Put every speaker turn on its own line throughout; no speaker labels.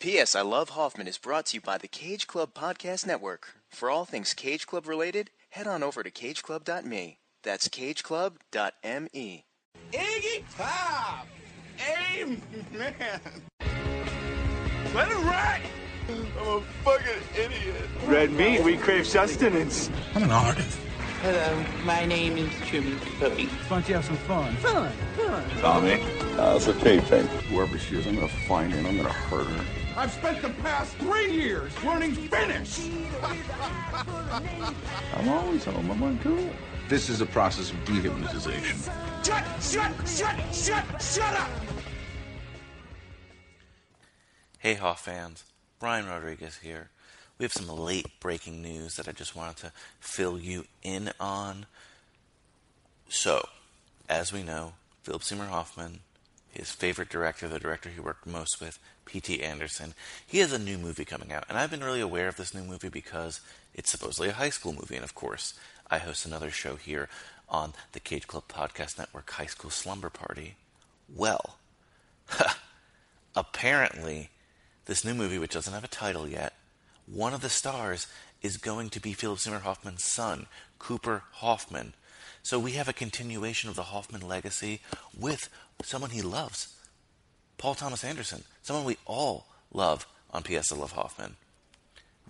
P.S. I Love Hoffman is brought to you by the Cage Club Podcast Network. For all things Cage Club related, head on over to cageclub.me. That's cageclub.me.
Iggy Pop! Amen! Let it ride! I'm a fucking idiot.
Red meat, we crave sustenance.
I'm an artist.
Hello, my name is Truman Capote.
Why don't you have some fun?
Fun, fun.
Tommy.
Uh, it's a tape thing.
Whoever she is, I'm gonna find her and I'm gonna hurt her.
I've spent the past three years learning Finnish.
I'm always home. I'm on tour.
This is a process of dehypnotization.
Shut, shut, shut, shut, shut up!
Hey Hoff fans, Brian Rodriguez here. We have some late breaking news that I just wanted to fill you in on. So, as we know, Philip Seymour Hoffman, his favorite director, the director he worked most with, P.T. Anderson, he has a new movie coming out. And I've been really aware of this new movie because it's supposedly a high school movie. And of course, I host another show here on the Cage Club Podcast Network, High School Slumber Party. Well, apparently, this new movie, which doesn't have a title yet, one of the stars is going to be Philip Seymour Hoffman's son, Cooper Hoffman. So we have a continuation of the Hoffman legacy with someone he loves, Paul Thomas Anderson, someone we all love on PS I Love Hoffman.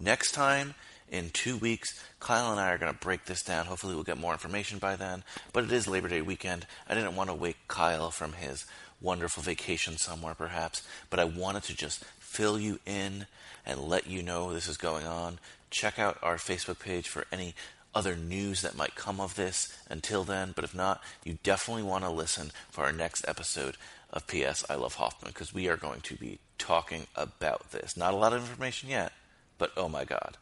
Next time, in two weeks, Kyle and I are going to break this down. Hopefully, we'll get more information by then. But it is Labor Day weekend. I didn't want to wake Kyle from his wonderful vacation somewhere, perhaps, but I wanted to just fill you in and let you know this is going on. Check out our Facebook page for any other news that might come of this until then. But if not, you definitely want to listen for our next episode of PS I Love Hoffman because we are going to be talking about this. Not a lot of information yet, but oh my god.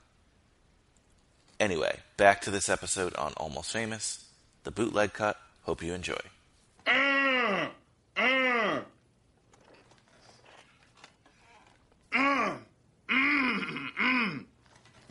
Anyway, back to this episode on Almost Famous, the bootleg cut. Hope you enjoy.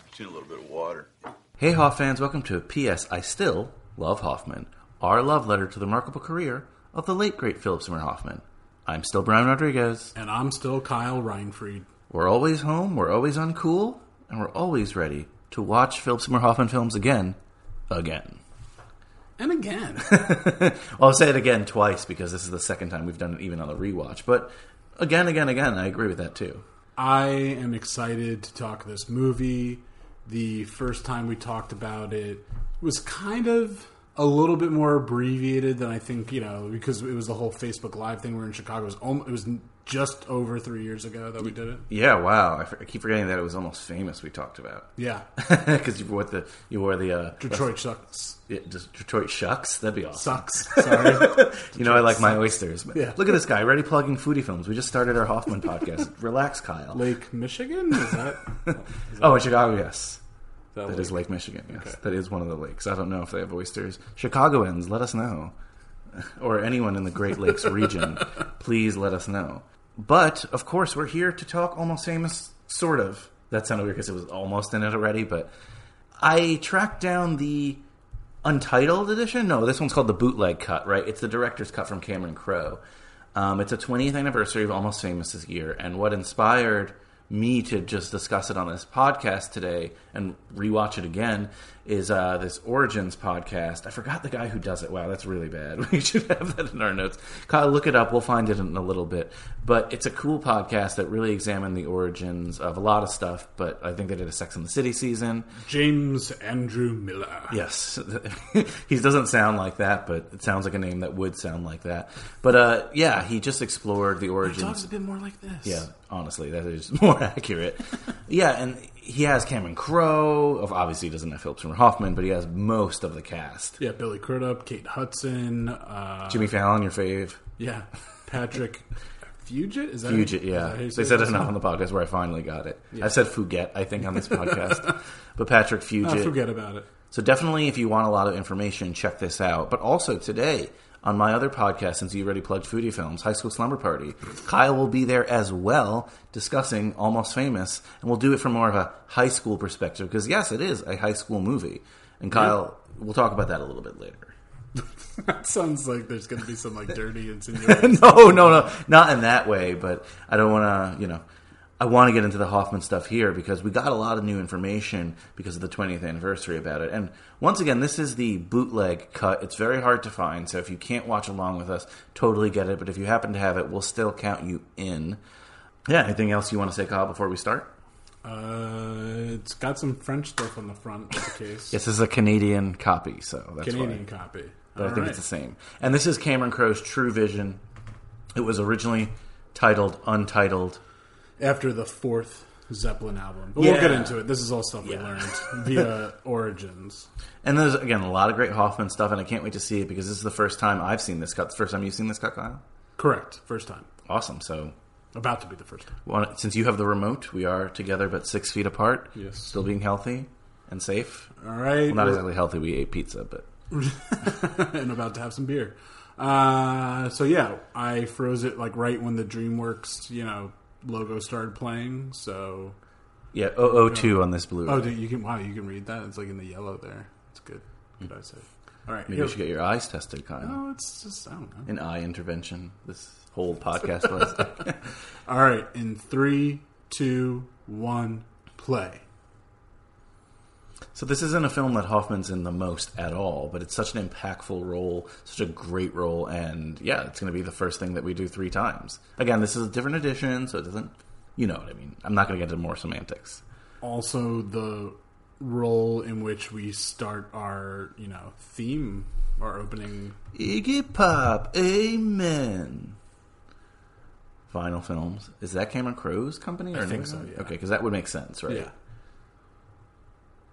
Just need a little bit of water.
Hey Hoff fans, welcome to P.S. I Still Love Hoffman, our love letter to the remarkable career of the late great Philip Seymour Hoffman. I'm still Brian Rodriguez.
And I'm still Kyle Reinfried.
We're always home, we're always uncool, and we're always ready to watch Philip Seymour Hoffman films again, again.
And again.
well, I'll say it again twice because this is the second time we've done it even on the rewatch. But again, again, again, I agree with that too.
I am excited to talk this movie. The first time we talked about it was kind of a little bit more abbreviated than I think, you know, because it was the whole Facebook Live thing. We are in Chicago. It was, almost, it was just over three years ago that we did it.
Yeah, wow. I, f- I keep forgetting that it was almost famous. We talked about
Yeah.
because you wore the you wore the uh,
Detroit shucks.
yeah, Detroit shucks. That'd be awesome.
Sucks. Sorry.
You know, I like my oysters.
Yeah.
Look at this guy, already plugging foodie films. We just started our Hoffman podcast. Relax, Kyle.
Lake Michigan? Is that?
Oh, in Chicago, yes.
That
That is Lake Michigan, yes.
Okay.
That is one of the lakes. I don't know if they have oysters. Chicagoans, let us know. Or anyone in the Great Lakes region, please let us know. But, of course, we're here to talk Almost Famous, sort of. That sounded weird because it was almost in it already, but I tracked down the untitled edition. No, this one's called the bootleg cut, right? It's the director's cut from Cameron Crowe. Um, it's a 20th anniversary of Almost Famous this year, and what inspired me to just discuss it on this podcast today and rewatch it again is uh, this Origins podcast. I forgot the guy who does it. Wow, that's really bad. We should have that in our notes. Kyle, look it up. We'll find it in a little bit. But it's a cool podcast that really examined the origins of a lot of stuff. But I think they did a Sex in the City season.
James Andrew Miller.
Yes, he doesn't sound like that, but it sounds like a name that would sound like that. But uh, yeah, he just explored the
He
origins.
talks a bit more like this.
Yeah, honestly, that is more accurate. yeah, and he has Cameron Crowe. Of obviously, he doesn't have Philip Seymour Hoffman, but he has most of the cast.
Yeah, Billy Crudup, Kate Hudson, uh,
Jimmy Fallon, your fave.
yeah, Patrick Fugit. Is that
Fugit, yeah.
that
They said it on the podcast where I finally got it. I said Fugit, I think, on this podcast. but Patrick
Oh,
Fugit.
forget about it.
So definitely, if you want a lot of information, check this out. But also today on my other podcast, since you already plugged Foodie Films, High School Slumber Party, Kyle will be there as well, discussing Almost Famous, and we'll do it from more of a high school perspective because yes, it is a high school movie. And Kyle, we'll talk about that a little bit later.
That sounds like there's going to be some like dirty insinuations.
no, no, no, not in that way. But I don't want to, you know. I want to get into the Hoffman stuff here because we got a lot of new information because of the 20th anniversary about it. And once again, this is the bootleg cut. It's very hard to find, so if you can't watch along with us, totally get it. But if you happen to have it, we'll still count you in. Yeah, anything else you want to say, Kyle, before we start?
Uh, it's got some French stuff on the front of the case.
This is a Canadian copy, so that's
Canadian
why.
copy.
But I think
right.
it's the same. And this is Cameron Crowe's True Vision. It was originally titled Untitled.
After the fourth Zeppelin album. But we'll get into it. This is all stuff we
Yeah.
learned via Origins.
And there's, again, a lot of great Hoffman stuff, and I can't wait to see it because this is the first time I've seen this cut. The first time you've seen this cut, Kyle?
Correct. First time.
Awesome. So,
About to be the first time.
well, since you have the remote, we are together but six feet apart.
Yes.
Still being healthy and safe.
All right.
Well, not exactly healthy. We ate pizza, but
and about to have some beer. Uh, so yeah, I froze it like right when the DreamWorks, you know, logo started playing. So
yeah, 002 on this blue.
oh, dude, you can wow, you can read that. It's like in the yellow there. It's good. Good eyesight. All right.
Maybe you should get your eyes tested, Kyle.
No, it's just I don't know.
An eye intervention. This whole podcast was.
All right, in three, two, one, play.
So this isn't a film that Hoffman's in the most at all, but it's such an impactful role, such a great role, and yeah, it's going to be the first thing that we do three times. Again, this is a different edition, so it doesn't, you know what I mean. I'm not going to get into more semantics.
Also, the role in which we start our, you know, theme, our opening.
Iggy Pop, Amen. Vinyl Films is that Cameron Crowe's company? Or
I think so, yeah.
Okay, because that would make sense, right?
Yeah.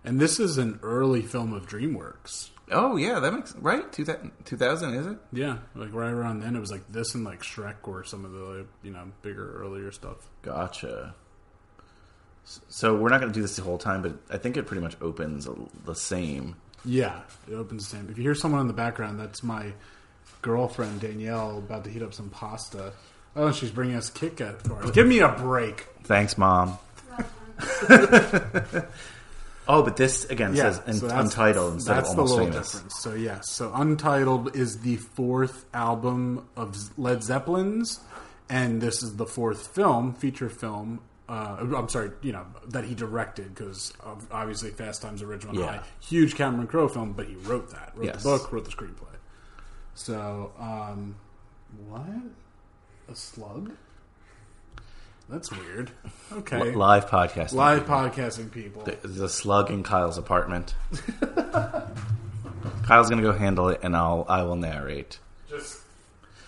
And this is an early film of DreamWorks.
Oh yeah, that makes right. 2000, 2000 is it?
Yeah, like right around then, it was like this and like Shrek or some of the you know bigger earlier stuff.
Gotcha. So we're not going to do this the whole time, but I think it pretty much opens the same.
Yeah, it opens the same. If you hear someone in the background, that's my girlfriend Danielle about to heat up some pasta. Oh, she's bringing us Kit Kat for us. Give me a break.
Thanks, mom. oh, but this again
Yeah,
says
so
untitled instead of almost famous.
difference. So yes, so Untitled is the fourth album of Led Zeppelin's, and this is the fourth film, feature film. Uh, I'm sorry, you know that he directed because obviously Fast Times original
Yeah.
High, huge Cameron Crowe film, but he wrote that, wrote
Yes.
the book, wrote the screenplay. So, um, what? A slug? That's weird. Okay,
Li- live podcast.
live podcasting people.
There's a slug in Kyle's apartment. Kyle's gonna go handle it, and I'll I will narrate.
Just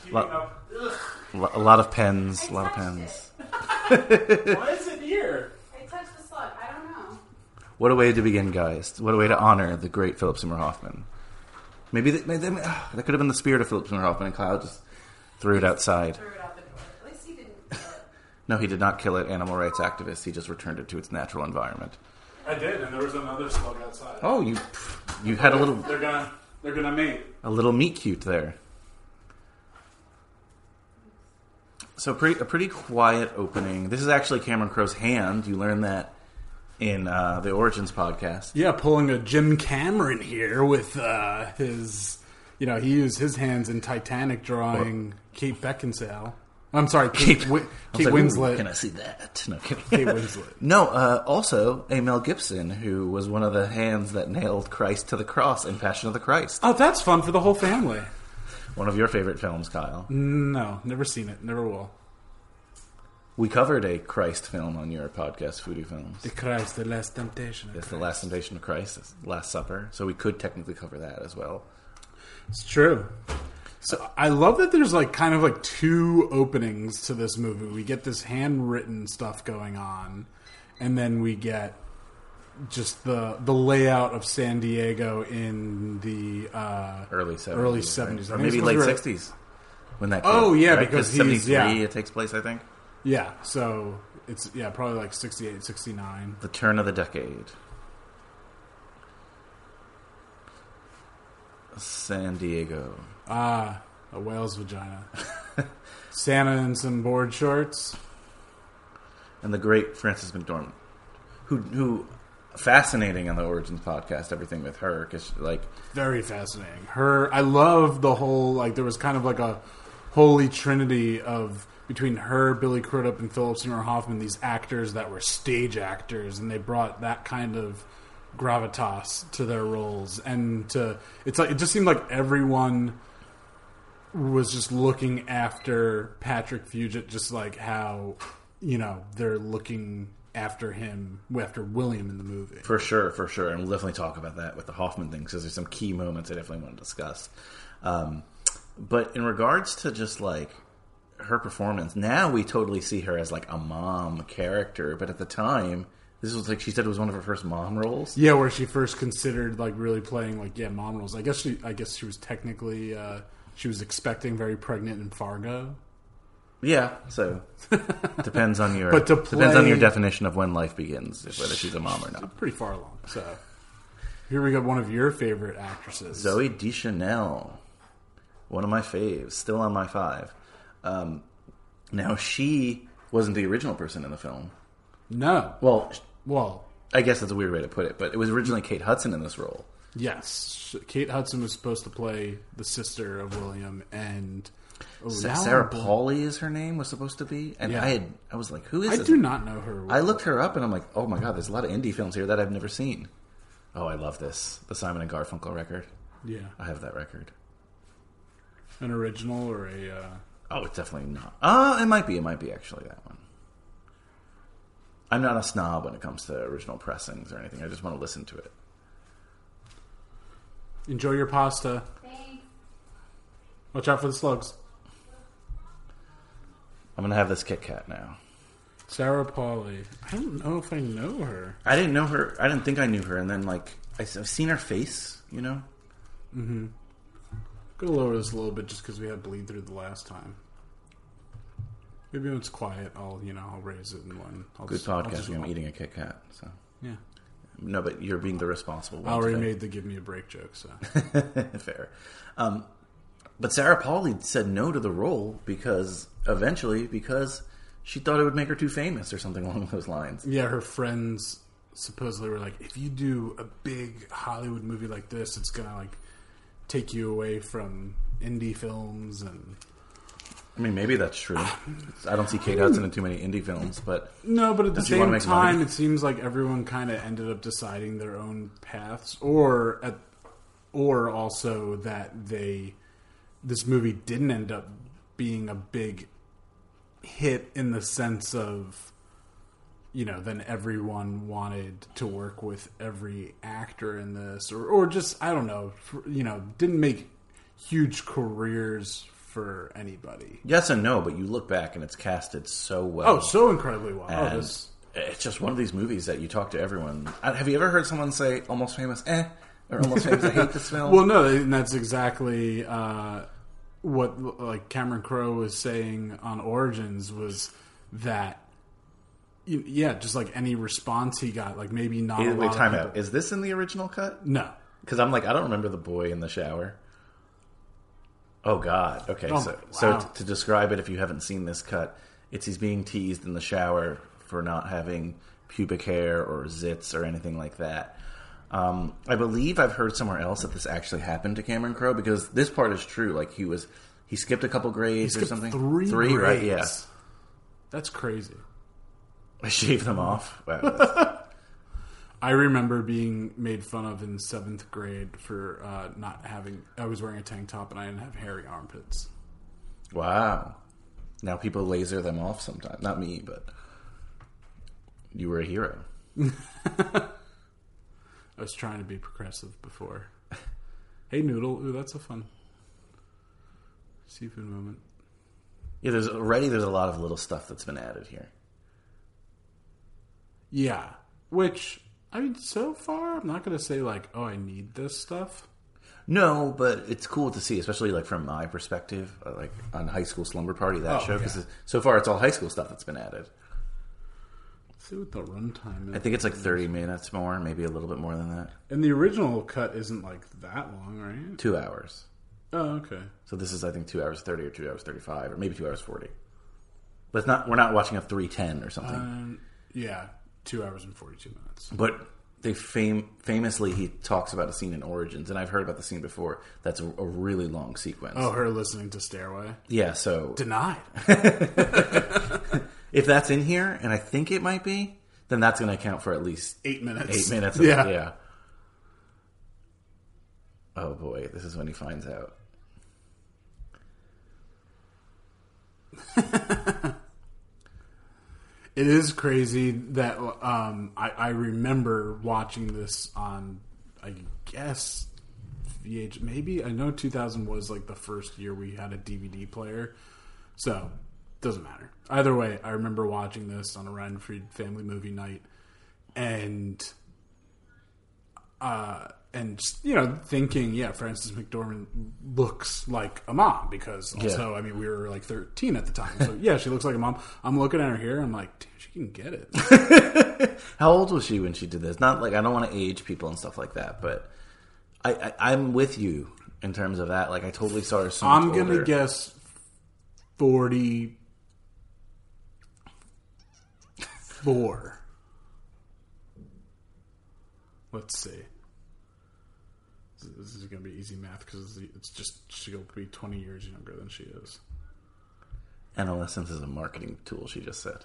keeping
Lo-
up.
Lo- A lot of pens, a lot of pens.
Why is it here?
I touched the slug. I don't know.
What a way to begin, guys! What a way to honor the great Philip Seymour Hoffman. Maybe that, maybe that, ah, that could have been the spirit of Philip Seymour Hoffman, and Kyle just threw it outside.
Threw it out the door. At least he didn't kill it.
No, he did not kill it. Animal rights activist. He just returned it to its natural environment.
I did, and there was another slug outside.
Oh, you you had a little
They're gonna, they're gonna mate.
a little meet cute there. So pretty a pretty quiet opening. This is actually Cameron Crowe's hand. You learned that in uh, the Origins podcast.
Yeah, pulling a Jim Cameron here with uh, his, you know, he used his hands in Titanic drawing Kate Beckinsale. I'm sorry, Kate, Wi- Kate
like,
Winslet.
Can I see that? No.
Kate Winslet.
No, uh, also a Mel Gibson, who was one of the hands that nailed Christ to the cross in Passion of the Christ.
Oh, that's fun for the whole family.
One of your favorite films, Kyle.
No, never seen it. Never will.
We covered a Christ film on your podcast, Foodie Films.
The Christ, the Last Temptation.
It's the Last Temptation of Christ, Last Supper. So we could technically cover that as well.
It's true. So I love that there's like kind of like two openings to this movie. We get this handwritten stuff going on, and then we get just the the layout of San Diego in the uh,
Early 70s.
Early 70s. I
Or maybe late
supposed to be-
60s. When that
Oh, yeah,
right?
because
73
yeah.
it takes place, I think.
Yeah, so it's yeah probably like 68, 69.
The turn of the decade. San Diego.
Ah, a whale's vagina. Santa in some board shorts.
And the great Frances McDormand. Who, who, fascinating on the Origins podcast, everything with her, because, like,
Very fascinating. Her, I love the whole like there was kind of like a holy trinity of between her, Billy Crudup, and Philip Seymour Hoffman, these actors that were stage actors, and they brought that kind of gravitas to their roles. And to it's like it just seemed like everyone was just looking after Patrick Fugit, just like how you know they're looking after him after William in the movie.
For sure, for sure, and we'll definitely talk about that with the Hoffman thing because there's some key moments I definitely want to discuss. Um, but in regards to just like her performance, now we totally see her as like a mom character, but at the time, this was like she said it was one of her first mom roles.
Yeah, where she first considered like really playing like yeah mom roles. I guess she I guess she was technically uh, she was expecting very pregnant in Fargo.
Yeah, so depends on your
But to
depends on your definition of when life begins, whether she's a mom or not.
Pretty far along. So here we got one of your favorite actresses,
Zooey Deschanel, one of my faves, still on my five. Um, now she wasn't the original person in the film.
No,
Well,
well,
I guess that's a weird way to put it, but it was originally Kate Hudson in this role.
Yes, Kate Hudson was supposed to play the sister of William, and oh,
Sarah
I'm
Polley is her name was supposed to be, and
Yeah.
I had I was like, who is
I
this?
do not know her.
I looked her up and I'm like, oh my god, there's a lot of indie films here that I've never seen. Oh, I love this, the Simon and Garfunkel record.
Yeah,
I have that record.
an original or a. Uh,
Oh, it's definitely not. Uh, it might be. It might be actually that one. I'm not a snob when it comes to original pressings or anything. I just want to listen to it.
Enjoy your pasta.
Thanks.
Watch out for the slugs.
I'm gonna have this Kit Kat now.
Sarah Polley. I don't know if I know her.
I didn't know her. I didn't think I knew her, and then like I've seen her face. You know, Mm-hmm.
Gonna lower this a little bit just because we had bleed through the last time. Maybe when it's quiet, I'll you know I'll raise it and one. I'll
good
just-
podcasting. I'm eating a Kit Kat, so
Yeah,
no, but you're being the responsible one.
I already
today.
made the give me a break joke. So
Fair. Um, but Sarah Polley said no to the role because eventually because she thought it would make her too famous or something along those lines.
yeah, her friends supposedly were like, if you do a big Hollywood movie like this, it's gonna like take you away from indie films and
I mean, maybe that's true. I don't see Kate Hudson hmm. in too many indie films, but
No, but at the
Does she wanna
same time,
money?
it seems like everyone kind of ended up deciding their own paths, or at, or also that they this movie didn't end up being a big hit in the sense of you know then everyone wanted to work with every actor in this or or just I don't know you know didn't make huge careers for anybody.
yes and no. But you look back and it's casted so well.
Oh, so incredibly well. Oh,
and
this,
it's just one of these movies that you talk to everyone. Uh, Have you ever heard someone say "Almost Famous"? Eh, or "Almost Famous"? I hate this film.
Well, no, and that's exactly uh, what like Cameron Crowe was saying on Origins was that yeah, just like any response he got, like maybe not.
Wait, wait, time out. Is this in the original cut?
No,
Because I'm like, I don't remember the boy in the shower. Oh God. Okay.
Oh,
so,
my-
so t- to describe it, if you haven't seen this cut, it's he's being teased in the shower for not having pubic hair or zits or anything like that. Um, I believe I've heard somewhere else that this actually happened to Cameron Crowe because this part is true. Like he was, he skipped a couple grades or
Skipped
something.
three,
three, right?
Yes.
Yeah.
that's crazy.
I shaved them off. Wow.
I remember being made fun of in seventh grade for uh, not having. I was wearing a tank top and I didn't have hairy armpits.
wow. Now people laser them off sometimes. Not me, but you were a hero.
I was trying to be progressive before. hey, Noodle. Ooh, that's a fun seafood moment.
Yeah, there's already there's a lot of little stuff that's been added here.
Yeah. Which, I mean, so far, I'm not going to say, like, oh, I need this stuff.
No, but it's cool to see, especially like from my perspective, uh, like on High School Slumber Party that
Oh,
show. Because
yeah.
so far it's all high school stuff that's been added.
Let's see what the runtime is.
I think it's like 30 minutes more, maybe a little bit more than that.
And the original cut isn't, like, that long, right?
Two hours.
Oh, okay.
So this is I think two hours 30 or two hours 35 or maybe two hours 40. But it's not. We're not watching a 310 or something.
Um, yeah. Two hours and 42 minutes.
But they fam- famously he talks about a scene in Origins, and I've heard about the scene before. That's a, a really long sequence.
Oh, her listening to Stairway.
yeah. So
Denied.
if that's in here, and I think it might be, then that's going to account for at least
Eight minutes.
eight minutes.
Yeah.
yeah. Oh boy, this is when he finds out.
It is crazy that um, I, I remember watching this on, I guess, VH. Maybe I know 2000 was like the first year we had a DVD player, so doesn't matter. Either way, I remember watching this on a Reinfried family movie night, and uh, and you know thinking, yeah, Frances McDormand looks like a mom because also, I mean, we were like 13 at the time, so yeah, she looks like a mom. I'm looking at her here, I'm like, damn, she can get it.
How old was she when she did this? Not like I don't want to age people and stuff like that, but I, I I'm with you in terms of that. Like I totally saw her. So
I'm gonna
older.
guess 44. Let's see. This is gonna be easy math because it's just she'll be 20 years younger than she is.
Adolescence is a marketing tool. She just said.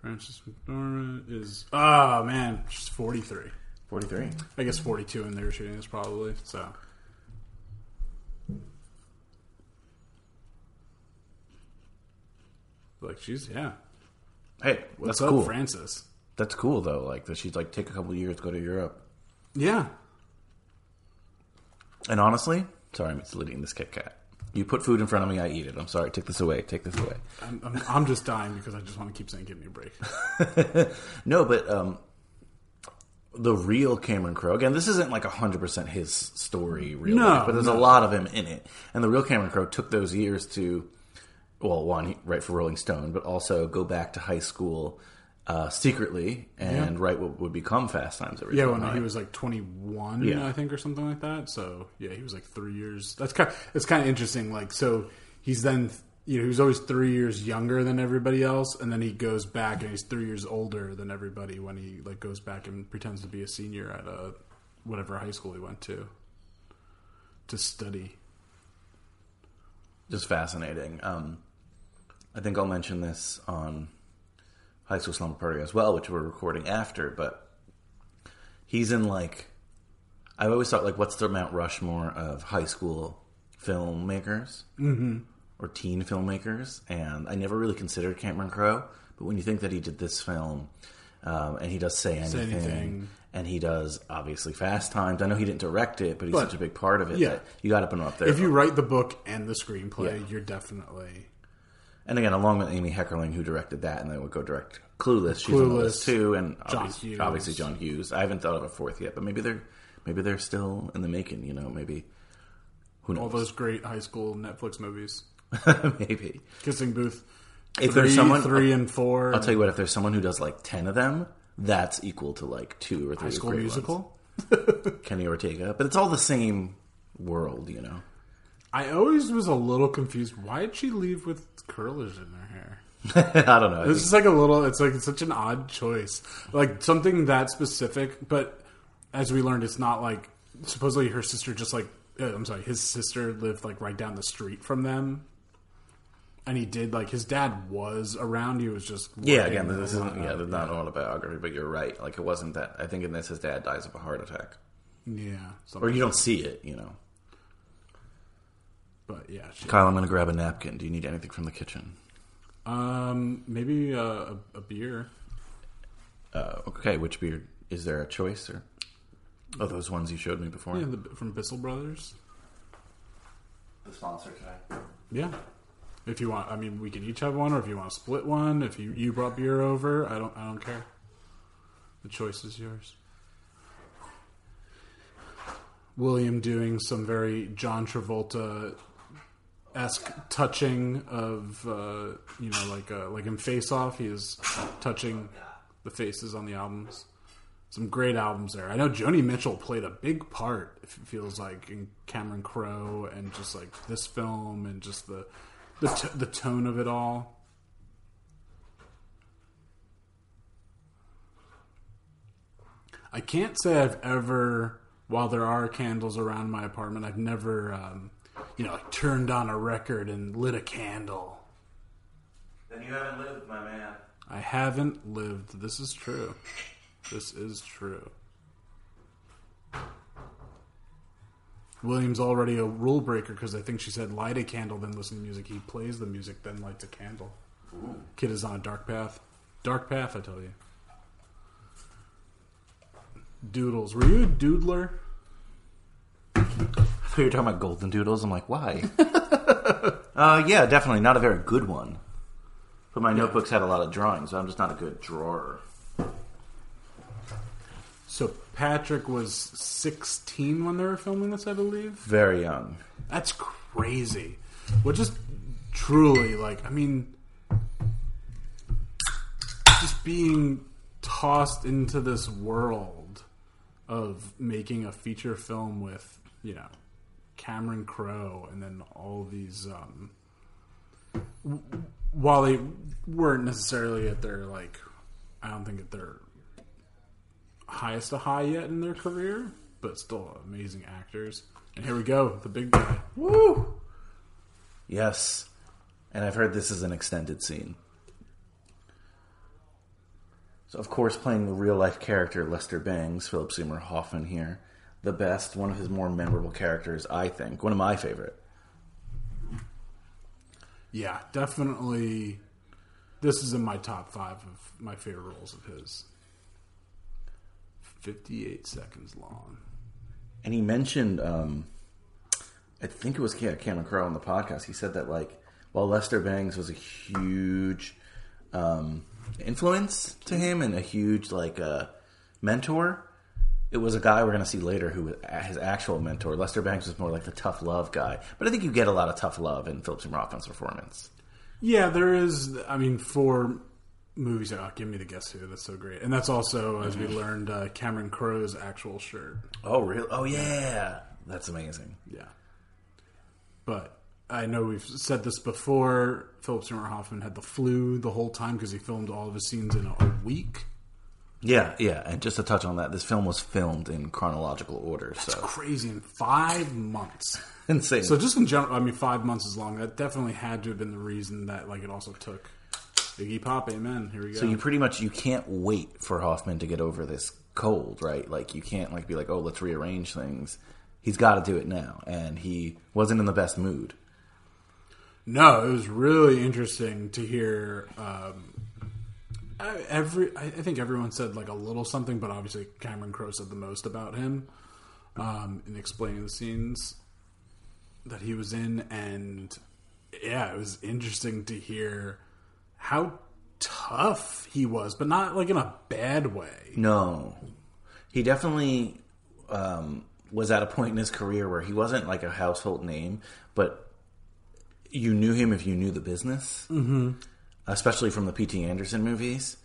Frances McDormand is oh man, she's 43.
Forty three.
I guess 42 and they were shooting this probably. So like she's yeah.
Hey,
What's
that's
up,
cool.
Francis?
That's cool though. Like that she's like take a couple years go to Europe.
Yeah,
And honestly, sorry, I'm eating this Kit Kat. You put food in front of me, I eat it. I'm sorry. Take this away. Take this away.
I'm, I'm, I'm just dying because I just want to keep saying, "Give me a break."
No, but um, the real Cameron Crowe again. This isn't like hundred percent his story, real
No,
life, but there's
no.
a lot of him in it. And the real Cameron Crowe took those years to, well, one write for Rolling Stone, but also go back to high school uh, secretly and write what would become Fast Times at
Yeah, when he was like 21,
Yeah.
I think, or something like that. So yeah, he was like three years. That's kind. it's kind of interesting. Like, so he's then, you know, he was always three years younger than everybody else, and then he goes back and he's three years older than everybody when he like goes back and pretends to be a senior at a whatever high school he went to to study.
just fascinating. Um, I think I'll mention this on High School Slumber Party as well, which we're recording after. But he's in like I always thought like what's the Mount Rushmore of high school filmmakers mm-hmm. or teen filmmakers, and I never really considered Cameron Crowe. But when you think that he did this film, um, and he does say anything,
Anything.
and he does obviously Fast Times. I know he didn't direct it, but he's
But-
such a big part of it
yeah.
that you got to put him up there.
If you write the book and the screenplay,
Yeah.
you're definitely
And again, along with Amy Heckerling, who directed that, and then would go direct Clueless. She's on the
Clueless,
list too, and
John
obviously,
Hughes.
obviously John Hughes. I haven't thought of a fourth yet, but maybe they're maybe they're still in the making. You know, maybe who knows?
all those great high school Netflix movies.
maybe
Kissing Booth.
if
three,
there's someone,
three and four.
I'll tell you what. If there's someone who does like ten of them, that's equal to like two or three
High School
great
Musical.
Kenny Ortega, but it's all the same world, you know.
I always was a little confused. Why did she leave with curlers in her hair?
I don't know.
This is like a little. It's like it's such an odd choice. Like something that specific, but as we learned, it's not like supposedly her sister just like uh, I'm sorry, his sister lived like right down the street from them, and he did like his dad was around. He was just
yeah, again, this isn't yeah, is not an autobiography, but you're right. Like it wasn't that. I think in this, his dad dies of a heart attack,
yeah,
or you don't see it, you know.
But yeah, she,
Kyle, I'm going to grab a napkin. Do you need anything from the kitchen?
um, maybe uh, a, a beer.
Uh, okay, which beer? Is there a choice? or Oh, those ones you showed me before?
Yeah, the, from Bissell Brothers.
The sponsor today.
Yeah. If you want, I mean, we can each have one, or if you want to split one. If you you brought beer over, I don't I don't care. The choice is yours. William doing some very John Travolta esque touching of uh, you know like uh, like in Face Off, he is touching the faces on the albums. Some great albums there. I know Joni Mitchell played a big part. It feels like in Cameron Crowe and just like this film and just the the t- the tone of it all. I can't say I've ever, while there are candles around my apartment, I've never, um, you know, like turned on a record and lit a candle.
Then you haven't lived, my man.
I haven't lived. This is true. This is true. William's already a rule breaker because I think she said light a candle, then listen to music. He plays the music, then lights a candle. Kid is on a dark path. Dark path, I tell you. Doodles. Were you a doodler?
I thought you were talking about golden doodles. I'm like, why? uh, yeah, definitely not a very good one. But my notebooks had a lot of drawings, so I'm just not a good drawer.
So Patrick was 16 when they were filming this, I believe.
Very young.
That's crazy. Which is truly like, I mean, just being tossed into this world of making a feature film with, you know, Cameron Crowe and then all these, um, w- while they weren't necessarily at their, like, I don't think at their highest a high yet in their career, but still amazing actors. And here we go, the big guy.
Woo! Yes. And I've heard this is an extended scene. So, of course, playing the real life character Lester Bangs, Philip Seymour Hoffman here. The best, one of his more memorable characters, I think. One of my favorite.
Yeah, definitely. This is in my top five of my favorite roles of his. 58 seconds long.
And he mentioned, um, I think it was yeah, Cameron Crowe on the podcast. He said that like while Lester Bangs was a huge um, influence to him and a huge like uh, mentor, it was a guy we're going to see later who was his actual mentor. Lester Bangs was more like the tough love guy, but I think you get a lot of tough love in Philip Seymour Hoffman's performance.
Yeah, there is. I mean, for movies, oh, give me the guess who. That's so great. And that's also, as we learned, uh, Cameron Crowe's actual shirt.
Oh, really? Oh, yeah. That's amazing.
Yeah. But I know we've said this before. Philip Seymour Hoffman had the flu the whole time because he filmed all of his scenes in a week.
Yeah, yeah. And just to touch on that, this film was filmed in chronological order.
That's
so
crazy in five months.
insane.
So just in general, I mean, five months is long. That definitely had to have been the reason that like it also took Iggy Pop. Amen. Here we go.
So you pretty much you can't wait for Hoffman to get over this cold, right? Like you can't like be like, oh, let's rearrange things. He's got to do it now, and he wasn't in the best mood.
No, it was really interesting to hear. Um, I- every, I think everyone said like a little something, but obviously Cameron Crowe said the most about him um, in explaining the scenes that he was in, and yeah, it was interesting to hear how tough he was, but not like in a bad way.
No, he definitely um, was at a point in his career where he wasn't like a household name, but you knew him if you knew the business, mm-hmm. Especially from the P.T. Anderson movies.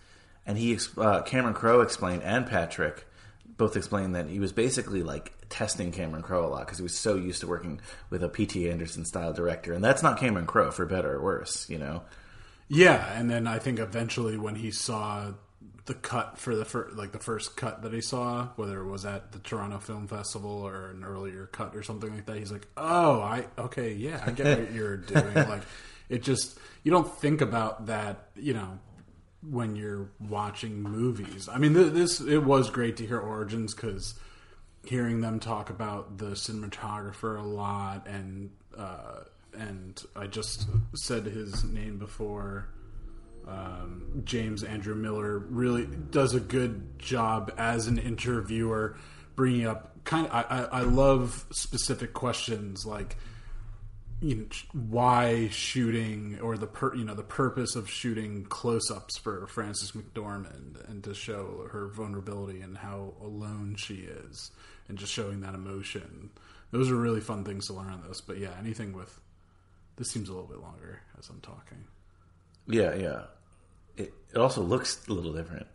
And he, uh, Cameron Crowe explained, and Patrick both explained that he was basically like testing Cameron Crowe a lot because he was so used to working with a P.T. Anderson style director, and that's not Cameron Crowe for better or worse, you know.
Yeah, and then I think eventually when he saw the cut for the first, like the first cut that he saw, whether it was at the Toronto Film Festival or an earlier cut or something like that, he's like, "Oh, I okay, yeah, I get what you're doing." like, it just you don't think about that, you know, when you're watching movies. I mean, th- this it was great to hear origins because hearing them talk about the cinematographer a lot and uh, and I just said his name before. Um, James Andrew Miller really does a good job as an interviewer, bringing up kind of. I, I love specific questions like you know, why shooting or the per, you know the purpose of shooting close-ups for Frances McDormand and to show her vulnerability and how alone she is and just showing that emotion. Those are really fun things to learn on this. But yeah, anything with this seems a little bit longer as I'm talking.
Yeah, yeah. It, it also looks a little different.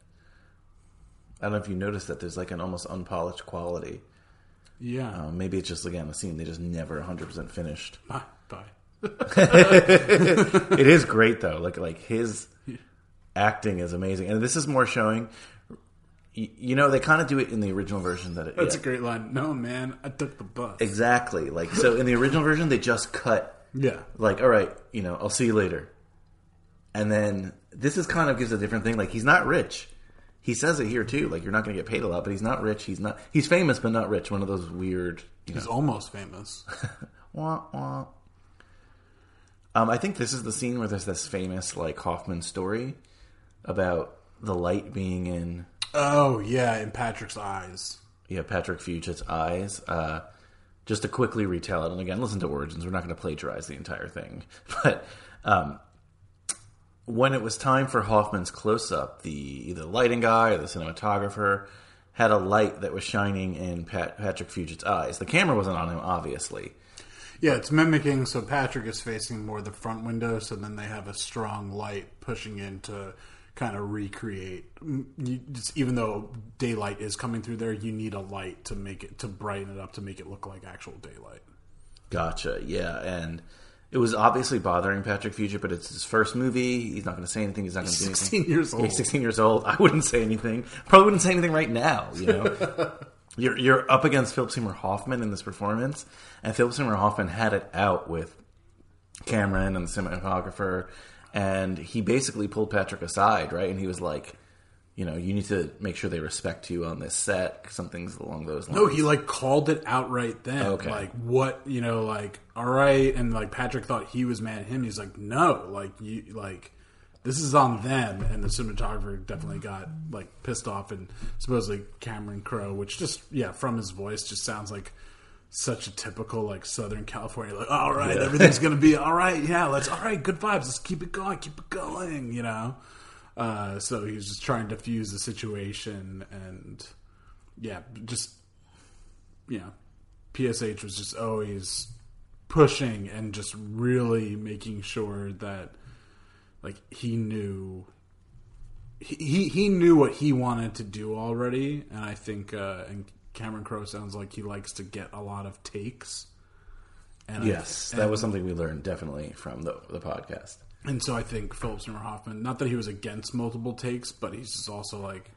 I don't know if you noticed that there's like an almost unpolished quality.
Yeah.
Um, maybe it's just again a scene they just never 100% finished.
Bye. Bye.
it is great though. Like like his acting is amazing, and this is more showing. y- you know, they kind of do it in the original version that it.
That's
yeah.
a great line. No, man, I took the bus.
Exactly. Like so, in the original version, they just cut.
Yeah.
Like, all right, you know, I'll see you later. And then this is kind of gives a different thing. Like, he's not rich. He says it here too. Like, you're not going to get paid a lot, but he's not rich. He's not. He's famous, but not rich. One of those weird.
He's
know,
almost famous.
wah, wah. Um, I think this is the scene where there's this famous like Hoffman story about the light being in
oh yeah, in Patrick's eyes.
yeah, Patrick Fugit's eyes. Uh, just to quickly retell it, and again, listen to Origins. We're not going to plagiarize the entire thing, but um, when it was time for Hoffman's close up, the either the lighting guy or the cinematographer had a light that was shining in Pat, Patrick Fugit's eyes. The camera wasn't on him, obviously.
Yeah, it's mimicking. So Patrick is facing more the front window, so then they have a strong light pushing in to kind of recreate. You, just, even though daylight is coming through there, you need a light to make it to brighten it up to make it look like actual daylight.
Gotcha. Yeah, and it was obviously bothering Patrick Fugit, but it's his first movie. He's not going to say anything. He's not going to do anything.
16 years old.
he's 16 years old. I wouldn't say anything. Probably wouldn't say anything right now. You know, you're you're up against Philip Seymour Hoffman in this performance, and Philip Seymour Hoffman had it out with Cameron and the cinematographer, and he basically pulled Patrick aside, right? And he was like. You know, you need to make sure they respect you on this set. Some things along those lines.
No, he like called it outright then.
Okay.
Like what you know, like all right, and like Patrick thought he was mad at him. He's like, no, like you like this is on them, and the cinematographer definitely got like pissed off, and supposedly Cameron Crowe, which just yeah, from his voice, just sounds like such a typical like Southern California, like all right,
Yeah.
everything's gonna be all right, yeah, let's all right, good vibes, let's keep it going, keep it going, you know. Uh, so he's just trying to fuse the situation, and yeah, just you know, PSH was just always pushing and just really making sure that like he knew he he, knew what he wanted to do already and I think uh and Cameron Crowe sounds like he likes to get a lot of takes. And I-
Yes, that
and-
was something we learned definitely from the the podcast.
And so I think Philip Seymour Hoffman, not that he was against multiple takes, but he's just also like,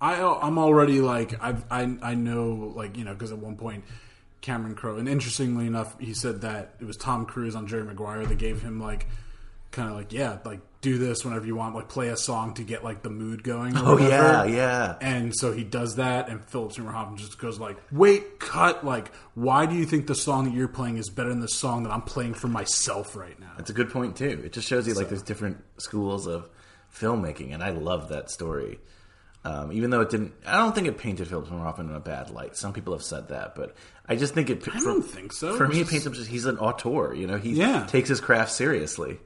I I'm already like I've, I I know like you know because at one point Cameron Crowe, and interestingly enough, he said that it was Tom Cruise on Jerry Maguire that gave him like kind of like yeah like do this whenever you want like play a song to get like the mood going. Or
Oh,
whatever.
yeah, yeah.
And so he does that, and Philip Seymour Hoffman just goes like, "Wait, cut! Like, why do you think the song that you're playing is better than the song that I'm playing for myself right now?"
That's a good point too. It just shows you like there's different schools of filmmaking, and I love that story. Um, even though it didn't, I don't think it painted Philip Seymour Hoffman in a bad light. Some people have said that, but I just think it.
I don't think so.
For me, it paints him just he's an auteur. You know, he
Yeah.
takes his craft seriously.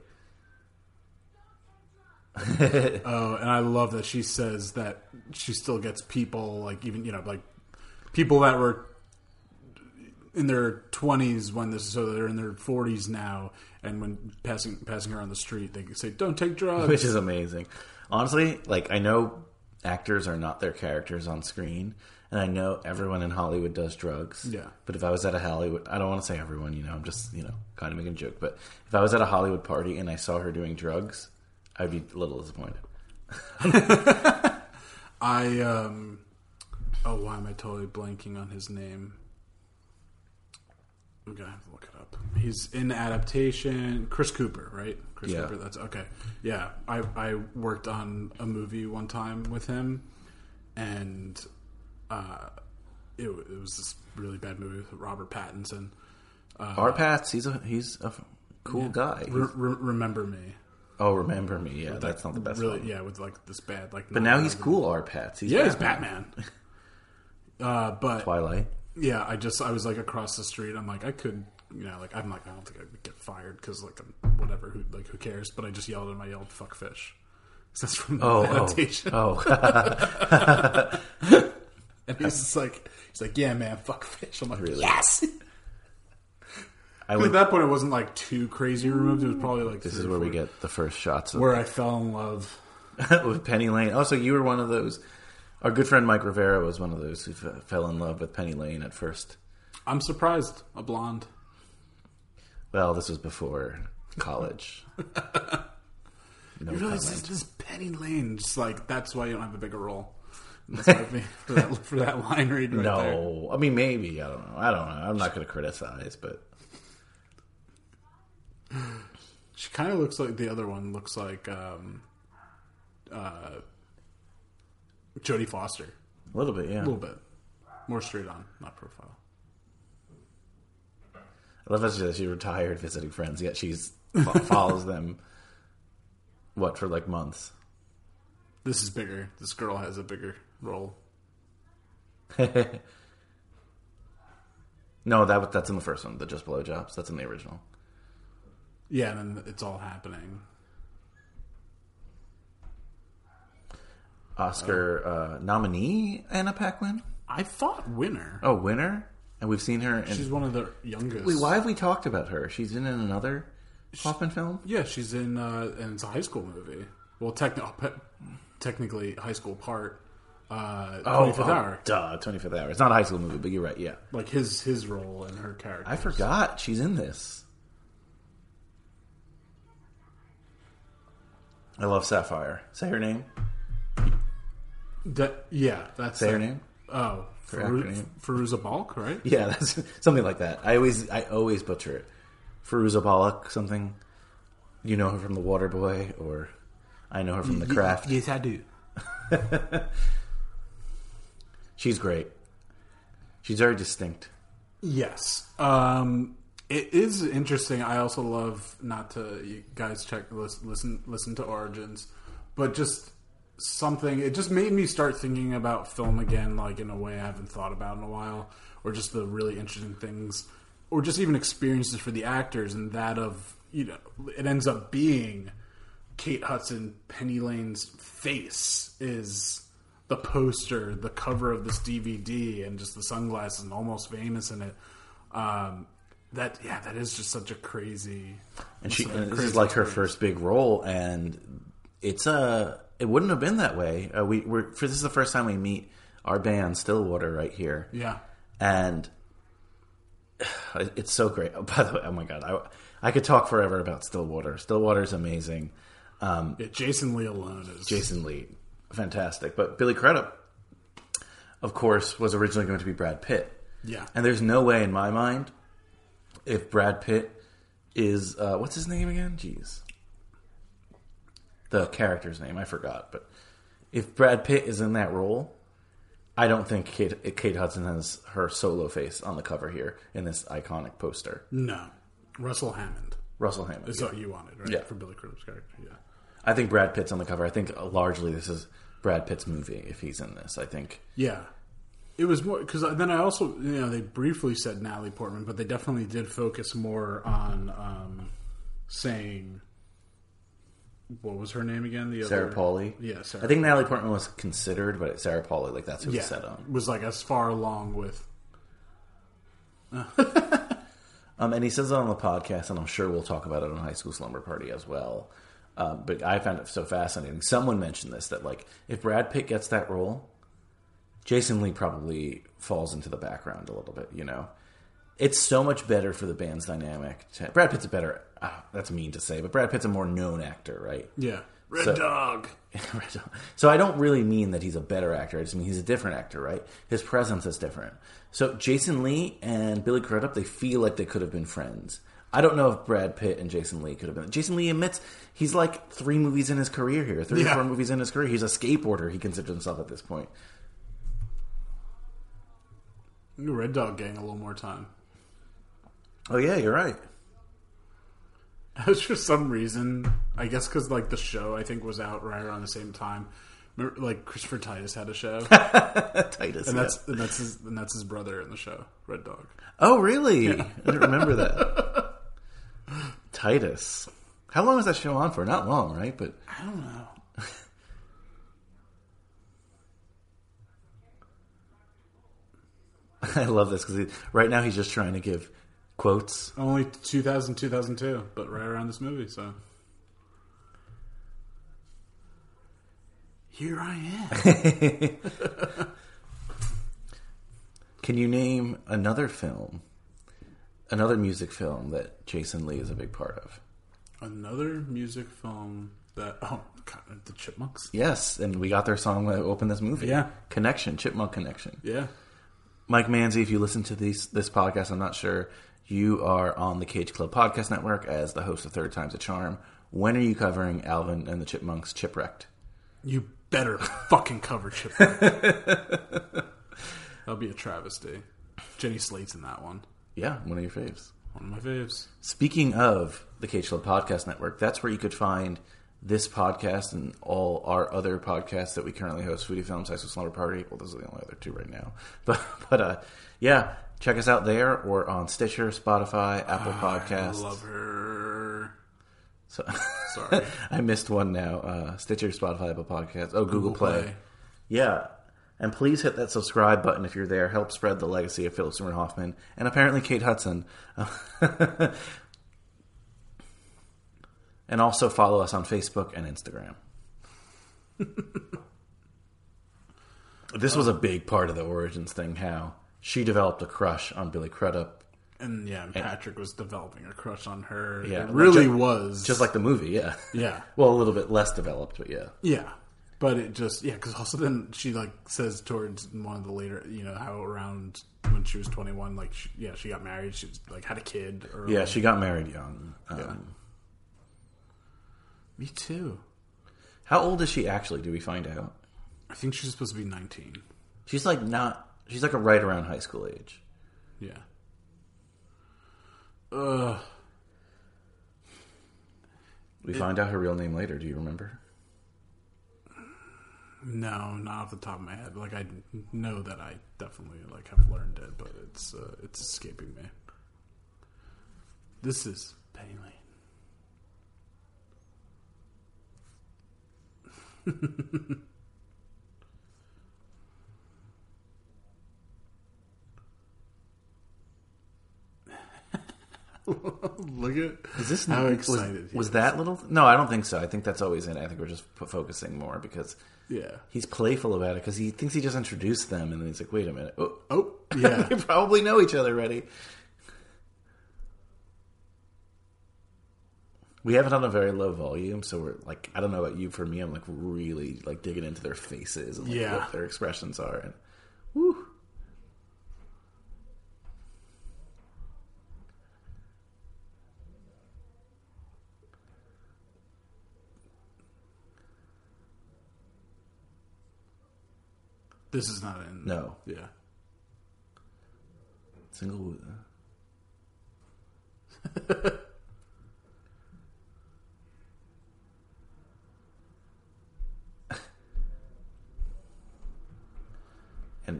Oh, and I love that she says that she still gets people like even you know like people that were in their twenties when this so they're in their forties now, and when passing passing her on the street, they could say, "Don't take drugs,"
which is amazing. Honestly, like I know actors are not their characters on screen, and I know everyone in Hollywood does drugs.
Yeah.
But if I was at a Hollywood, I don't want to say everyone. You know, I'm just you know kind of making a joke. But if I was at a Hollywood party and I saw her doing drugs, I'd be a little disappointed.
I um oh why am I totally blanking on his name? I'm gonna have to look it up. He's in adaptation. Chris Cooper, right? Chris
Yeah.
Cooper. That's okay. Yeah, I I worked on a movie one time with him, and uh, it, it was this really bad movie with Robert Pattinson. Uh,
R-Patz, he's a he's a cool guy.
Re- re- remember me?
Oh, remember me? Yeah, that's not the best.
Really,
one.
yeah, with like this bad like.
But now he's cool. R-Patz. He's
yeah, he's Batman. Uh, but
Twilight.
Yeah, I just I was like across the street. I'm like I could, you know, like I'm like I don't think I would get fired because like I'm, whatever, who like who cares? But I just yelled at him. I yelled "fuck fish." That's from the
Oh, oh, oh.
and he's just like he's like yeah, man, fuck fish. I'm like
Really?
yes.
I
At that point, it wasn't like too crazy removed. It was probably like
This is where we get the first shots of
where I fell in love.
with Penny Lane. Also, you were one of those. Our good friend Mike Rivera was one of those who f- fell in love with Penny Lane at first.
I'm surprised. A blonde.
Well, this was before college. No
you realize this is Penny Lane. Just like that's why you don't have a bigger role. That's what I mean for that for that line read right
no,
there.
I mean maybe I don't know. I don't know. I'm not going to criticize, but
She kind of looks like the other one. Looks like um, uh, Jodie Foster.
a little bit, yeah.
A little bit more straight on, not profile.
I love how she, she retired visiting friends, yet she follows them. What for like months?
This is bigger. This girl has a bigger role.
No, that that's in the first one. The just blowjobs. That's in the original.
Yeah, and then it's all happening.
Oscar uh, nominee Anna Paquin.
I thought winner.
Oh, winner, and we've seen her. In,
She's one of the youngest.
Wait, why have we talked about her? She's in another Hoffman film.
Yeah, she's in, uh, and it's a high school movie. Well, techni- technically, high school part. Uh, 25th Hour.
Oh, duh, twenty fifth hour. It's not a high school movie, but you're right. Yeah,
Like his his role and her character.
I forgot she's in this. I love Sapphire. Say her name.
Yeah, that's
Say her name.
Oh,
Her
Faru-
acronym.
Fairuza Balk, right?
Yeah, that's something like that. I always, I always butcher it. Feruza Balak, something. You know her from The Water Boy, or I know her from The Craft.
Yes, I do.
She's great. She's very distinct.
Yes. Um, it is interesting. I also love not to you guys check listen listen to Origins, but just something. It just made me start thinking about film again, like in a way I haven't thought about in a while, or just the really interesting things, or just even experiences for the actors, and that of you know it ends up being Kate Hudson, Penny Lane's face is the poster, the cover of this DVD, and just the sunglasses and almost famous in it. Um, that yeah, that is just such a crazy.
And she, and this is like her first big role, and it's a. It wouldn't have been that way. Uh, we we're for this is the first time we meet our band Stillwater right here.
Yeah,
and it's so great. Oh, by the way, oh my god, I I could talk forever about Stillwater. Stillwater is amazing. Um,
yeah. Jason Lee alone is
Jason Lee, fantastic. But Billy Crudup, of course, was originally going to be Brad Pitt.
Yeah.
and there's no way in my mind if Brad Pitt is uh, what's his name again? Jeez, the character's name I forgot. But if Brad Pitt is in that role, I don't think Kate, Kate Hudson has her solo face on the cover here in this iconic poster.
no Russell Hammond.
Russell Hammond.
Is
yeah.
what you wanted, right?
Yeah.
for Billy Crudup's character. Yeah,
I think Brad Pitt's on the cover. I think largely this is Brad Pitt's movie if he's in this. I think.
yeah. It was more because then I also you know they briefly said Natalie Portman, but they definitely did focus more on um, saying what was her name again? The
Sarah
other
Polley.
Yeah, Sarah.
I think Natalie Portman was considered, but Sarah Polley, like that's who
yeah
was set on.
was like as far along with
Um, and he says it on the podcast, and I'm sure we'll talk about it on High School Slumber Party as well. Um, but I found it so fascinating. Someone mentioned this that like if Brad Pitt gets that role, Jason Lee probably falls into the background a little bit. You know, it's so much better for the band's dynamic. To, Brad Pitt's a better. ah, that's mean to say, but Brad Pitt's a more known actor, right?
yeah Red
So-
Dog.
so I don't really mean that he's a better actor. I just mean he's a different actor, right? His presence is different. So Jason Lee and Billy Crudup, they feel like they could have been friends. I don't know if Brad Pitt and Jason Lee could have been. Jason Lee admits he's like three movies in his career here, three or four movies in his career. He's a skateboarder. He considers himself at this point.
Red Dog Gang a little more time.
Oh yeah, you're right.
As for some reason, I guess because like the show I think was out right around the same time. Remember, like Christopher Titus had a show,
Titus.
and
yeah.
that's and that's his and that's his brother in the show, Red Dog.
Oh really? I didn't remember that. Titus. How long was that show on for? Not long, right? But
I don't know.
I love this because right now he's just trying to give quotes.
Only 2000, 2002, but right around this movie. So here I am.
Can you name another film, another music film that Jason Lee is a big part of?
Another music film that oh God, the Chipmunks.
Yes, and we got their song that opened this movie.
Yeah.
Connection, Chipmunk Connection.
Yeah.
Mike Manzi, if you listen to these this podcast, I'm not sure you are on the Cage Club Podcast Network as the host of Third Time's a Charm. When are you covering Alvin and the Chipmunks Chipwrecked?
You better fucking cover Chipwrecked. That'll be a travesty. Jenny Slate's in that one.
Yeah, one of your faves.
One of my faves.
Speaking of the Cage Club Podcast Network, that's where you could find this podcast and all our other podcasts that we currently host: Foodie Films, High School Slumber Party. Well, those are the only other two right now. But but uh, yeah, check us out there or on Stitcher, Spotify, Apple Podcasts.
I love her.
So,
Sorry.
I missed one now. Uh, Stitcher, Spotify, Apple Podcasts. Oh, Google,
Google
Play.
Play.
Yeah. And please hit that subscribe button if you're there. Help spread the legacy of Philip Seymour Hoffman and apparently Kate Hudson. and also follow us on Facebook and Instagram. this was a big part of the Origins thing, how she developed a crush on Billy Crudup.
And yeah, and Patrick was developing a crush on her.
Yeah,
it really
ju-
was.
Just like the movie, yeah.
Yeah.
Well, a little bit less developed, but yeah.
Yeah, but it just yeah, because also then she like says towards one of the later, you know, how around when she was twenty one, like she, yeah, she got married, she was, like had a kid. Early.
Yeah, she got married young. Um,
Yeah. Me too.
How old is she actually? Do we find out?
I think she's supposed to be nineteen.
She's like not. She's like a right around high school age.
Yeah. Ugh.
We find out her real name later. Do you remember?
No, not off the top of my head. Like I know that I definitely like have learned it, but it's uh, it's escaping me. This is Penny Look at
Is this
how
was-
excited he
Was,
is.
that little? No, I don't think so. I think that's always in. it. I think we're just p- focusing more because
Yeah.
he's playful about it because he thinks he just introduced them, and then he's like, "Wait a minute, oh,
Oh, yeah.
they probably know each other already." We have it on a very low volume, so we're like, I don't know about you. For me, I'm like really like digging into their faces and like,
Yeah.
what their expressions are, and woo.
This is not in.
No.
Yeah.
Single. Uh.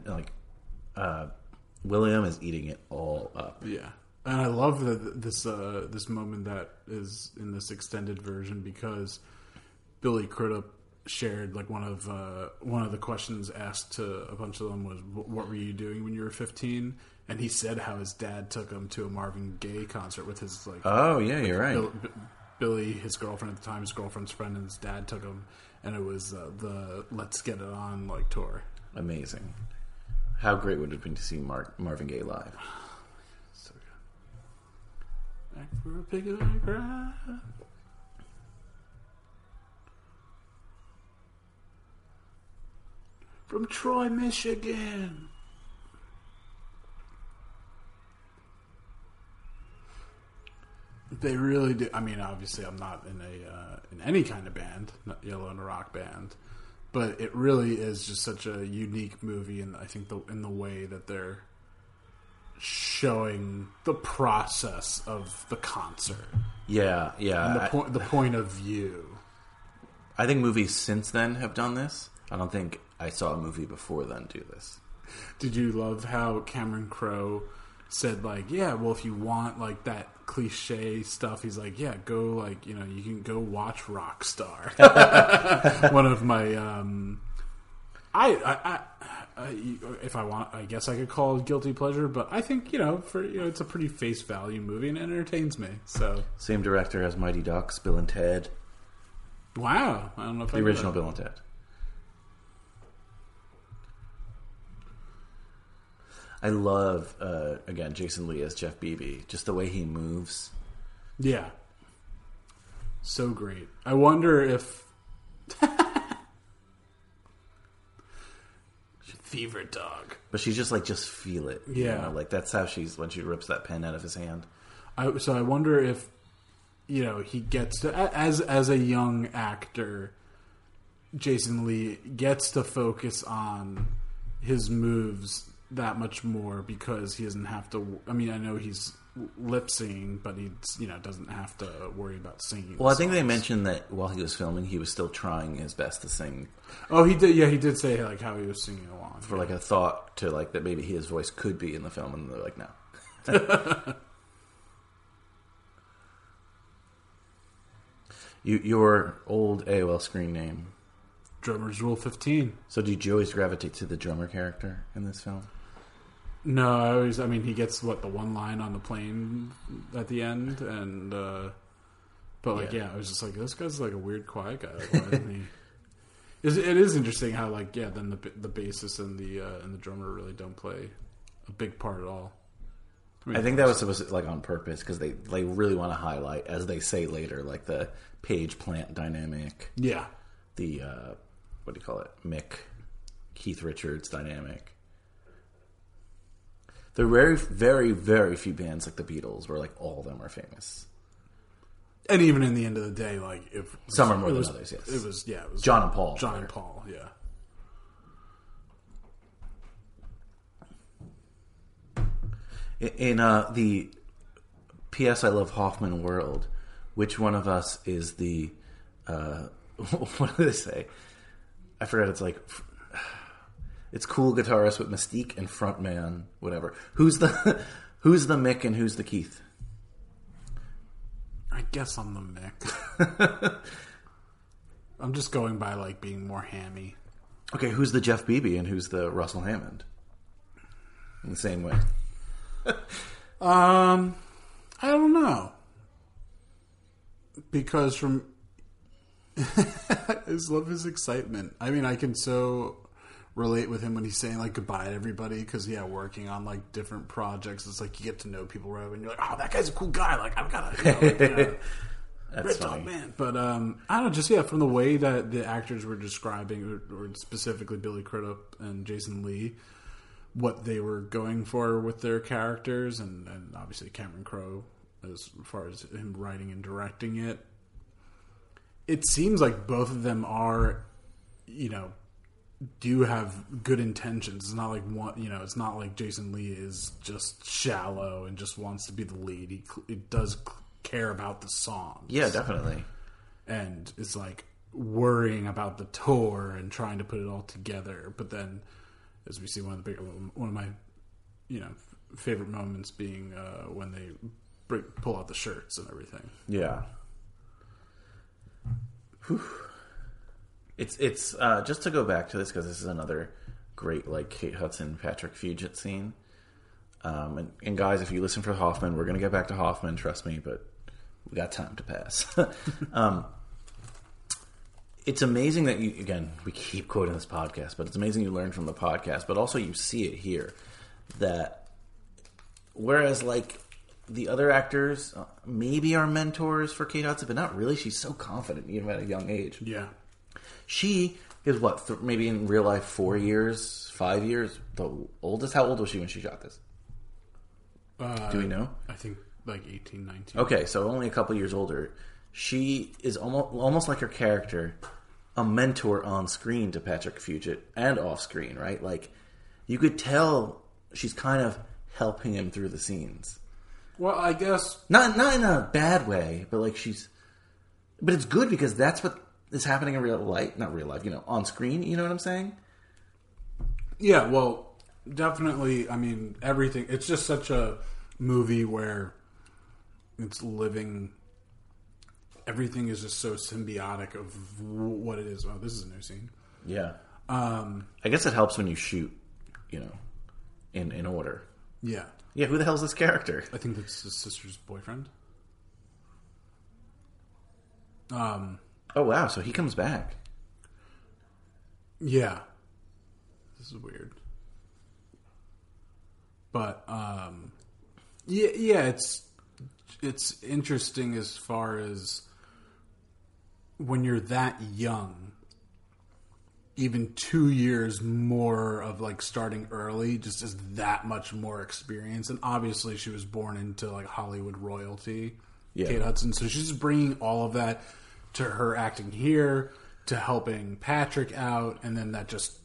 like, uh, William is eating it all up.
Yeah, and I love that this uh, this moment that is in this extended version because Billy Crudup shared like one of uh, one of the questions asked to a bunch of them was what were you doing when you were 15 and he said how his dad took him to a Marvin Gaye concert with his like
Oh yeah, you're right.
Bill, B- Billy his girlfriend at the time his girlfriend's friend and his dad took him and it was uh, the Let's Get It On like tour
Amazing. How great would it have been to see Marvin Gaye live?
so good back for a pick of a from Troy, Michigan. They really do. I mean, obviously, I'm not in a uh, in any kind of band, not yellow in a rock band, but it really is just such a unique movie, and I think the in the way that they're showing the process of the concert
Yeah, yeah.
and the
I-
the point of view.
I think movies since then have done this. I don't think I saw a movie before then do this.
Did you love how Cameron Crowe said like, yeah, well, if you want like that cliche stuff, he's like, yeah, go like you know, you can go watch Rockstar. One of my, um, I, I, I, if I want, I guess I could call it guilty pleasure, but I think you know, for you know, it's a pretty face value movie and it entertains me. So
Same director as Mighty Ducks, Bill and Ted,
wow, I don't know if
the
I
original. Bill and Ted. I love uh, again Jason Lee as Jeff Bebe. Just the way he moves.
Yeah. So great. I wonder if Fever dog.
But she's just like, just feel it. you
Yeah.
know? like that's how she's when she rips that pen out of his hand.
I, so I wonder if you know he gets to as as a young actor, Jason Lee gets to focus on his moves that much more because he doesn't have to. I mean, I know he's lip singing, but he's you know doesn't have to worry about singing.
Well, I think they mentioned that while he was filming, he was still trying his best to sing
Oh, he did. Yeah, he did say like how he was singing along
for like a thought to like that maybe his voice could be in the film, and they're like, no. you, your old AOL screen name.
Drummers Rule Fifteen.
So, did you always gravitate to the drummer character in this film?
No, I always. I mean, he gets what the one line on the plane at the end, and uh, but like,
Yeah.
yeah. I was just like, this guy's like a weird, quiet guy. Like, why isn't he? It's, it is interesting how like yeah, then the the bassist and the uh, and the drummer really don't play a big part at all.
I think that was supposed to like on purpose because they they really want to highlight, as they say later, like the Page Plant dynamic.
Yeah,
the uh, what do you call it, Mick Keith Richards dynamic. There are very, very, very few bands like the Beatles where like all of them are famous.
and even in the end of the day, like if
Some are more
it
than
was,
others, yes.
it was yeah, it was
John and Paul
John and Paul, yeah.
In, in uh, the P.S. I Love Hoffman world, which one of us is the uh, what do they say? I forgot. It's like it's cool guitarist with mystique and frontman, whatever. Who's the who's the Mick and who's the Keith?
I guess I'm the Mick. I'm just going by like being more hammy.
Okay, who's the Jeff Bebe and who's the Russell Hammond? In the same way.
Um, I don't know because from I just love his excitement. I mean, I can so relate with him when he's saying like goodbye to everybody because yeah, working on like different projects, it's like you get to know people right when you're like, oh, that guy's a cool guy. Like I've got to, you know, like, you know,
That's
Red
funny.
Dog Man. But um, I don't know, just yeah, from the way that the actors were describing, or, or specifically Billy Crudup and Jason Lee, what they were going for with their characters, and, and obviously Cameron Crowe, as far as him writing and directing it, it seems like both of them are, you know, do have good intentions. It's not like one, you know, it's not like Jason Lee is just shallow and just wants to be the lead. He, he does care about the song
Yeah, definitely.
and it's like worrying about the tour and trying to put it all together. But then, as we see, one of the bigger, one of my, you know, favorite moments being uh, when they bring, pull out the shirts and everything.
Yeah. Whew. It's it's uh, just to go back to this because this is another great like Kate Hudson Patrick Fugit scene. Um, and, and guys, if you listen for Hoffman, we're gonna get back to Hoffman. Trust me, but we got time to pass. um, it's amazing that you again we keep quoting this podcast, but it's amazing you learn from the podcast, but also you see it here that whereas like the other actors uh, maybe are mentors for Kate Hudson, but not really. She's so confident even at a young age.
Yeah,
She is what th- maybe in real life four years, five years. The oldest. How old was she when she shot this?
uh,
Do we know?
I think like 18, 19.
Okay, so only a couple years older. She is almost almost like her character, a mentor on screen to Patrick Fugit and off screen, right? Like you could tell she's kind of helping him through the scenes.
Well, I guess
Not not in a bad way, but like she's but it's good because that's what is happening in real life, not real life, you know, on screen, you know what I'm saying?
Yeah, well, definitely. I mean, everything. It's just such a movie where it's living. Everything is just so symbiotic of what it is. Oh, this is a new scene.
Yeah.
Um,
I guess it helps when you shoot, you know, in in order.
yeah,
Yeah, who the hell's this character?
I think that's his sister's boyfriend. Um,
Oh wow, so he comes back.
yeah, this is weird, but um, yeah, yeah, it's it's interesting as far as when you're that young even two years more of like starting early just is that much more experience. And obviously, she was born into like Hollywood royalty,
Yeah.
Kate Hudson. So she's bringing all of that to her acting here, to helping Patrick out, and then that just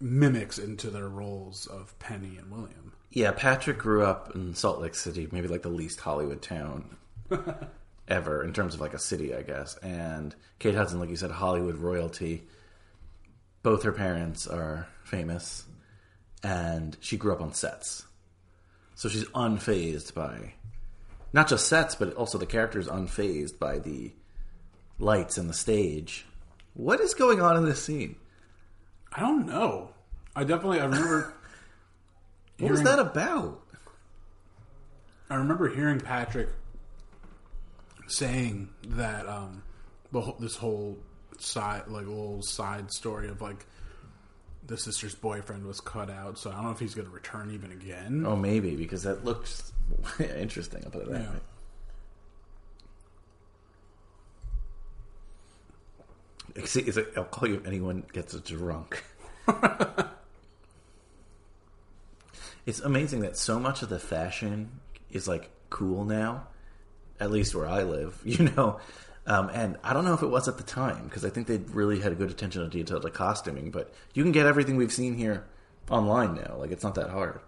mimics into their roles of Penny and William.
Yeah, Patrick grew up in Salt Lake City, maybe like the least Hollywood town ever in terms of like a city, I guess. And Kate Hudson, like you said, Hollywood royalty. Both her parents are famous, and she grew up on sets. So she's unfazed by not just sets, but also the characters unfazed by the lights and the stage. What is going on in this scene?
I don't know. I definitely I remember.
What was that about?
I remember hearing Patrick saying that um, the whole, this whole side, like little side story of like the sister's boyfriend was cut out. So I don't know if he's going to return even again.
Oh, maybe because that looks interesting. I'll put it that
Yeah.
way. See, it's a, I'll call you if anyone gets drunk. it's amazing that so much of the fashion is like cool now, at least where I live, you know. Um, and I don't know if it was at the time because I think they really had a good attention to detail to costuming. But you can get everything we've seen here online now. Like it's not that hard.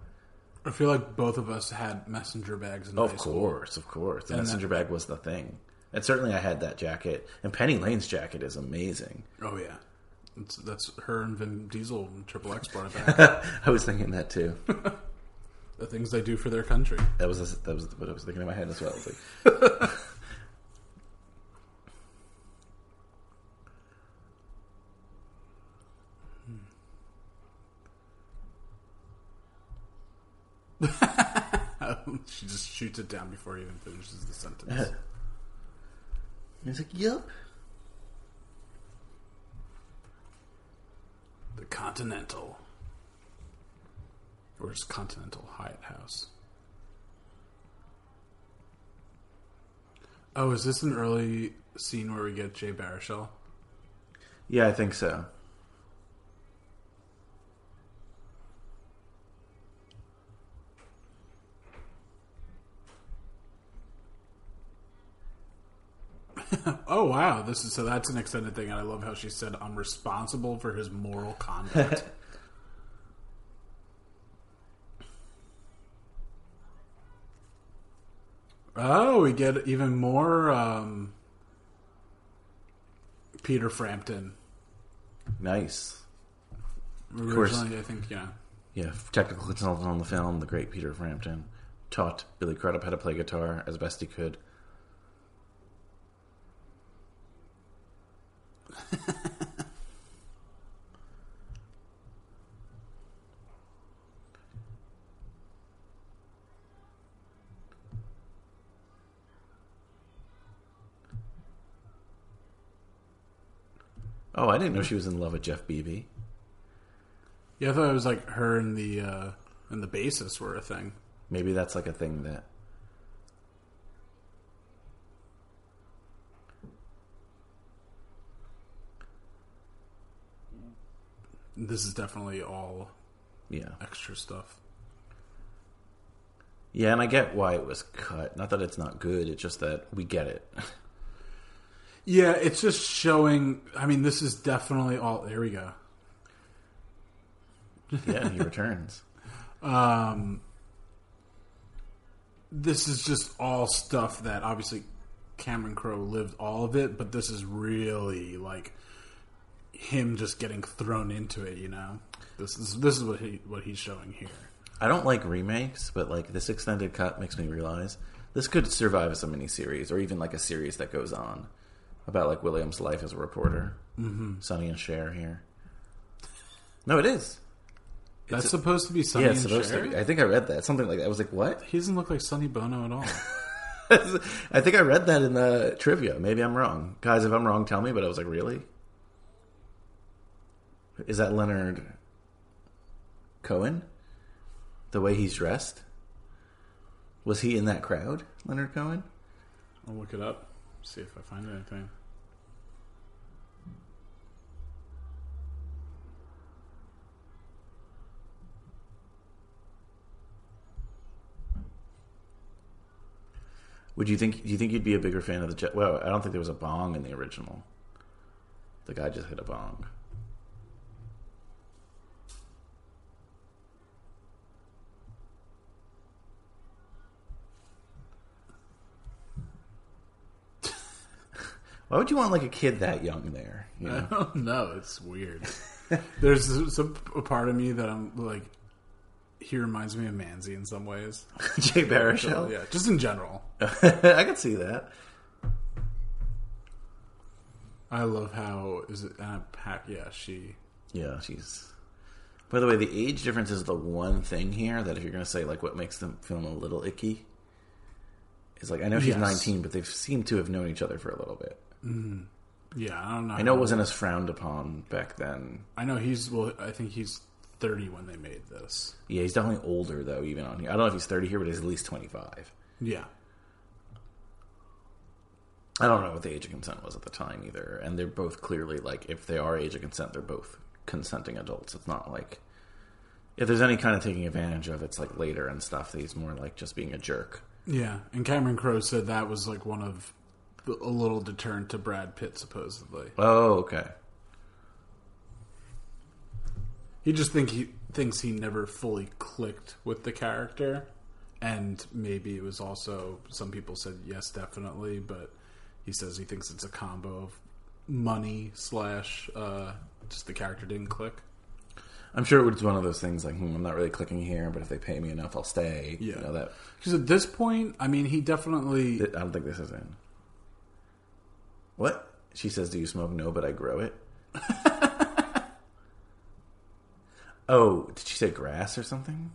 I feel like both of us had messenger bags in
Of
high school.
course, of course. The
And
messenger bag was the thing. And certainly I had that jacket. And Penny Lane's jacket is amazing.
Oh yeah, it's, that's her and Vin Diesel and Triple X brought it back.
I was thinking that too.
the things they do for their country.
That was that was what I was thinking in my head as well. Like- hmm.
she just shoots it down before he even finishes the sentence.
He's like, "Yup."
The Continental. Or just Continental Hyatt House. Oh, is this an early scene where we get Jay Baruchel?
Yeah, I think so.
Oh wow, this is so that's an extended thing, and I love how she said I'm responsible for his moral conduct. oh, we get even more um, Peter Frampton.
Nice. course.
Originally, I think yeah.
Yeah, technical consultant on the film, the great Peter Frampton, taught Billy Crudup how to play guitar as best he could. Oh, I didn't know she was in love with Jeff Bebe.
Yeah, I thought it was like her and the uh, and the bassist were a thing.
Maybe that's like a thing that
This is definitely all
yeah.
extra stuff.
Yeah, and I get why it was cut. Not that it's not good, it's just that we get it.
Yeah, it's just showing. I mean, this is definitely all. There we go.
yeah, he returns.
Um, this is just all stuff that obviously Cameron Crowe lived all of it, but this is really like him just getting thrown into it. You know, this is this is what he what he's showing here.
I don't like remakes, but like this extended cut makes me realize this could survive as a miniseries or even like a series that goes on about like William's life as a reporter. Mm-hmm. Sonny and Cher here. No, it is.
That's supposed to be Sonny
yeah, it's
and
supposed
Cher?
to be. I think I read that. Something like that. I was like, what?
He doesn't look like Sonny Bono at all.
I think I read that in the trivia. Maybe I'm wrong. Guys, if I'm wrong, tell me, but I was like, really? Is that Leonard Cohen? The way he's dressed? Was he in that crowd, Leonard Cohen?
I'll look it up, see if I find anything.
Would you think? Do you think you'd be a bigger fan of the Well, I don't think there was a bong in the original. The guy just hit a bong. Why would you want like a kid that young there? You
I
know?
don't know. It's weird. There's some a part of me that I'm like. He reminds me of Manzi in some ways.
Jay Baruchel.
yeah, just in general.
I can see that.
I love how is it? Uh, Pat, yeah, she.
Yeah, she's. By the way, the age difference is the one thing here that if you're going to say like what makes them film a little icky, is like I know she's
Yes.
19, but they seem to have known each other for a little bit.
Mm, yeah, I don't know.
I know it wasn't as frowned upon back then.
I know he's well. I think he's thirty when they made this.
Yeah, he's definitely older though, even on here. I don't know if he's 30 here, but he's at least 25.
Yeah,
I don't know what the age of consent was at the time either, and they're both clearly like if they are age of consent, they're both consenting adults. It's not like if there's any kind of taking advantage of, it's like later and stuff. That he's more like just being a jerk.
yeah. And Cameron Crowe said that was like one of a little deterrent to Brad Pitt, supposedly.
Oh, okay.
He just think he thinks he never fully clicked with the character, and maybe it was also some people said yes, definitely, but he says he thinks it's a combo of money slash uh, just the character didn't click.
I'm sure it was one of those things like hmm, I'm not really clicking here, but if they pay me enough, I'll stay.
Yeah.
You know that.
Because at this point, I mean, he definitely.
I don't think this is in. What she says? Do you smoke? No, but I grow it. oh, did she say grass or something?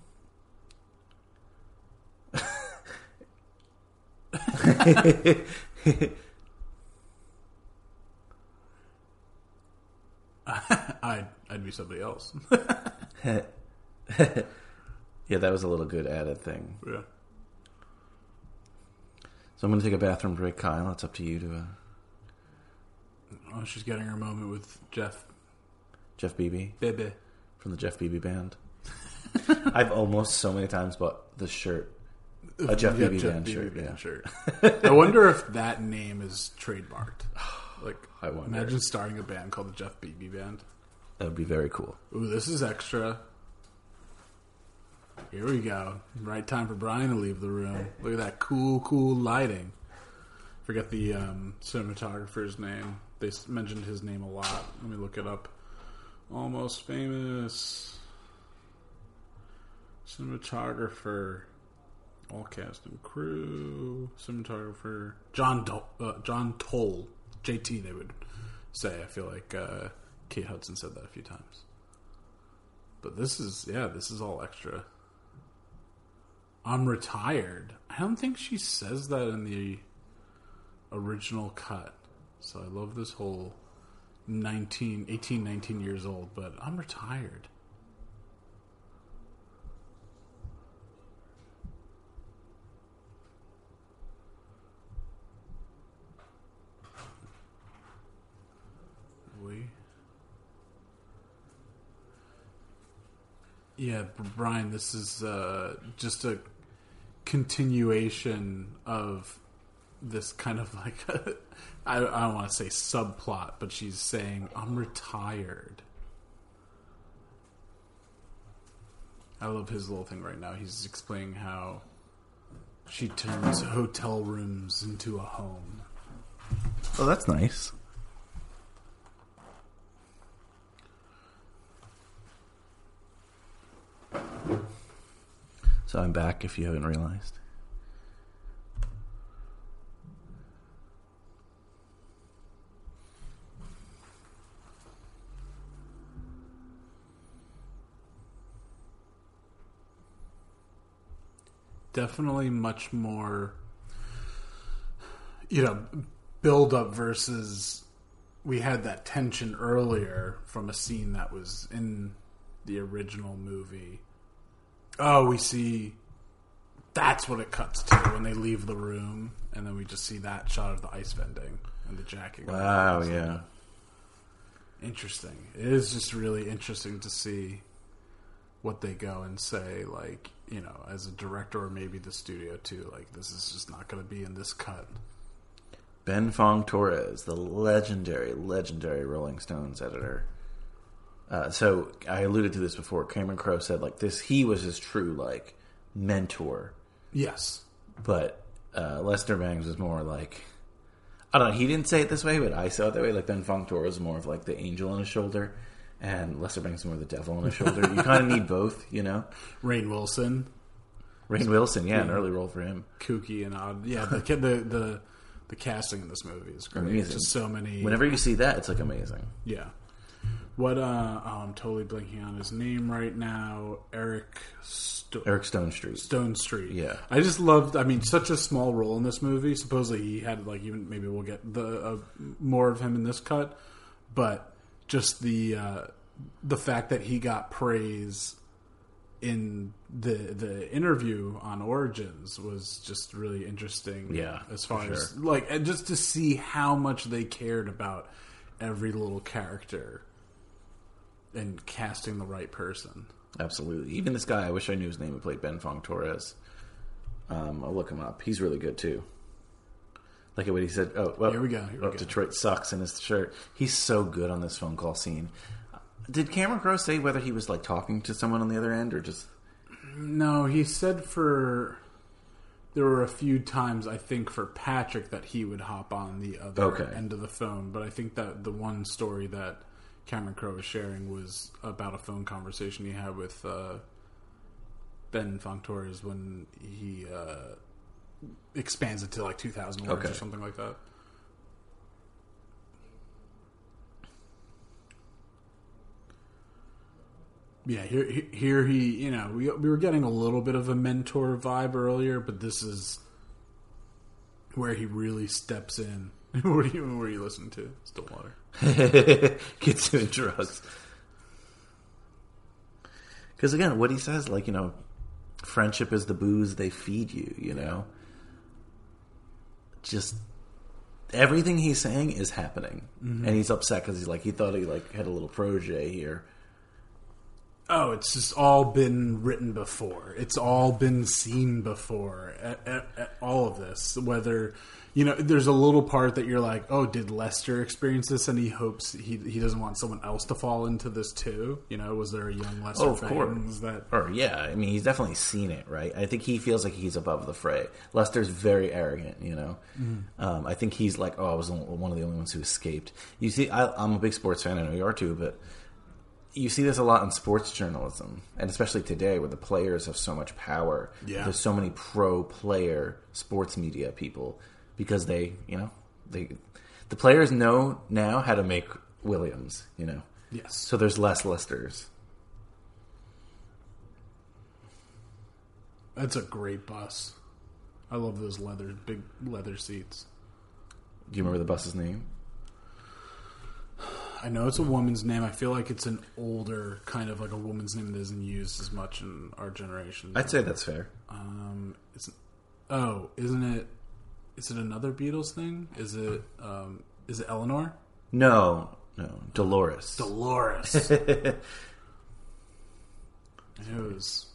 I'd I'd be somebody else.
yeah, that was a little good added thing.
yeah.
So I'm going to take a bathroom break, Kyle. It's up to you to uh,
Oh, she's getting her moment with Jeff
Jeff Beebe
Bebe.
from the Jeff Bebe band. I've almost so many times bought the shirt, a Jeff
Yeah, Bebe
band
Bebe
shirt.
band
yeah.
shirt. I wonder if that name is trademarked. Like,
I wonder.
imagine starting a band called the Jeff Bebe Band.
That would be very cool.
Ooh, this is extra. Here we go. Right time for Brian to leave the room. Look at that cool, cool lighting. Forget the um, cinematographer's name. They mentioned his name a lot. Let me look it up. Almost famous cinematographer. All cast and crew. Cinematographer John uh, John Toll. JT. They would say. I feel like uh, Kate Hudson said that a few times. But this is yeah, this is all extra. I'm retired. I don't think she says that in the original cut. So I love this whole 19, 18, 19 years old, but I'm retired. We. Yeah, Brian, this is uh, just a continuation of this kind of like I, I don't want to say subplot, but she's saying I'm retired. I love his little thing right now. He's explaining how she turns hotel rooms into a home.
Oh, that's nice. So I'm back if you haven't realized.
Definitely much more you know build up versus we had that tension earlier from a scene that was in the original movie. Oh we see that's what it cuts to when they leave the room and then we just see that shot of the ice vending and the jacket
Wow, yeah.
interesting. It is just really interesting to see what they go and say like you know, as a director or maybe the studio too. Like this is just not going to be in this cut.
Ben Fong Torres, the legendary, legendary Rolling Stones editor. Uh, so I alluded to this before. Cameron Crowe said like this. He was his true like mentor,
Yes.
but uh, Lester Bangs was more like I don't know. He didn't say it this way, but I saw it that way. Like Ben Fong Torres was more of like the angel on his shoulder, and Lester is more the devil on his shoulder. you kind of need both, you know.
Rainn Wilson,
Rainn Wilson, yeah, an early role for him.
kooky and odd. Yeah, the the the, the casting in this movie is great.
Amazing.
Just so many.
Whenever you see that, it's like amazing.
Yeah. What uh oh, I'm totally blanking on his name right now. Eric Sto-
Eric Stonestreet.
Stone Street.
Yeah.
I just loved I mean such a small role in this movie. Supposedly he had like even maybe we'll get the uh, more of him in this cut, but just the uh the fact that he got praise in the the interview on Origins was just really interesting.
Yeah,
as far
for
as like and just to see how much they cared about every little character and casting the right person.
Absolutely. Even this guy, I wish I knew his name. Who played Ben Fong Torres. Um, I'll look him up. He's really good too. Like what he said. Oh, well,
Here we go, here we go.
Detroit sucks in his shirt. He's so good on this phone call scene. Did Cameron Crowe say whether he was like talking to someone on the other end or just?
No, he said for there were a few times I think for Patrick that he would hop on the other
Okay.
end of the phone, but I think that the one story that Cameron Crowe was sharing was about a phone conversation he had with uh, Ben Fong Torres when he uh, expands it to like two thousand words
Okay.
or something like that. Yeah, here, he- here he, you know, we we were getting a little bit of a mentor vibe earlier, but this is where he really steps in. what are you what are you listening to? Stillwater.
gets into drugs. Because again, what he says, like you know, friendship is the booze they feed you. You know, just everything he's saying is happening,
Mhm.
and he's upset because he's like he thought he like had a little protege here.
Oh, it's just all been written before. It's all been seen before. A- a- a- all of this, whether you know, there's a little part that you're like, oh, did Lester experience this? And he hopes he he doesn't want someone else to fall into this too. You know, was there a young Lester?
Oh, of course.
That
Or yeah, I mean, he's definitely seen it, right? I think he feels like he's above the fray. Lester's very arrogant, you know.
Mhm.
Um, I think he's like, oh, I was one of the only ones who escaped. You see, I, I'm a big sports fan. I know you are too, but you see this a lot in sports journalism, and especially today, where the players have so much power.
Yeah.
There's so many pro-player sports media people because they, you know, they the players know now how to make Williams, you know.
Yes.
So there's less Lesters.
That's a great bus. I love those leather big leather seats.
Do you remember the bus's name?
I know it's a woman's name. I feel like it's an older kind of like a woman's name that isn't used as much in our generation.
I'd say that's fair.
Um, it's oh, isn't it? Is it another Beatles thing? Is it? Um, is it Eleanor?
No, no, Dolores.
Dolores. it was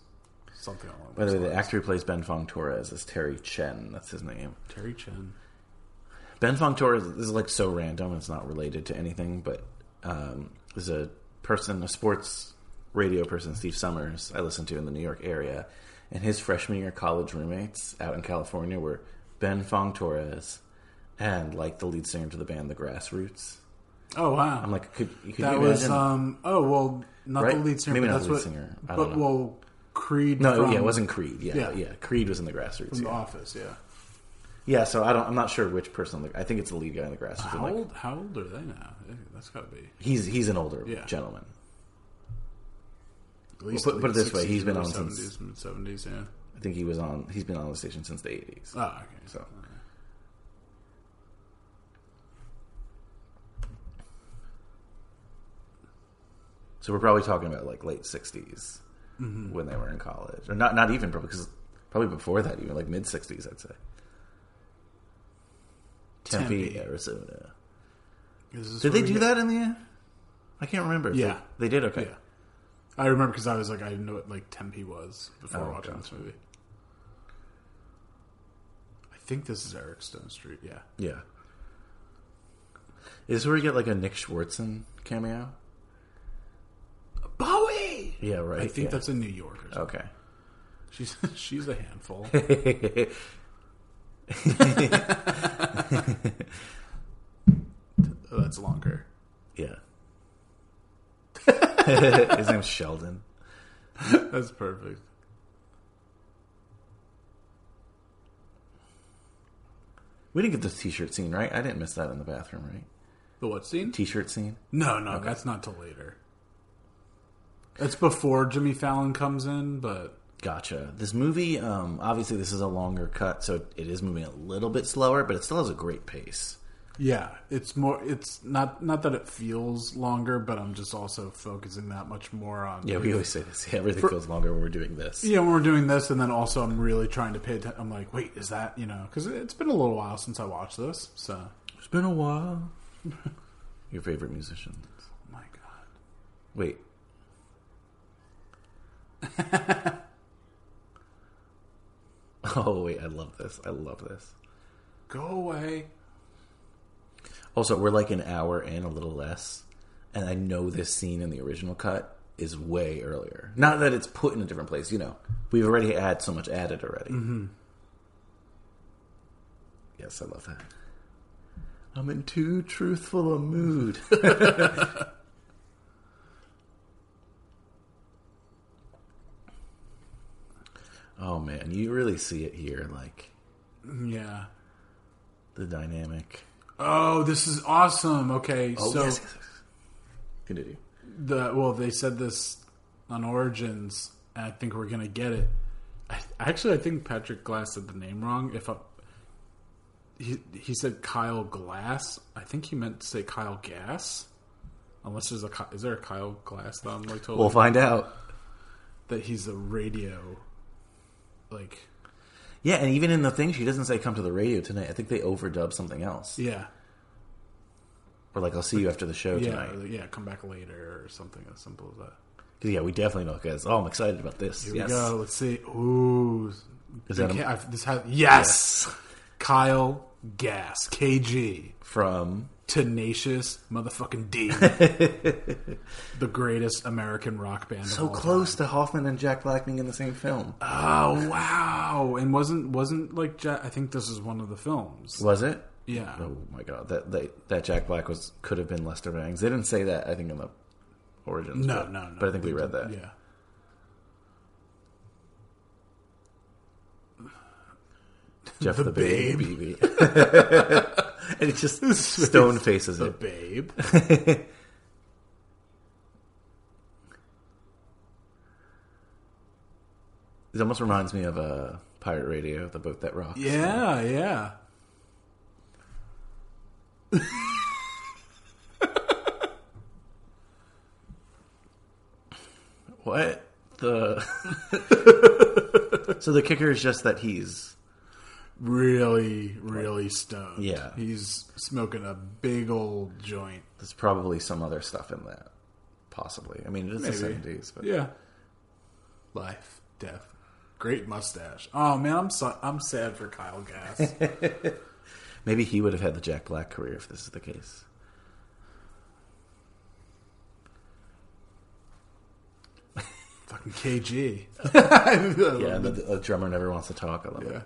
something along
By the way, the actor who plays Ben Fong Torres is Terry Chen. That's his name.
Terry Chen.
Ben Fong Torres this is like so random. It's not related to anything, but um, is a person, a sports radio person, Steve Somers. I listen to in the New York area, and his freshman year college roommates out in California were Ben Fong Torres and like the lead singer to the band The Grassroots.
Oh wow!
I'm like, could, could
that was um. Oh well, not
Right?
the lead singer.
Maybe not
that's
the lead
what,
singer. I
but well, Creed.
No,
from,
yeah, it wasn't Creed. Yeah,
yeah,
yeah, Creed was in the Grassroots.
from
yeah.
The Office. Yeah.
Yeah, so I don't. I'm not sure which person. Like, I think it's the lead guy in the Grassroots.
How
like,
old? How old are they now? That's got to be.
He's he's an older
Yeah.
gentleman.
At least
Well, put, put it this way, he's been on
early
since
70s, seventies. Yeah.
I think he was on. He's been on the station since the 80s.
Oh, okay.
So so we're probably talking about like late 60s
Mhm.
when they were in college, or not not even probably because probably before that, even like mid 60s, I'd say. Tempe,
Tempe.
Arizona. Did they do that in the end? I can't remember.
Yeah.
they, they did. Okay.
Yeah. I remember because I was like, I didn't know what like Tempe was before
Oh,
watching
gotcha.
this movie. I think this is Eric Stonestreet. Yeah.
Yeah. Is this where we get like a Nick Schwartzen cameo?
Bowie.
Yeah, right.
I think
yeah.
that's in New York. Or something.
okay.
She's she's a handful. Oh, that's longer.
His name's Sheldon.
That's perfect.
We didn't get the t-shirt scene, right? I didn't miss that in the bathroom, right?
The what scene?
T-shirt scene.
No, no, that's not till later. It's before Jimmy Fallon comes in, but
Gotcha. This movie, um, obviously, this is a longer cut, so it is moving a little bit slower, but it still has a great pace.
Yeah, it's more. It's not not that it feels longer, but I'm just also focusing that much more on.
Yeah, we always say this. Yeah, everything
For-
feels longer when we're doing this.
Yeah, when we're doing this, and then also I'm really trying to pay attention. I'm like, wait, is that you know? Because it's been a little while since I watched this. So, oh
It's been a while. Your favorite musicians?
my god,
Wait. oh wait, I love this. I love this.
go away.
Also, we're like an hour in, a little less, and I know this scene in the original cut is way earlier. Not that it's put in a different place, you know. We've already had so much added already.
Mm-hmm.
Yes, I love that. I'm in too truthful a mood. oh man, you really see it here, like
Yeah.
the dynamic.
Oh, this is awesome. Okay,
Oh
so
yes, yes, yes. Continue.
the well, they said this on Origins, and I think we're gonna get it. I, actually, I think Patrick Glass said the name wrong. If I, he he said Kyle Glass, I think he meant to say Kyle Gass. Unless there's a is there a Kyle Glass that I'm like totally
We'll find out.
that he's a radio like
Yeah, and even in the thing, she doesn't say "come to the radio tonight." I think they overdub something else,
yeah
or like "I'll see you after the show
yeah
tonight."
or, yeah come back later or something as simple as that.
'Cause, yeah, we definitely know, guys. Oh, I'm excited about this.
Here
yes.
we go. Let's see. Ooh,
Is that
They
a-
ca- I- this has yes, Kyle Gass KG.
from
Tenacious motherfucking D. the greatest American rock band.
so close
Time.
to Hoffman and Jack Black being in the same film.
Oh wow! And wasn't wasn't like Jack, I think this is one of the films.
Was it?
Yeah.
Oh my god, that that, that Jack Black was could have been Lester Bangs. They didn't say that. I think in the origins.
No,
but,
no, no.
But I think we read that.
Yeah.
Jeff
The
the, babe,
Babe.
And it just stone faces
The
it.
babe.
It almost reminds me of a pirate radio, the boat that rocks.
Yeah, yeah.
What the? so the kicker is just that he's
Really, really stoned.
Yeah.
He's smoking a big old joint.
there's probably some other stuff in that, possibly. I mean, it's the seventies, but
Yeah. Life, death. Great mustache. Oh man, I'm so, I'm sad for Kyle Gass.
maybe he would have had the Jack Black career if this is the case.
Fucking KG.
Yeah, the, the drummer never wants to talk. I love
Yeah.
it.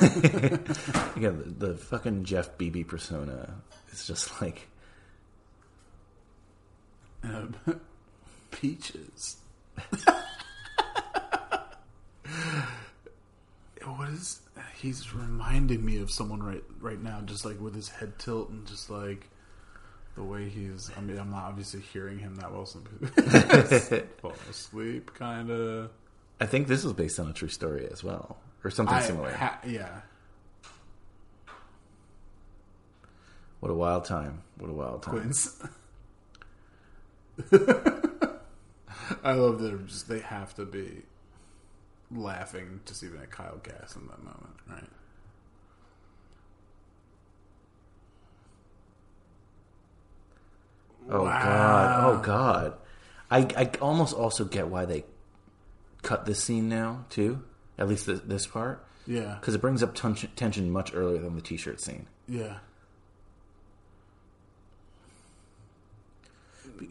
Again, the, the fucking Jeff Bebe persona is just like
Um, peaches. what is? He's reminding me of someone right right now, just like with his head tilt and just like the way he's. I mean, I'm not obviously hearing him that well. So fall asleep, kind of.
I think this was based on a true story as well, or something similar.
Ha- yeah.
what a wild time! What a wild time!
I love that just they have to be laughing just even at Kyle Gass in that moment, right?
Oh wow. god! Oh god! I, I almost also get why they cut this scene now too. At least this, this part,
Yeah.
because it brings up tension, tension much earlier than the t-shirt scene.
Yeah.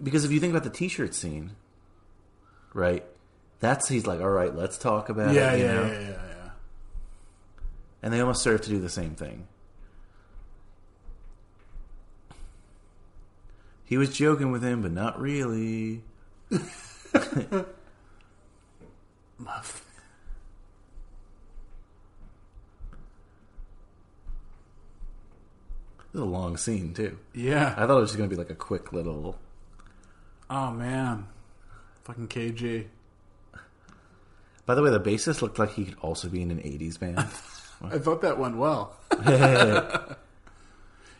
Because if you think about the t-shirt scene, right? That's he's like, all right, let's talk about
Yeah,
it. you
yeah,
know?
yeah, yeah, yeah.
And they almost serve to do the same thing. He was joking with him, but not really.
Muff.
This is a long scene too.
Yeah.
I thought it was just going to be like a quick little.
Oh man. Fucking KG.
By the way, the bassist looked like he could also be in an '80s band.
I thought that went well. yeah,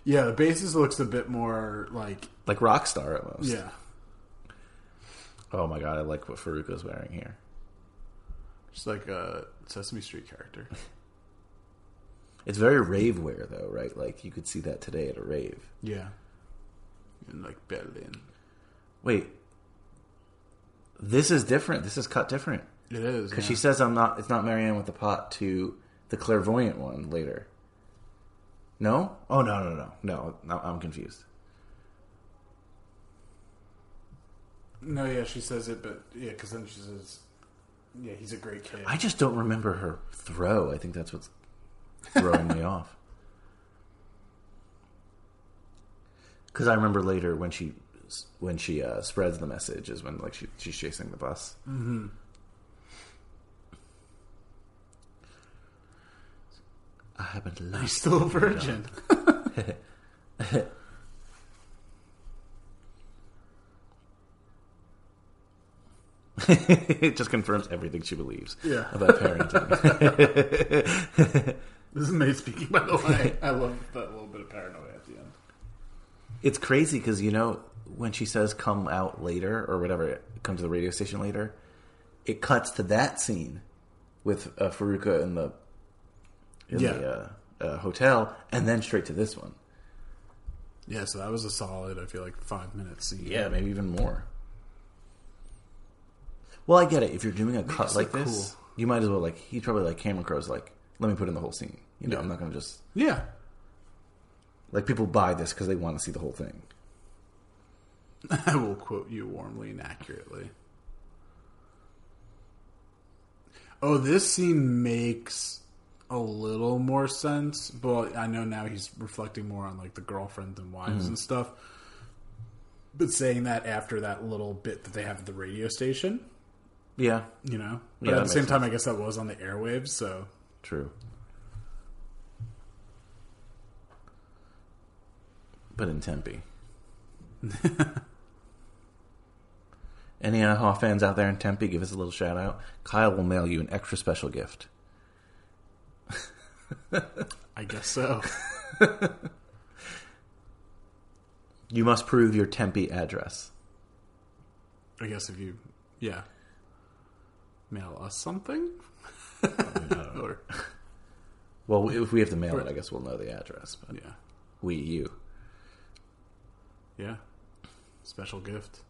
the bassist looks a bit more like
like rock Rockstar almost.
yeah.
Oh my god, I like what Fairuza's wearing here.
Just like a Sesame Street character.
It's very rave wear though, right? Like you could see that today at a rave.
Yeah. In like Berlin.
Wait, this is different. This is cut different
It is.
because
yeah.
she says I'm not. It's not Marianne with the pot to the clairvoyant one later. No? Oh no no no no! no I'm confused.
No, yeah, she says it, but yeah, because then she says, "Yeah, he's a great kid."
I just don't remember her throw. I think that's what's throwing me off. Because I remember later when she when she uh, spreads the message is when like she, she's chasing the bus.
mm-hmm.
I happen to like
He's still a virgin.
it just confirms everything she believes
Yeah.
about parenting.
this is May speaking, by the way. I love that little bit of paranoia at the end.
it's crazy because you know when she says "come out later" or whatever, come to the radio station later, it cuts to that scene with uh, Fairuza in the in
Yeah.
the uh, uh, hotel, and then straight to this one.
Yeah, so that was a solid. I feel like five minutes. Scene.
Yeah, maybe even more. Well, I get it. If you're doing a cut
Makes
like
it
this,
cool.
you might as well like. He's probably like Cameron Crowe's like, let me put in the whole scene. You know, I'm not going to just
Yeah.
like people buy this because they want to see the whole thing.
I will quote you warmly and accurately. Oh, this scene makes a little more sense, but I know now he's reflecting more on like the girlfriends and wives
Mhm.
and stuff. But saying that after that little bit that they have at the radio station,
Yeah,
you know. But
Yeah,
at the same
makes
time. I guess that was on the airwaves, so
true. But in Tempe. Any uh, fans out there in Tempe, give us a little shout out. Kyle will mail you an extra special gift.
I guess so.
You must prove your Tempe address.
I guess if you, yeah, mail us something, or
Well, if we have to mail it, I guess we'll know the address. But
yeah,
we, you.
yeah, special gift.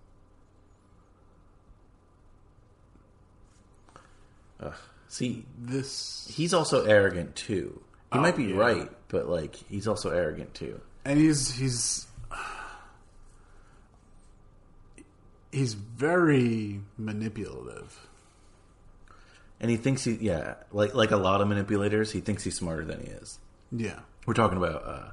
Ugh. See,
this
he's also arrogant too. He
Oh,
might be
yeah.
right, but like he's also arrogant too.
and he's he's he's very manipulative.
And he thinks he, yeah, like like a lot of manipulators, he thinks he's smarter than he is.
Yeah,
We're talking about uh,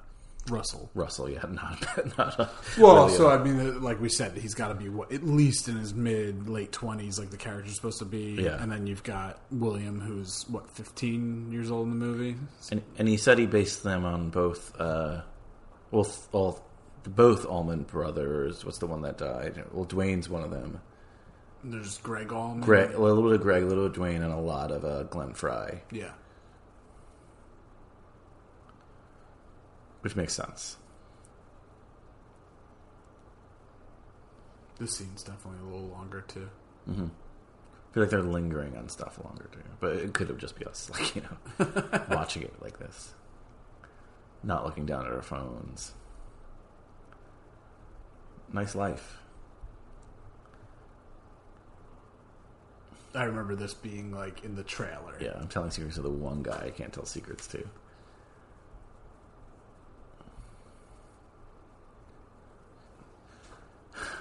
Russell.
Russell, yeah, not not. Uh,
Well,
really,
so
uh,
I mean, uh, like we said, he's got to be what, at least in his mid late twenties, like the character's supposed to be.
Yeah.
and then you've got William, who's what fifteen years old in the movie.
and and he said he based them on both, uh, well, all both Allman brothers. What's the one that died? Well, Duane's one of them.
There's Gregg Allman.
Gregg, a little bit of Gregg, a little bit of Duane, and a lot of uh, Glenn Frey,
Yeah,
which makes sense.
this scene's definitely a little longer too.
hmm I feel like they're lingering on stuff longer too, but it could have just be us, like you know, watching it like this, not looking down at our phones. Nice life.
I remember this being like in the trailer.
Yeah, I'm telling secrets to the one guy I can't tell secrets to.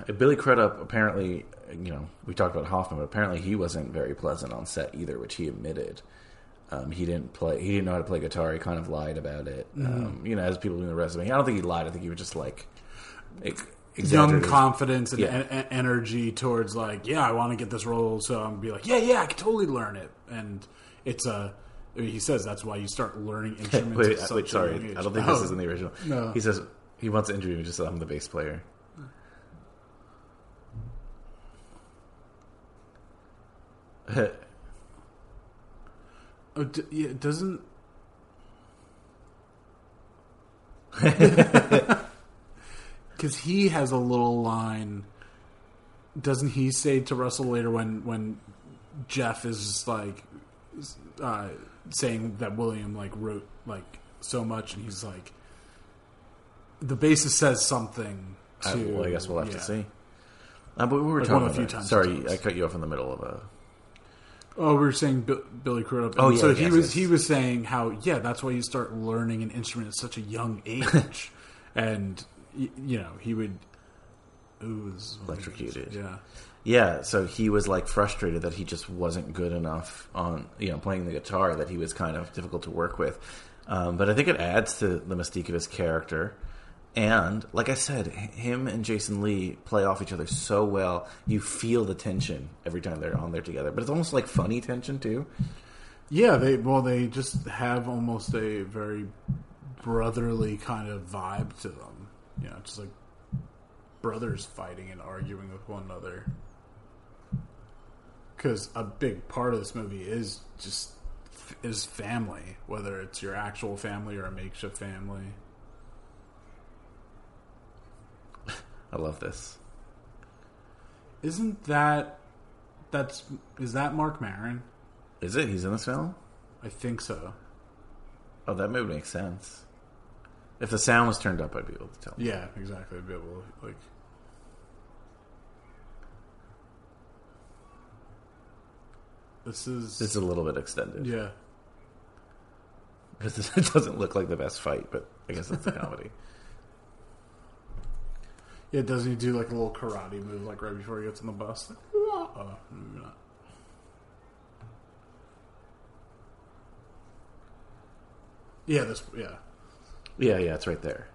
Billy Crudup apparently, you know, we talked about Hoffman, but apparently he wasn't very pleasant on set either, which he admitted. Um, he didn't play. He didn't know how to play guitar. He kind of lied about it. Um, you know, as people do in the resume, I don't think he lied. I think he was just like
Young confidence and
Yeah.
en- en- energy towards like, yeah, I want to get this role, so I'm gonna be like, yeah, yeah, I can totally learn it. And it's a. I mean, he says that's why you start learning instruments.
wait, wait, sorry. I don't think
Oh,
this is in the original.
No.
He says he wants to interview me just I'm the bass player.
Oh, d- yeah, it doesn't. Because he has a little line. Doesn't he say to Russell later when when Jeff is like uh, saying that William like wrote like so much, and he's like, the bassist says something. To,
I, well, I guess we'll have
yeah.
to see. Uh, but we were
Like
talking
a few times
Sorry,
sometimes.
I cut you off in the middle of a.
Oh, we were saying Bi- Billy Crudup.
Oh, yeah,
so he was
yes.
he was saying how yeah, that's why you start learning an instrument at such a young age, and you know he would. Ooh, this is one of the-
Electrocuted.
Yeah,
Yeah, so he was like frustrated that he just wasn't good enough on you know playing the guitar. That he was kind of difficult to work with. Um, but I think it adds to the mystique of his character. And like I said, him and Jason Lee play off each other so well. You feel the tension every time they're on there together. But it's almost like funny tension too.
yeah. They well, they just have almost a very brotherly kind of vibe to them. You know, just like brothers fighting and arguing with one another. Because a big part of this movie is just is family, whether it's your actual family or a makeshift family.
I love this.
Isn't that that's is that Marc Maron?
Is it? He's in this film?
I think so.
Oh, that would make sense. If the sound was turned up, I'd be able to tell.
Yeah, exactly. I'd be able to, like This is
This is a little bit extended.
yeah.
Because it doesn't look like the best fight, but I guess it's a comedy.
Yeah, doesn't he do like a little karate move like right before he gets on the bus? Like, oh, maybe not. Yeah, this yeah.
Yeah, yeah, it's right there.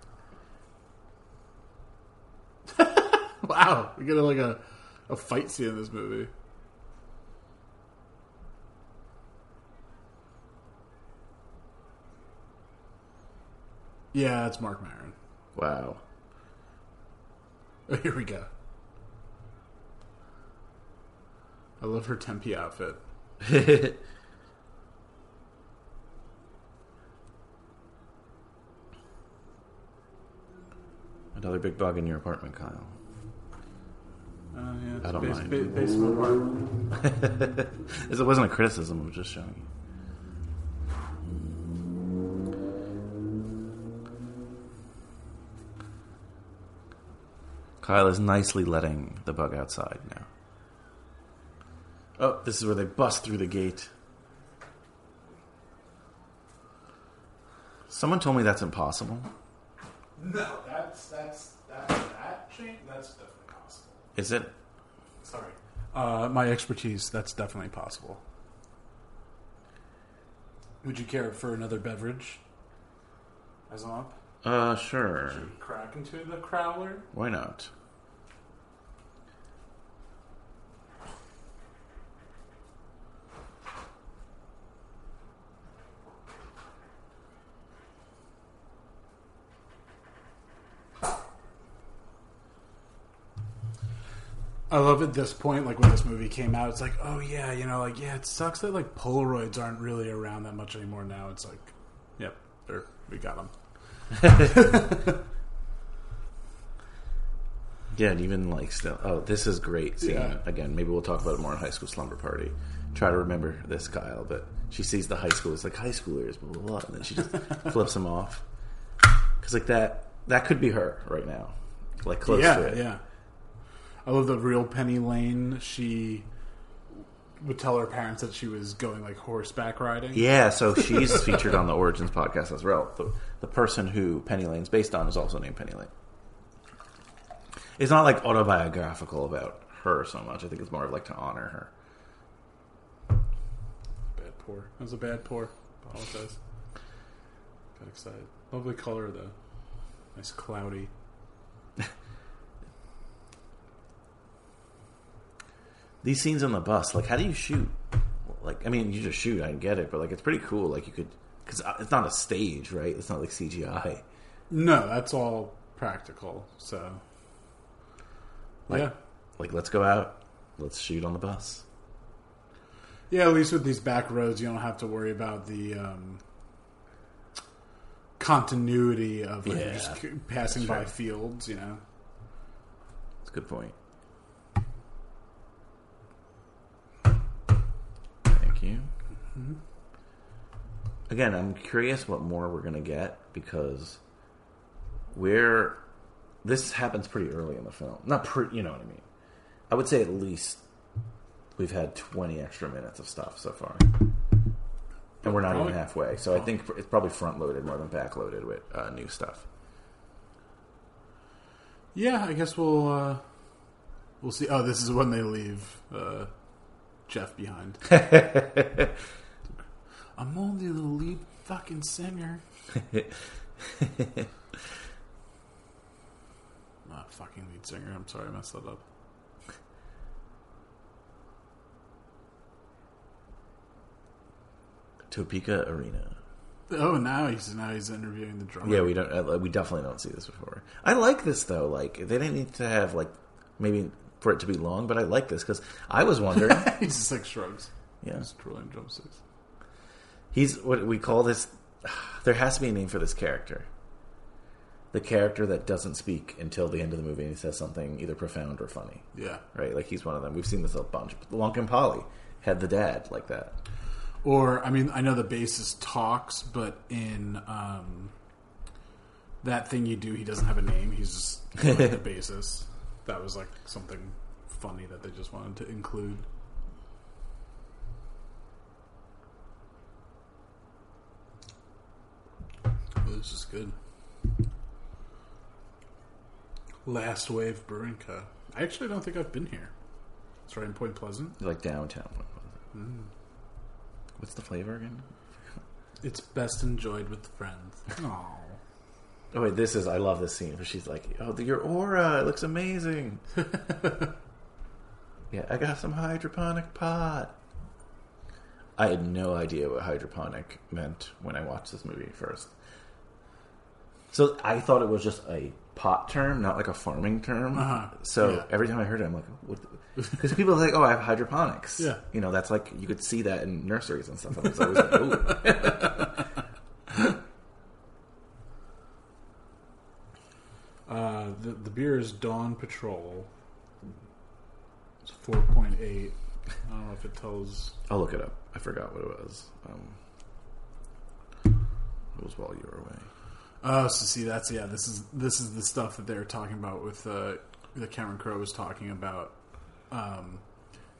Wow, we get like a a fight scene in this movie. Yeah, it's Marc Maron.
Wow.
Oh, here we go. I love her Tempe outfit.
Another big bug in your apartment, Kyle.
Uh, yeah,
I don't
base,
mind.
ba- basement apartment.
It wasn't a criticism, I was just showing you. Kyle is nicely letting the bug outside now. Oh, this is where they bust through the gate. Someone told me that's impossible.
No, that's that's that's that chain. That's definitely possible.
Is it?
Sorry, uh, my expertise. That's definitely possible. Would you care for another beverage? As up,
Uh, sure.
crack into the crowler.
Why not?
I love at this point, like when this movie came out, it's like, oh yeah, you know, like yeah, it sucks that like Polaroids aren't really around that much anymore. Now it's like, yep, there we got them.
Yeah, and even like still. Oh, this is great. Scene.
Yeah.
Again, maybe we'll talk about it more in high school slumber party. Try to remember this, Kyle. But she sees the high school. It's like high schoolers, blah blah blah, and then she just flips them off. Because like that, that could be her right now, like close
yeah,
to it.
yeah. I love the real Penny Lane. She would tell her parents that she was going like horseback riding.
Yeah, so she's featured on the Origins podcast as well. The, the person who Penny Lane's based on is also named Penny Lane. It's not like autobiographical about her so much. I think it's more of like to honor her.
Bad pour. That was a bad pour. Apologize. Got excited. Lovely color though. Nice cloudy.
These scenes on the bus, like, how do you shoot? Like, I mean, you just shoot. I get it, but like, it's pretty cool. Like, you could because it's not a stage, right? It's not like CGI.
No, that's all practical. So,
Like,
yeah,
like let's go out. Let's shoot on the bus.
yeah. At least with these back roads, you don't have to worry about the um, continuity of like,
Yeah,
just passing by
right.
fields. You know.
That's a good point. You. Again, I'm curious what more we're going to get because we're. This happens pretty early in the film. Not pretty, you know what I mean. I would say at least we've had 20 extra minutes of stuff so far. And we're not even halfway. So I think it's probably front loaded more than back loaded with uh, new stuff.
Yeah, I guess we'll uh, we'll see. Oh, this is when they leave uh, Jeff behind. I'm only the lead fucking singer. Not fucking lead singer. I'm sorry, I messed that up.
Topeka Arena.
Oh, now he's now he's interviewing the drummer.
Yeah, we don't. We definitely don't see this before. I like this though. Like they didn't need to have like maybe for it to be long, but I like this because I was wondering.
he just like shrugs.
Yeah.
He's twirling drumsticks.
he's what we call this. There has to be a name for this character. The character that doesn't speak until the end of the movie, and he says something either profound or funny.
Yeah.
Right, like he's one of them. We've seen this a bunch. Lunkin Polly had the dad like that.
Or I mean, I know the bassist talks, but in um, that thing you do, he doesn't have a name. He's just like the bassist. That was like something funny that they just wanted to include. Oh, this is good. Last Wave Co. I actually don't think I've been here. It's right in Point Pleasant.
Like downtown. Point Pleasant. it? What's the flavor again?
It's best enjoyed with friends. Oh.
Oh wait, this is I love this scene where she's like, "Oh, your aura, it looks amazing." yeah, I got some hydroponic pot. I had no idea what hydroponic meant when I watched this movie first. So I thought it was just a pot term, not like a farming term.
Uh-huh.
So
Yeah.
every time I heard it, I'm like, Because people are like, "Oh, I have hydroponics."
Yeah.
you know, that's like you could see that in nurseries and stuff. I was always like, "Ooh."
Uh, the, the beer is Dawn Patrol. It's 4.8. I don't know if it tells.
I'll look it up. I forgot what it was. Um, it was while you were away.
Oh, so see, that's yeah. This is this is the stuff that they were talking about with uh, that Cameron Crowe was talking about. Um,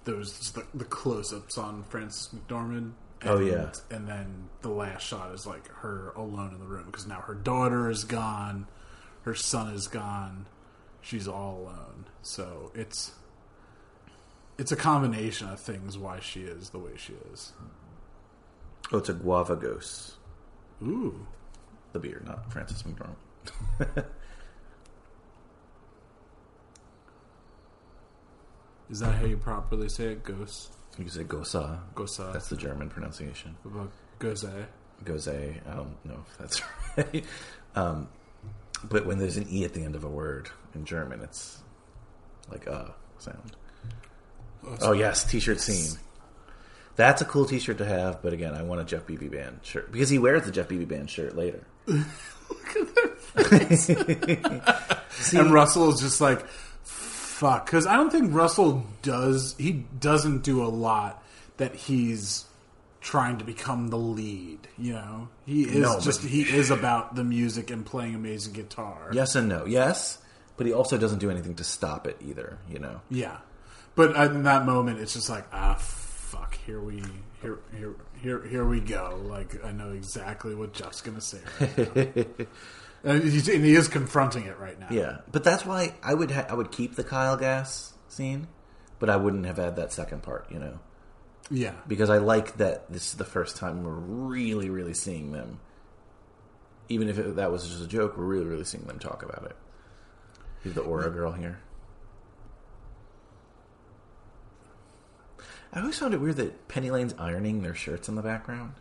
those the, the close-ups on Frances McDormand.
Oh, yeah.
and then the last shot is like her alone in the room because now her daughter is gone, her son is gone, she's all alone. So it's it's a combination of things why she is the way she is.
Oh, it's a guava ghost.
Ooh,
The beer, not Frances McDormand.
is that how you properly say it? Ghost,
You can say gosa.
gosa.
That's the German pronunciation.
What about Gose?
Gose. I don't know if that's right. um, but when there's an e at the end of a word in German, it's like a sound. Oh yes, t-shirt scene. That's a cool T-shirt to have, but again, I want a Jeff Bebe Band shirt because he wears the Jeff Bebe Band shirt later.
and Russell is just like, fuck. Because I don't think Russell does, he doesn't do a lot that he's trying to become the lead, you know? He is
No,
just, he is about the music and playing amazing guitar.
Yes and no. Yes, but he also doesn't do anything to stop it either. You know.
Yeah. But in that moment, it's just like, ah, fuck. here we here here here here we go. Like I know exactly what Jeff's gonna say. Right and, and he is confronting it right now.
Yeah, but that's why I would ha- I would keep the Kyle Gass scene, but I wouldn't have had that second part. You know,
yeah.
because I like that this is the first time we're really really seeing them. Even if it, that was just a joke, we're really really seeing them talk about it. Who's the Aura girl here? I always found it weird that Penny Lane's ironing their shirts in the background.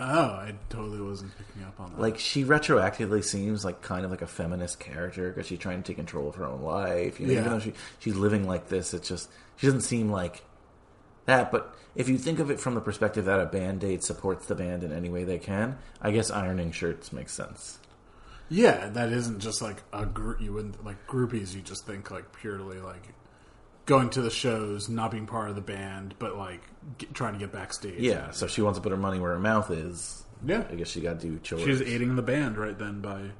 Oh, I totally wasn't picking up on that.
Like she retroactively seems like kind of like a feminist character because she's trying to take control of her own life. You know,
Yeah.
even though she she's living like this, it's just she doesn't seem like that. But if you think of it from the perspective that a band aid supports the band in any way they can, I guess ironing shirts makes sense.
yeah, that isn't just like a group. You wouldn't like groupies. You just think like purely like going to the shows, not being part of the band, but like get, trying to get backstage.
Yeah, so she wants to put her money where her mouth is.
Yeah.
I guess she got to do chores.
She's aiding the band right then by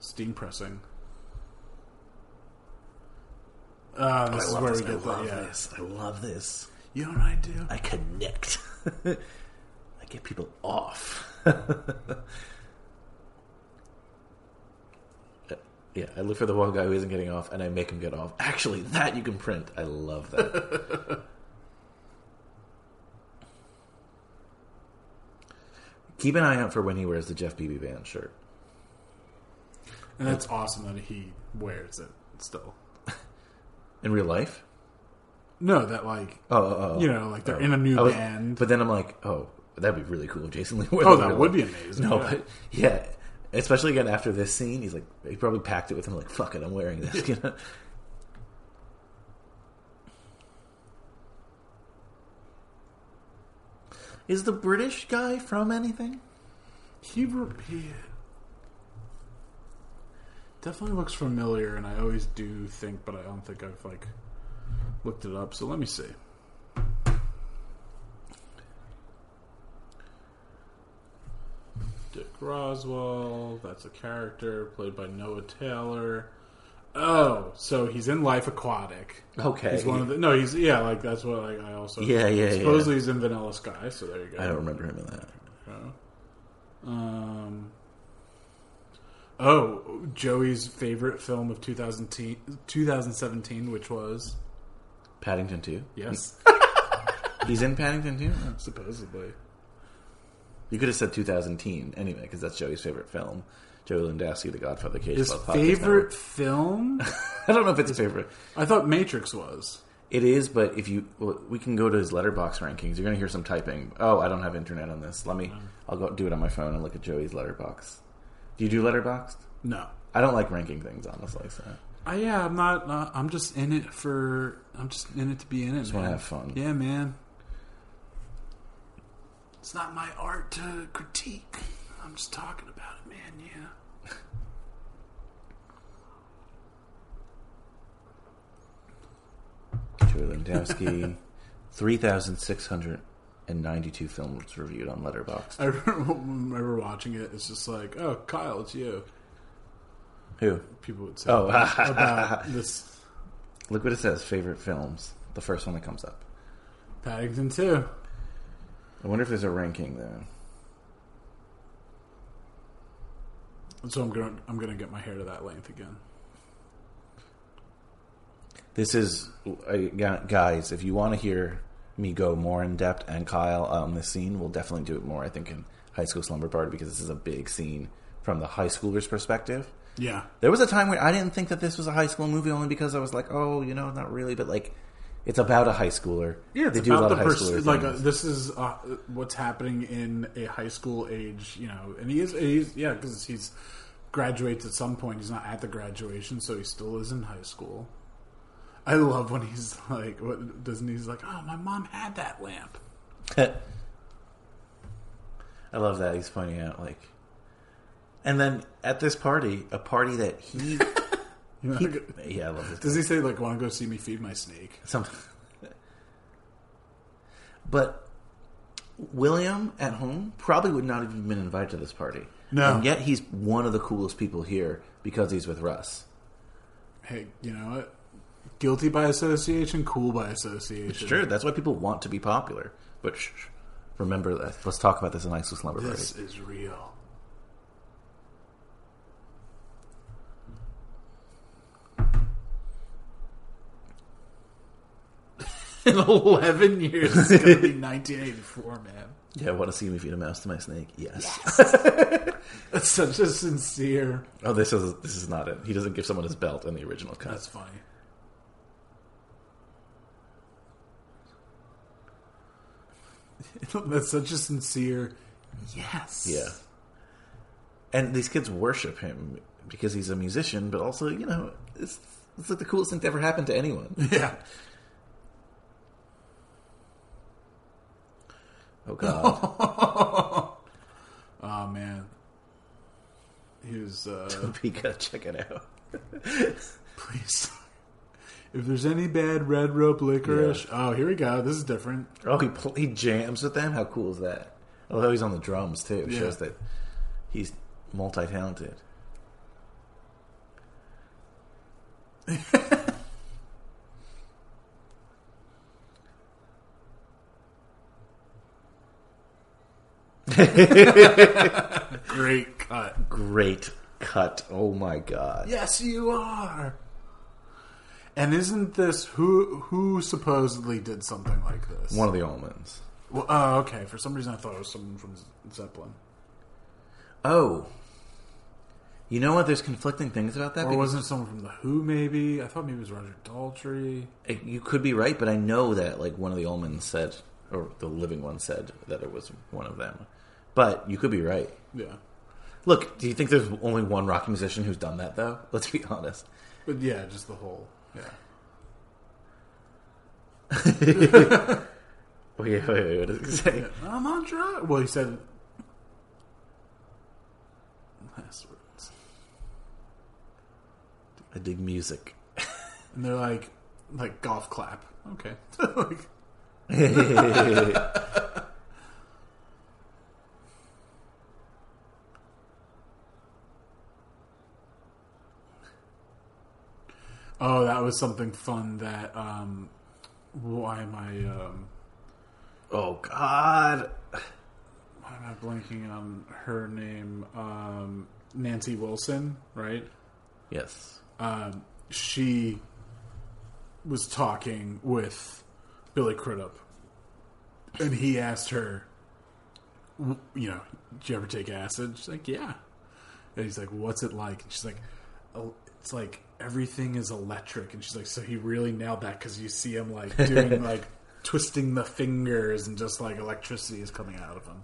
steam pressing. Uh, this
I
is where
this.
we get
I
the
love
yeah.
this. I love this.
You know what I do?
I connect. I get people off. yeah, I look for the one guy who isn't getting off, and I make him get off. Actually, that you can print. I love that. Keep an eye out for when he wears the Jeff Bebe Band shirt.
And that's awesome that he wears it still.
In real life?
No, that like
oh, oh, oh, oh.
you know, like they're
Oh.
in a new
was-
band.
But then I'm like, oh, that'd be really cool if Jason Lee wore
Oh, that would
life.
be amazing,
No,
yeah.
but yeah, especially again after this scene, he's like, he probably packed it with him. Like, fuck it, I'm wearing this. You know? Is the British guy from anything?
he, re- he definitely looks familiar, and I always do think, but I don't think I've like looked it up. So let me see. Dick Roswell, that's a character played by Noah Taylor. Oh, so he's in Life Aquatic.
Okay.
He's one of the no. He's yeah, like that's what like, I also
Yeah, yeah,
Supposedly
yeah.
he's in Vanilla Sky. So there you go.
I don't remember him in that.
Um. Oh, Joey's favorite film of 2000 2017, which was
Paddington 2?
yes,
He's in Paddington 2?
supposedly.
You could have said 2010 anyway, because that's Joey's favorite film. Joey Lindowski, The Godfather Cage
His favorite film?
I don't know if it's his favorite.
I thought Matrix was.
It is, but if you, well, we can go to his Letterboxd rankings. You're going to hear some typing. Oh, I don't have internet on this. Let me. Um, I'll go do it on my phone and look at Joey's Letterboxd. Do you do Letterboxd?
No.
I don't like ranking things, honestly. So
I, yeah, I'm not. Uh, I'm just in it for. I'm just in it to be in it.
Just wanna have fun.
Yeah, man. It's not my art to critique. I'm just talking about it, man. Yeah.
Joey Lindowski, three thousand six hundred and ninety-two films reviewed on Letterboxd.
I remember watching it. It's just like, oh, Kyle, it's you.
Who?
People would say
Oh.
about this
Look what it says. Favorite films. The first one that comes up.
Paddington 2.
I wonder if there's a ranking there.
So I'm gonna I'm gonna get my hair to that length again.
This is, guys, if you want to hear me go more in depth and Kyle on this scene, we'll definitely do it more, I think, in High School Slumber Party because this is a big scene from the high schooler's perspective.
Yeah.
There was a time where I didn't think that this was a high school movie only because I was like, oh, you know, not really, but like, it's about a high schooler.
Yeah, it's
they do a lot
the
of high
person.
schooler
Like uh,
things.
this is uh, what's happening in a high school age, you know. And he is, he's yeah, because he's graduates at some point. He's not at the graduation, so he still is in high school. I love when he's like, what doesn't he's like? Oh, my mom had that lamp.
I love that he's pointing out like, and then at this party, a party that he, he yeah, I love this.
Does he say like, "Want to go see me feed my snake"?
Something. but William at home probably would not have even been invited to this party.
No.
and yet he's one of the coolest people here because he's with Russ.
Hey, you know what? Guilty by association, cool by association.
It's true. That's why people want to be popular. But shh, shh. remember that. Let's talk about this in Ice with Slumber Party.
This is real. In 11 years, it's going to be 1984, man.
Yeah, I want to see me feed a mouse to my snake? Yes.
That's such a sincere.
oh, this is this is not it. He doesn't give someone his belt in the original cut.
That's funny. That's such a sincere. Yes.
Yeah. And these kids worship him because he's a musician, but also, you know, it's it's like the coolest thing to ever happen to anyone.
Yeah.
Oh God,
Oh man. He was. Uh,
gotta check it out.
please. If there's any bad red rope licorice, oh here we go. This is different.
Oh, he pl- he jams with them. How cool is that? Oh, Although he's on the drums too,
Yeah.
shows that he's multi talented.
Great cut.
Great cut. Oh my god.
Yes, you are. And isn't this who who supposedly did something like this?
One of the Allmans.
Well, oh, okay. For some reason, I thought it was someone from Zeppelin,
Oh. You know what? There's conflicting things about that.
or wasn't someone from the Who? Maybe I thought maybe it was Roger Daltrey.
It- You could be right, but I know that like one of the Allmans said, or the living one said that it was one of them. But you could be right.
Yeah,
Look, do you think there's only one rock musician who's done that though? Let's be honest.
but yeah, just the whole. Yeah,
Wait, wait, wait. What did he say?
I'm on drugs. Well, he said last words,
I dig music.
and they're like like golf clap. Okay, like Oh, that was something fun that um why am I um
Oh God.
why am I blanking on her name? Um Nancy Wilson, right?
Yes.
Um she was talking with Billy Crudup and he asked her you know, did you ever take acid? She's like, yeah. And he's like, what's it like? And she's like, oh, it's like everything is electric. And she's like, so he really nailed that because you see him like doing like twisting the fingers and just like electricity is coming out of him.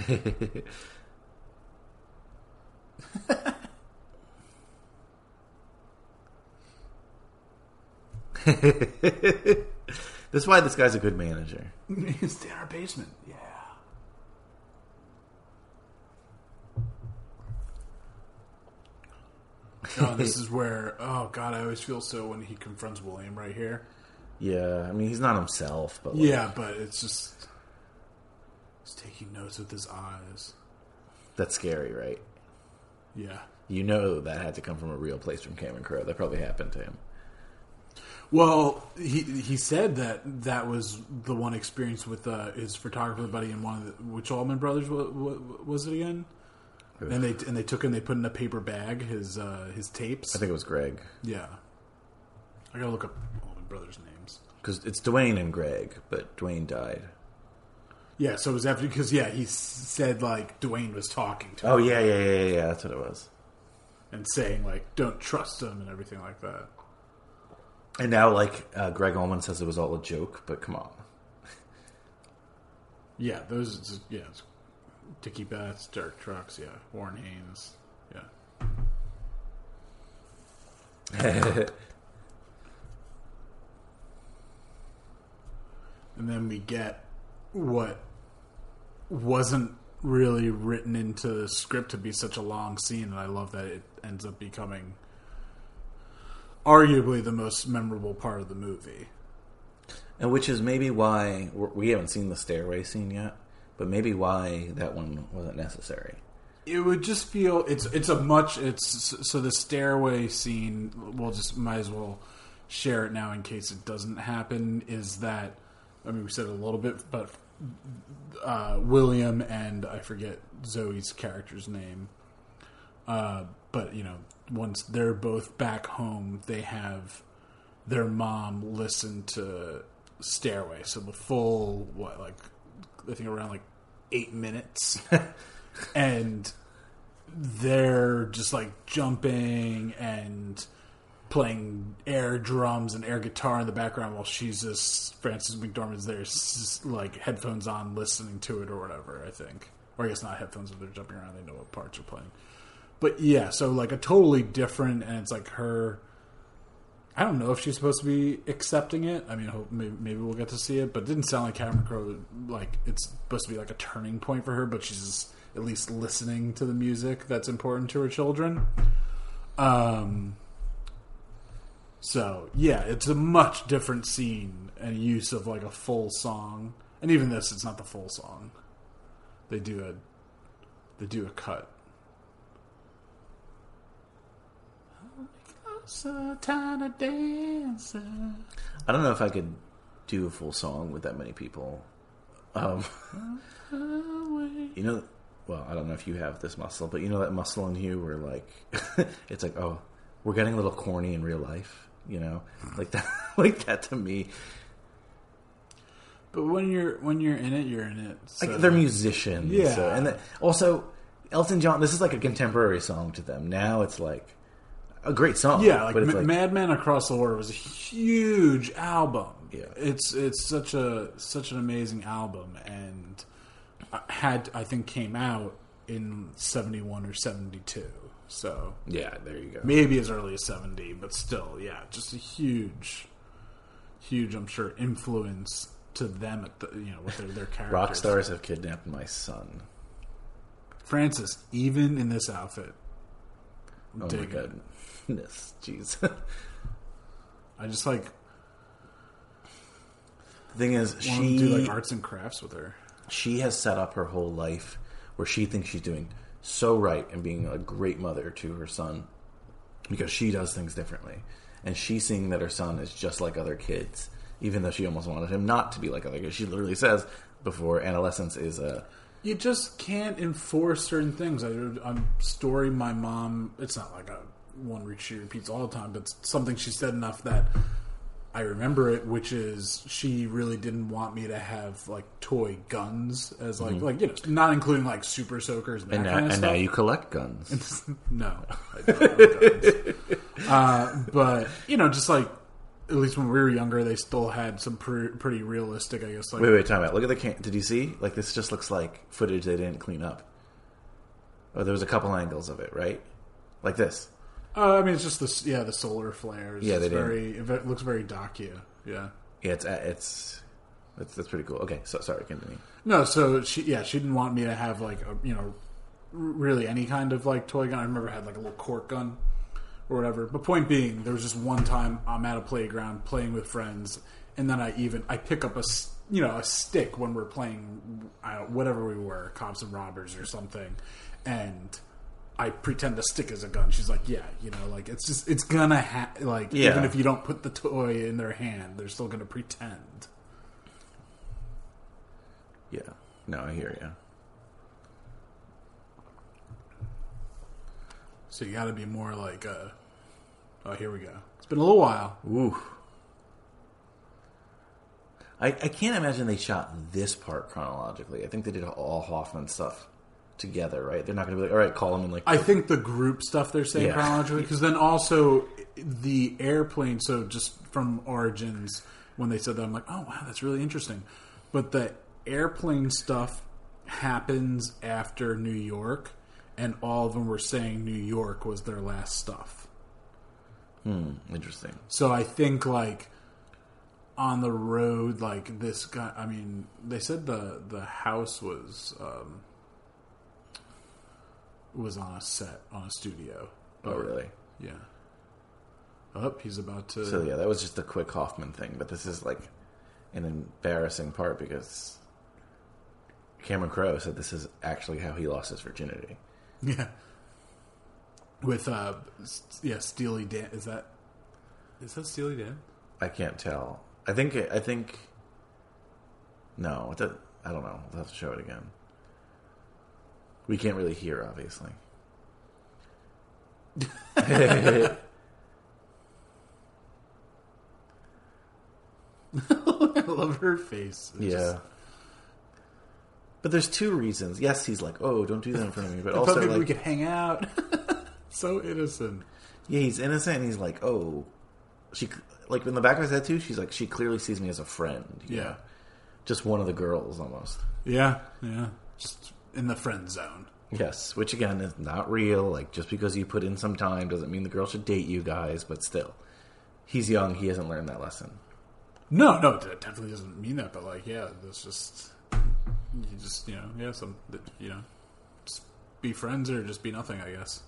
That's why this guy's a good manager.
He's in our basement. Yeah. Oh, this is where. Oh God, I always feel so when he confronts William right here.
Yeah, I mean he's not himself, but like,
Yeah, but it's just he's taking notes with his eyes.
that's scary, right?
Yeah.
You know that had to come from a real place from Cameron Crowe. That probably happened to him.
Well, he he said that that was the one experience with uh, his photographer buddy and one of the which Allman Brothers was, was it again? And they and they took and they put in a paper bag his uh, his tapes.
I think it was Gregg
Yeah. I gotta look up Allman Brothers names.
because it's Duane and Gregg, but Duane died.
Yeah, so it was after because yeah, he said like Duane was talking to
Oh
him
yeah, yeah, yeah, yeah, yeah. That's what it was.
and saying like don't trust him and everything like that.
And now, like uh, Gregg Allman says, it was all a joke. But come on,
Yeah, those yeah, it's Dickey Betts, Derek Trucks, yeah, Warren Haynes, yeah. and then we get what wasn't really written into the script to be such a long scene, and I love that it ends up becoming arguably the most memorable part of the movie.
and which is maybe why we haven't seen the stairway scene yet. But maybe why that one wasn't necessary.
it would just feel it's it's a much it's so the stairway scene. We'll just might as well share it now in case it doesn't happen. Is that I mean we said a little bit, but uh, William and I forget Zooey's character's name. Uh, but you know, once they're both back home, they have their mom listen to Stairway. So the full what like I think around like eight minutes, and they're just like jumping and playing air drums and air guitar in the background while she's just Frances McDormand's there, like headphones on, listening to it or whatever. I think, or I guess not headphones, but they're jumping around. They know what parts are playing. But yeah, so like a totally different, and it's like her. I don't know if she's supposed to be accepting it. I mean, hope maybe, maybe we'll get to see it, but it didn't sound like Cameron Crowe like it's supposed to be like a turning point for her. But she's at least listening to the music that's important to her children. Um. So yeah, it's a much different scene and use of like a full song, and even this, it's not the full song. They do a, they do a cut. So tiny dancer.
I don't know if I could do a full song with that many people. Um, you know, well, I don't know if you have this muscle, but you know that muscle in you where like it's like, oh, we're getting a little corny in real life. You know, like that, like that to me.
But when you're when you're in it, you're in it. So.
Like they're musicians,
Yeah.
so- and also Elton John. This is like a contemporary song to them. Now it's like a great song.
Yeah, like, Ma-
like
Madman Across the Water was a huge album.
Yeah.
it's it's such a such an amazing album, and had I think came out in seventy one or seventy two. So
yeah, there you go.
maybe as early as seventy, but still, yeah, just a huge, huge, I'm sure, influence to them at the you know with their their characters.
Rock stars have kidnapped my son.
Frances, even in this outfit,
Oh my
dig it.
Goodness, jeez.
I just like
the thing is, she
do like arts and crafts with her.
she has set up her whole life where she thinks she's doing so right and being a great mother to her son because she does things differently. And she's seeing that her son is just like other kids, even though she almost wanted him not to be like other kids. She literally says before adolescence is a
You just can't enforce certain things. I, I'm story my mom. It's not like a one she repeats all the time, but something she said enough that I remember it. Which is she really didn't want me to have like toy guns as like like you know not including like super soakers and, that
Mm-hmm. and, now,
kind of
and
stuff.
now you collect guns.
no, I don't have guns. uh, but you know just like. At least when we were younger, they still had some pre- pretty realistic, I guess. Like
wait, wait, time out. Look at the can. Did you see? Like this just looks like footage they didn't clean up. Oh, there was a couple angles of it, right? Like this.
Uh, I mean, it's just the yeah the solar flares.
Yeah,
it's
they did.
very. It looks very Dacia. Yeah.
Yeah, it's it's that's that's pretty cool. Okay, so sorry, continue.
No, so she yeah she didn't want me to have like a you know really any kind of like toy gun. I remember I had like a little cork gun or whatever. But point being, there was just one time I'm at a playground playing with friends, and then I even I pick up a you know a stick when we're playing I don't, whatever we were cops and robbers or something, and. I pretend the stick is a gun. She's like, yeah, you know, like it's just it's gonna ha- like
Yeah.
even if you don't put the toy in their hand, they're still gonna pretend.
Yeah, no, I hear you.
So you got to be more like, uh, oh, here we go. It's been a little while.
Ooh. I, I can't imagine they shot this part chronologically. I think they did all Hoffman stuff together, right? They're not going to be like, all right, call them in like.
I think the group stuff they're saying
Yeah.
chronologically, because then also the airplane. So just from Origins, when they said that, I'm like, oh wow, that's really interesting. But the airplane stuff happens after New York, and all of them were saying New York was their last stuff.
hmm, interesting.
So I think like on the road, like this guy. I mean, they said the the house was um, was on a set on a studio.
Oh, really?
Yeah. Up, he's about to.
So yeah, that was just a quick Hoffman thing, but this is like an embarrassing part because Cameron Crowe said this is actually how he lost his virginity.
Yeah. With uh, yeah, Steely Dan. Is that is that Steely Dan?
I can't tell. I think. I think. No, that, I don't know. I'll have to show it again. We can't really hear, obviously.
I love her face. It's
Yeah.
just-
But there's two reasons. Yes, he's like, "Oh, don't do that in front of me," but also
maybe we could hang out. so innocent.
yeah, he's innocent. and He's like, "Oh, she like in the back of his head too." She's like, "She clearly sees me as a friend."
Yeah.
know? just one of the girls almost.
Yeah, yeah. Just in the friend zone.
Yes, which again is not real. Like just because you put in some time doesn't mean the girl should date you guys. But still, he's young. He hasn't learned that lesson.
No, no, that definitely doesn't mean that. But like, yeah, that's just you just you know, yeah, some you know, just be friends or just be nothing. I guess.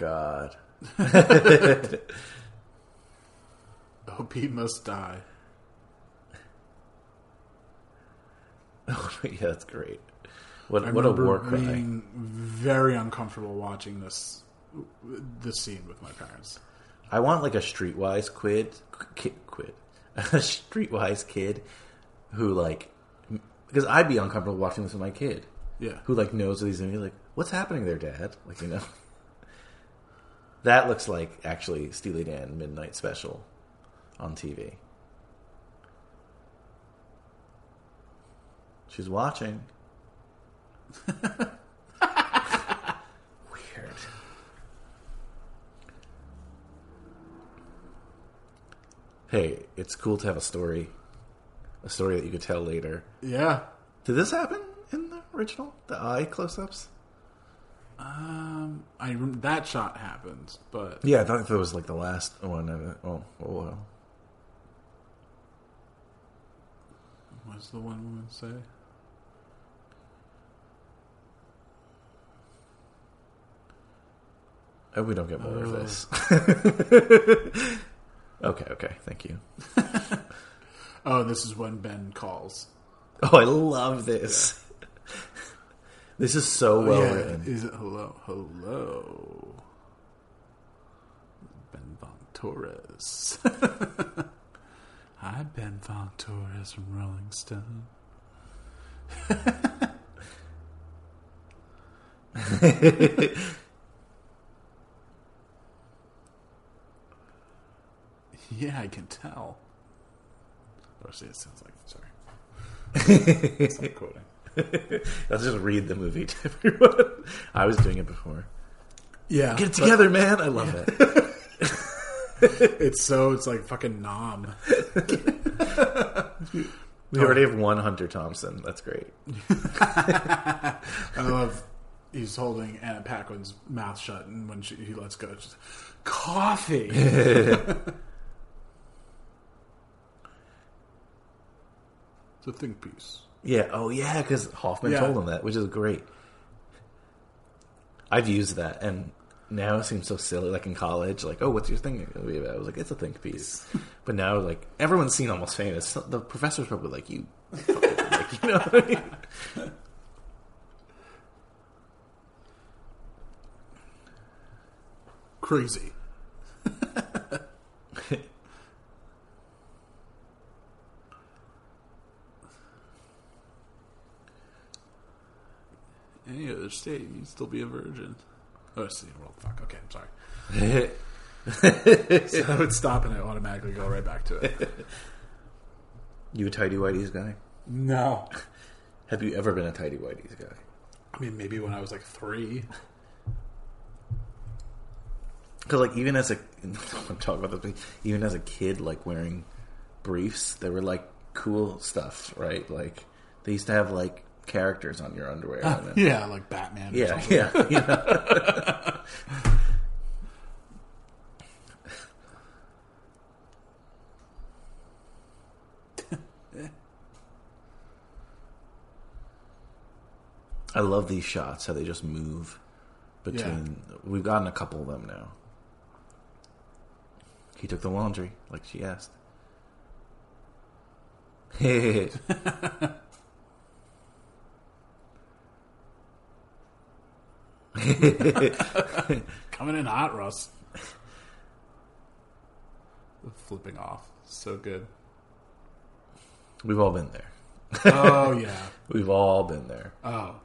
God.
He must die.
Oh yeah, that's great. What
I
what a war cry.
being very uncomfortable watching this this scene with my parents.
I want like a streetwise quid, kid, quid, a streetwise kid who like because I'd be uncomfortable watching this with my kid.
Yeah.
Who like knows that he's be like, what's happening there, Dad? Like you know. That looks like actually Steely Dan Midnight Special on TV. She's watching. Weird. Hey, it's cool to have a story, a story that you could tell later.
Yeah.
Did this happen in the original? The eye close-ups?
Um, I rem- that shot happened, but
Yeah, I thought that was like the last one. Of it. Oh, oh well.
what does the one woman say?
I hope we don't get more of this. okay, okay, thank you.
Oh, this is when Ben calls.
Oh, I love this. This is so oh, well
Oh, yeah.
written.
Is it hello? Hello. Ben Von Torres. Hi, Ben Fong-Torres from Rolling Stone. yeah, I can tell. Oh, see, it sounds like. Sorry. Stop quoting.
Let's just read the movie to everyone. I was doing it before.
Yeah.
Get it
but
together, man. I love it.
It's so, it's like fucking nom.
We already have one Hunter Thompson. That's great.
I love he's holding Anna Paquin's mouth shut, and when she, he lets go, just coffee. it's a think piece.
Yeah. Oh, yeah. Because Hoffman
Yeah.
told him that, which is great. I've used that, and now it seems so silly. Like in college, like, oh, what's your thing? gonna be about? I was like, it's a think piece. But now, like, everyone's seen Almost Famous. So the professor's probably like, you, fucking- like, you know what I mean?
Crazy. Any other state, you'd still be a virgin. Oh, see, world. fuck. Okay, I'm sorry. so I would stop and I automatically go right back to it.
You a tidy whities guy?
No.
Have you ever been a tidy whities guy?
I mean, maybe when I was like three.
Because like even as a, I'm talking about this, even as a kid, like wearing briefs, they were like cool stuff, right? Like they used to have like characters on your underwear. Uh, then-
Yeah, like Batman.
Yeah, yeah. You know? I love these shots how they just move between. We've gotten a couple of them now. He took the laundry like she asked.
Coming in hot, Russ. Flipping off. So good.
We've all been there.
Oh, yeah.
We've all been there.
Oh.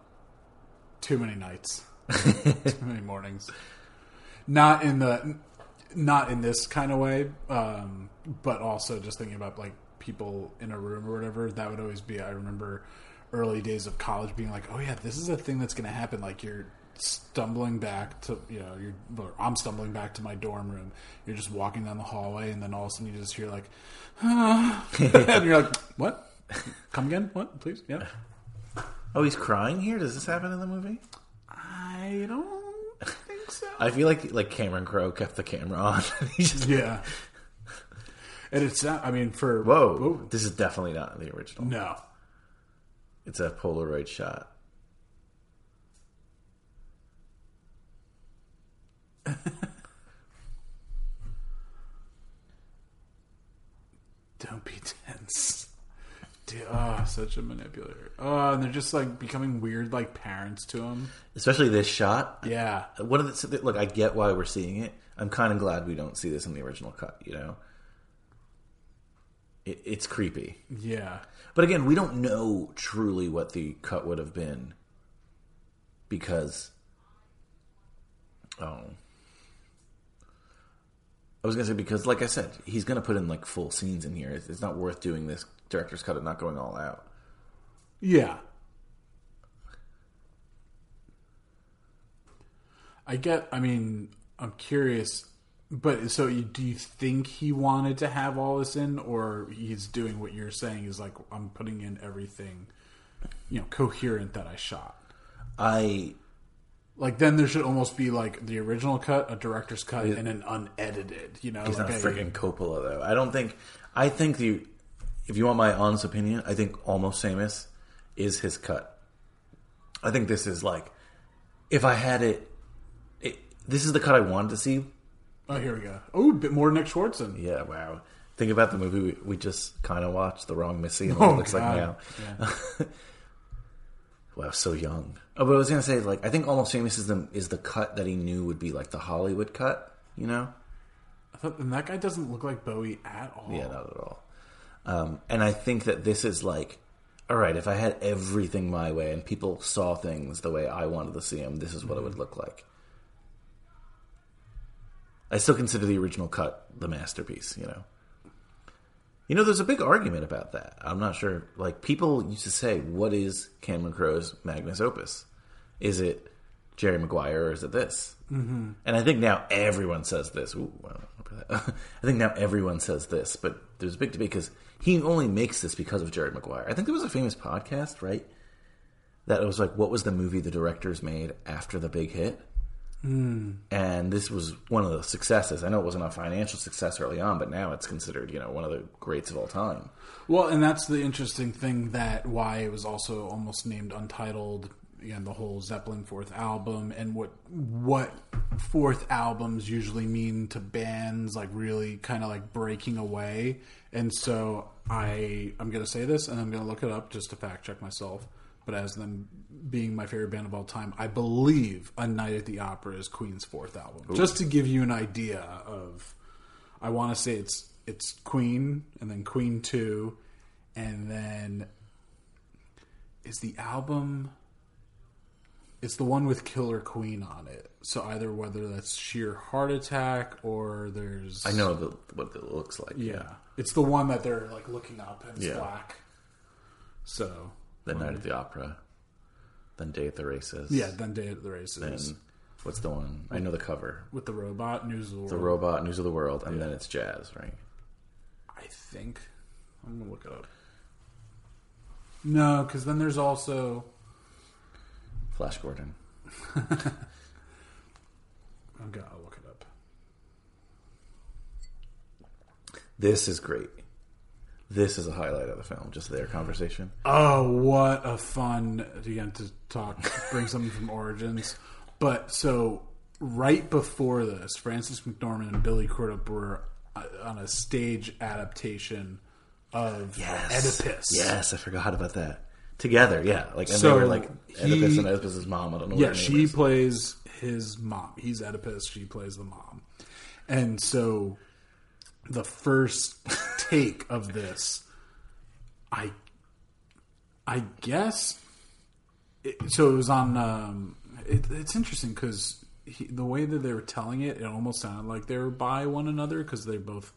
Too many nights. Too many mornings. Not in the not in this kind of way, um, but also just thinking about like people in a room or whatever. That would always be. I remember early days of college being like, "Oh yeah, this is a thing that's going to happen." Like you're stumbling back to you know, you're or I'm stumbling back to my dorm room. You're just walking down the hallway, and then all of a sudden you just hear like, ah. and you're like, "What? Come again? What? Please? Yeah."
Oh, he's crying here. Does this happen in the movie?
I don't think so.
I feel like like Cameron Crowe kept the camera on. just
Yeah. And it's not, I mean, for.
Whoa, this is definitely not the original.
No.
It's a Polaroid shot.
Don't be tense. Dude, oh, such a manipulator. Oh, and they're just like becoming weird, like parents to him.
Especially this shot.
Yeah.
What are the, look? I get why we're seeing it. I'm kind of glad we don't see this in the original cut. You know, it, it's creepy.
Yeah.
But again, we don't know truly what the cut would have been because, oh, I was gonna say because, like I said, he's gonna put in like full scenes in here. It's, it's not worth doing this director's cut and not going all out.
Yeah. I get. I mean, I'm curious, but so you, do you think he wanted to have all this in, or he's doing what you're saying is like I'm putting in everything, you know, coherent that I shot.
I
like then there should almost be like the original cut, a director's cut, and an unedited. You know,
He's
like
not
a-
freaking Coppola though. I don't think. I think the. If you want my honest opinion, I think Almost Famous is his cut. I think this is like, if I had it, it this is the cut I wanted to see.
Oh, here we go. Oh, a bit more Nick Swardson.
Yeah, wow. Think about the movie we, we just kind of watched, The Wrong Missy, and what
Oh,
it looks like
God.
now. wow, so young. Oh, but I was gonna say, like, I think Almost Famous is the is the cut that he knew would be like the Hollywood cut. You know?
I thought, and that guy doesn't look like Bowie at all.
Yeah, not at all. Um, and I think that this is like, all right, if I had everything my way and people saw things the way I wanted to see them, this is what it would look like. I still consider the original cut the masterpiece, you know. You know, there's a big argument about that. I'm not sure. Like, people used to say, what is Cameron Crowe's magnus opus? Is it Jerry Maguire or is it this?
Mm-hmm.
And I think now everyone says this. Ooh, wow, I think now everyone says this, but there's a big debate because he only makes this because of Jerry Maguire. I think there was a famous podcast, right? That was like, what was the movie the directors made after the big hit?
Mm.
And this was one of the successes. I know it wasn't a financial success early on, but now it's considered, you know, one of the greats of all time.
Well, and that's the interesting thing that why it was also almost named Untitled. Again, the whole Zeppelin fourth album and what what fourth albums usually mean to bands, like really kind of like breaking away. And so I I'm gonna say this, and I'm gonna look it up just to fact check myself. But as them being my favorite band of all time, I believe A Night at the Opera is Queen's fourth album.
Ooh.
Just to give you an idea of, I want to say it's it's Queen and then Queen two, and then is the album. It's the one with Killer Queen on it. So either whether that's sheer heart attack or there's
I know the, what it looks like.
yeah. It's the one that they're like looking up and it's
Yeah.
black. So
Then Night at the Opera. Then Day at the Races.
Yeah, then Day at the Races.
Then what's the one? I know the cover.
with the robot news of the world.
The Robot News of the World, and then it's Jazz, right?
I think I'm gonna look it up. No, because then there's also
Flash Gordon.
I'm gonna I'll look it up.
This is great. This is a highlight of the film, just their conversation.
Oh, what a fun again to talk, bring something from Origins. But so right before this, Frances McDormand and Billy Crudup were uh, on a stage adaptation of Oedipus.
Yes, I forgot about that. Together, yeah. Like and
So
they were like
he-
Oedipus and Oedipus's mom. I don't know.
Yeah,
what her name
she
is.
plays his mom. He's Oedipus. She plays the mom. And so the first take of this, I, I guess. It, so it was on. Um, it, it's interesting because the way that they were telling it, it almost sounded like they were by one another because they both.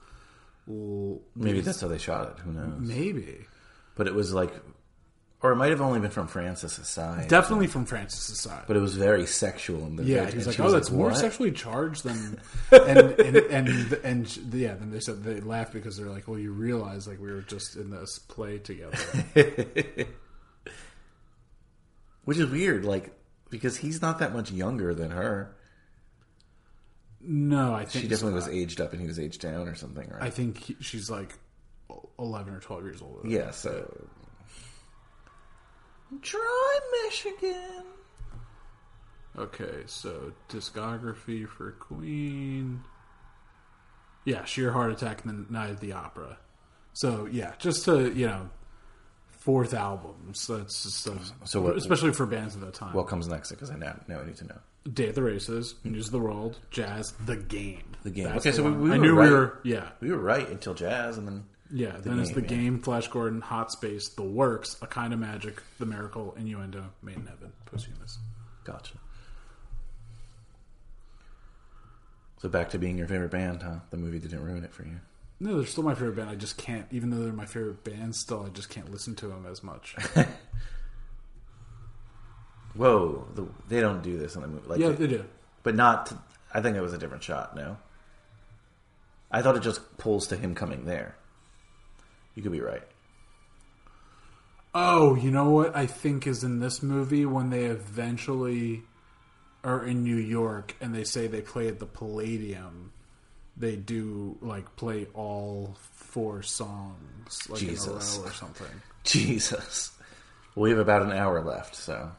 l-
Maybe that's how they shot it. Who knows?
maybe
But it was like, or it might have only been from Frances's side.
definitely from Frances's side.
But it was very sexual. And the
Yeah,
very-
he's like, oh, that's more
"What?"
sexually charged than, and and and and, yeah. Then they said they laughed because they're like, well, you realize like we were just in this play together.
Which is weird, like because he's not that much younger than her.
No, I think
She definitely was aged up and he was aged down or something, right?
I think he, she's like eleven or twelve years older.
yeah. So try Michigan.
Okay, so discography for Queen. Yeah, sheer heart attack and the Night of the Opera. So yeah, just to you know, fourth albums. That's just a,
So what-
especially for bands at that time.
What comes next? Because I now, now I need to know.
Day of the Races, News of the World, Jazz, The Game.
The game.
That's
okay,
the
so we, we
I
were
knew
right.
we were. Yeah,
we were right until jazz, and then
yeah.
The
then it's the
Game, yeah.
game, Flash Gordon, Hot Space, The Works, A Kind of Magic, The Miracle, Innuendo, Made in Heaven, Posthumous.
Gotcha. So back to being your favorite band, huh? The movie didn't ruin it for you.
No, they're still my favorite band. I just can't, even though they're my favorite band, still I just can't listen to them as much.
Whoa, the, they don't do this in the movie. Like
yeah, they do.
but not. To, I think it was a different shot. No, I thought it just pulls to him coming there. You could be right.
Oh, you know what I think is in this movie when they eventually are in New York and they say they play at the Palladium, they do like play all four songs like
Jesus.
in a row or something.
Jesus, we have about an hour left, so.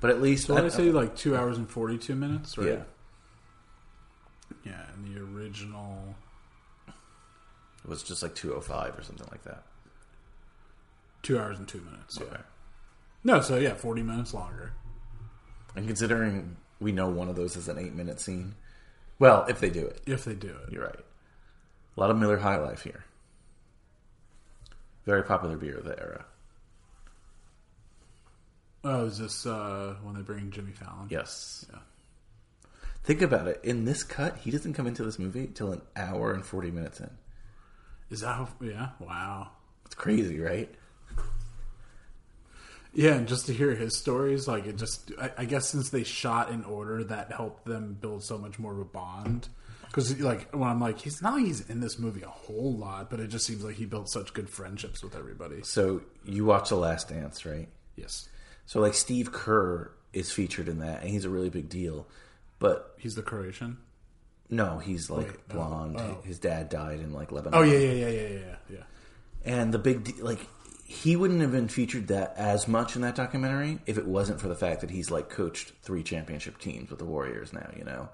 But at least
So what did I say like two hours and forty two minutes, right?
Yeah,
Yeah, and the original
it was just like two oh five or something like that.
two hours and two minutes. Yeah. No, so yeah, forty minutes longer.
And considering we know one of those is an eight minute scene, well, if they do it,
If they do it.
you're right. A lot of Miller High Life here. Very popular beer of the era.
Oh, is this uh, when they bring Jimmy Fallon?
Yes.
Yeah.
Think about it. In this cut, he doesn't come into this movie till an hour and 40 minutes in.
Is that how, yeah? Wow.
It's crazy, right?
Yeah, and just to hear his stories, like it just, I, I guess since they shot in order, that helped them build so much more of a bond. Because, like, when I'm like, he's not like he's in this movie a whole lot, but it just seems like he built such good friendships with everybody.
So you watch The Last Dance, right?
Yes.
So like Steve Kerr is featured in that, and he's a really big deal. But
He's the Croatian.
no, he's like
Wait,
blonde.
oh.
His dad died in like Lebanon.
Oh, yeah, yeah, yeah, yeah, yeah, yeah.
And the big de- like he wouldn't have been featured that as much in that documentary if it wasn't for the fact that he's like coached three championship teams with the Warriors now. You know,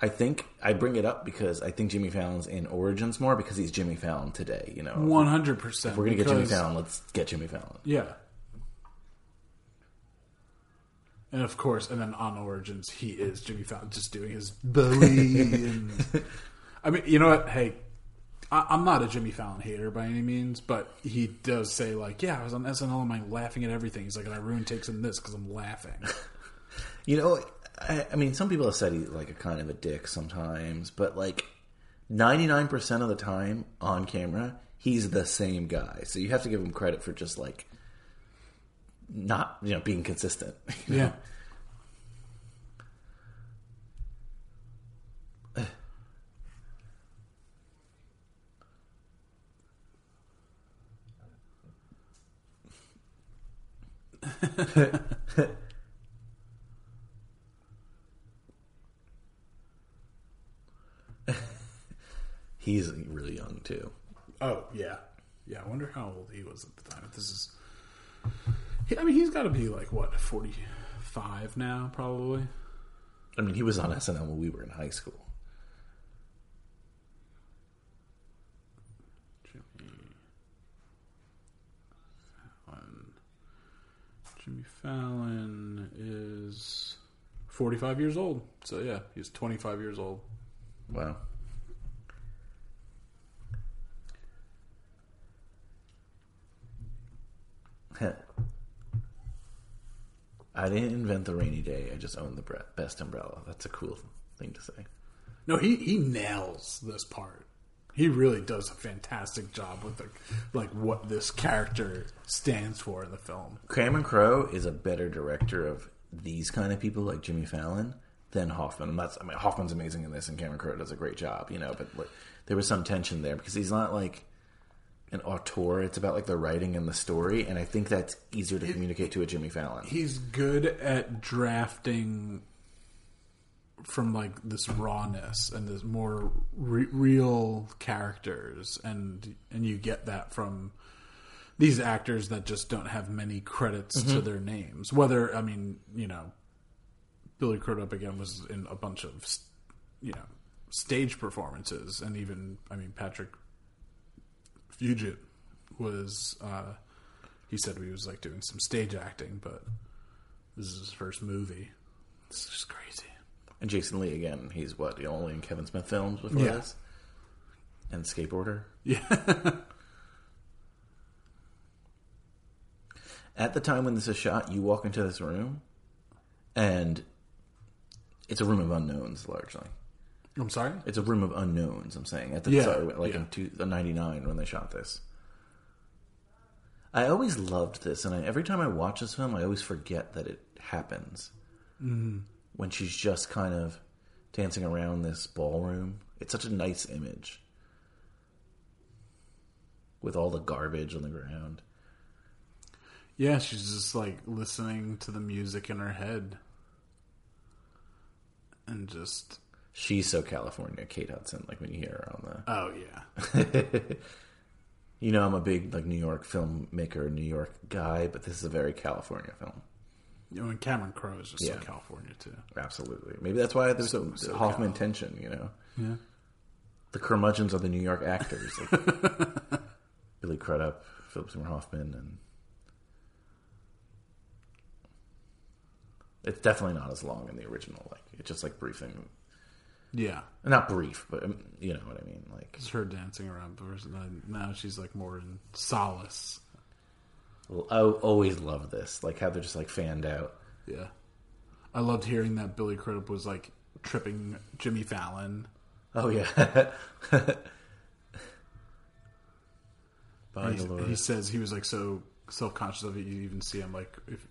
I think I bring it up because I think Jimmy Fallon's in Origins more because he's Jimmy Fallon today. You know,
100%.
if we're gonna get Jimmy Fallon, let's get Jimmy Fallon.
Yeah. And of course, and then on Origins, he is Jimmy Fallon just doing his Bowie. and, I mean, you know what? Hey, I, I'm not a Jimmy Fallon hater by any means, but he does say like, "Yeah, I was on SNL and I'm laughing at everything." He's like, "And I ruined takes in this because I'm laughing."
You know, I, I mean, some people have said he's like a kind of a dick sometimes, but like ninety nine percent of the time on camera, he's the same guy. So you have to give him credit for just like not you know being consistent. You know?
Yeah.
He's really young too.
Oh yeah, yeah. I wonder how old he was at the time. This is I mean, he's got to be like what forty five now, probably.
I mean, he was on SNL when we were in high school.
Jimmy Fallon. Jimmy Fallon is forty five years old. So yeah, he's twenty five years old.
Wow. I didn't invent the rainy day. I just own the bre- best umbrella. That's a cool thing to say.
No, he he nails this part. He really does a fantastic job with the, like what this character stands for in the film.
Cameron Crowe is a better director of these kind of people like Jimmy Fallon than Hoffman. That's, I mean, Hoffman's amazing in this, and Cameron Crowe does a great job, you know. But like, there was some tension there because he's not like an auteur. It's about like the writing and the story, and I think that's easier to communicate to a Jimmy Fallon.
He's good at drafting from like this rawness and this more re- real characters, and and you get that from these actors that just don't have many credits to
Mhm.
their names. Whether I mean, you know, Billy Crudup again was in a bunch of you know stage performances, and even I mean Patrick Fugit was uh, he said he was like doing some stage acting, but this is his first movie. It's just crazy.
And Jason Lee again. He's what the only in Kevin Smith films before
Yeah.
this, and skateboarder.
Yeah.
At the time when this is shot, you walk into this room, and it's a room of unknowns largely.
I'm sorry.
It's a room of unknowns. I'm saying at the
Yeah,
sorry, like
yeah.
in two, the '99 when they shot this. I always loved this, and I, every time I watch this film, I always forget that it happens
Mhm.
when she's just kind of dancing around this ballroom. It's such a nice image with all the garbage on the ground.
Yeah, she's just like listening to the music in her head, and just
She's so California, Kate Hudson. Like when you hear her on the
oh yeah,
you know, I'm a big like New York filmmaker, New York guy, but this is a very California film.
you know, and Cameron Crowe is just so
Yeah.
California too.
Absolutely. Maybe that's why there's
So- so
Hoffman
Cal.
tension. You know,
Yeah.
the curmudgeons are the New York actors, like Billy Crudup, Philip Seymour Hoffman, and it's definitely not as long in the original. Like it's just like briefing.
Yeah.
not brief, but um, you know what I mean. Like
It's her dancing around and then now she's like more in solace.
I always love this, like how they're just like fanned out.
Yeah, I loved hearing that Billy Crudup was like tripping Jimmy Fallon.
Oh yeah. Bye,
He,
Dolores.
he says he was like so self conscious of it. You even see him like if,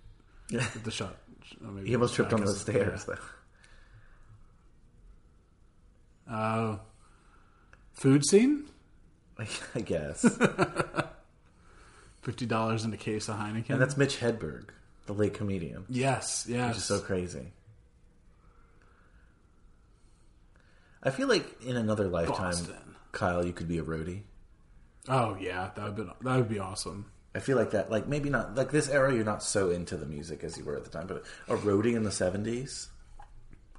if the shot. oh,
he almost tripped on the stairs. though.
Uh, food scene.
I guess.
Fifty dollars in a case of Heineken.
And that's Mitch Hedberg, the late comedian.
Yes, yes.
Which is so crazy. I feel like in another lifetime,
Boston.
Kyle, you could be a roadie.
Oh yeah, that would be that would be awesome.
I feel like that, like maybe not like this era. You're not so into the music as you were at the time, but a roadie in the '70s,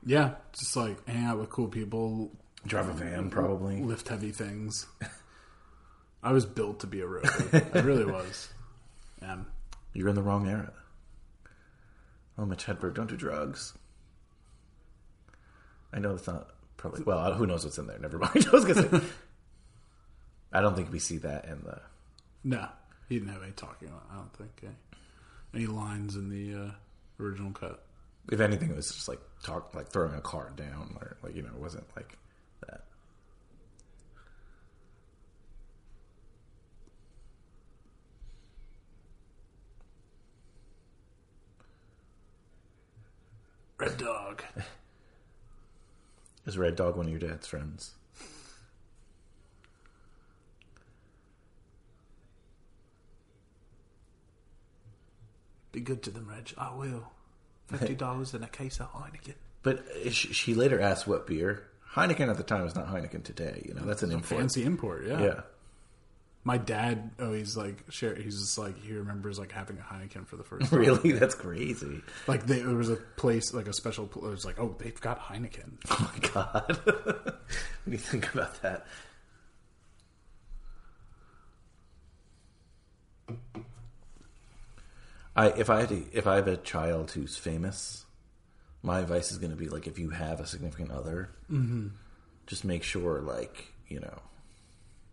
Yeah, just like hang out with cool people,
Drive a van, probably.
lift heavy things. I was built to be a roadie. I really was.
You're in the wrong era. Oh, Mitch Hedberg, don't do drugs. I know it's not probably. Well, who knows what's in there? Never mind. I was gonna say. I don't think we see that in the.
no, he didn't have any talking. I don't think eh? any lines in the uh, original cut.
If anything, it was just like talk, like throwing a card down, or like you know, it wasn't like that.
Red Dog.
Is Red Dog one of your dad's friends?
Be good to them, Reg. I will. Fifty dollars in a case of Heineken.
But she, she later asked what beer Heineken at the time was not Heineken today. You know, that's an import.
fancy import, yeah.
Yeah.
My dad, oh, he's like, share. He's just like he remembers like having a Heineken for the first time.
Really, that's crazy.
Like they, there was a place, like a special. It was like, oh, they've got Heineken.
Oh my god. what do you think about that? I if I had to, if I have a child who's famous, my advice is going to be like if you have a significant other,
Mhm.
just make sure like you know,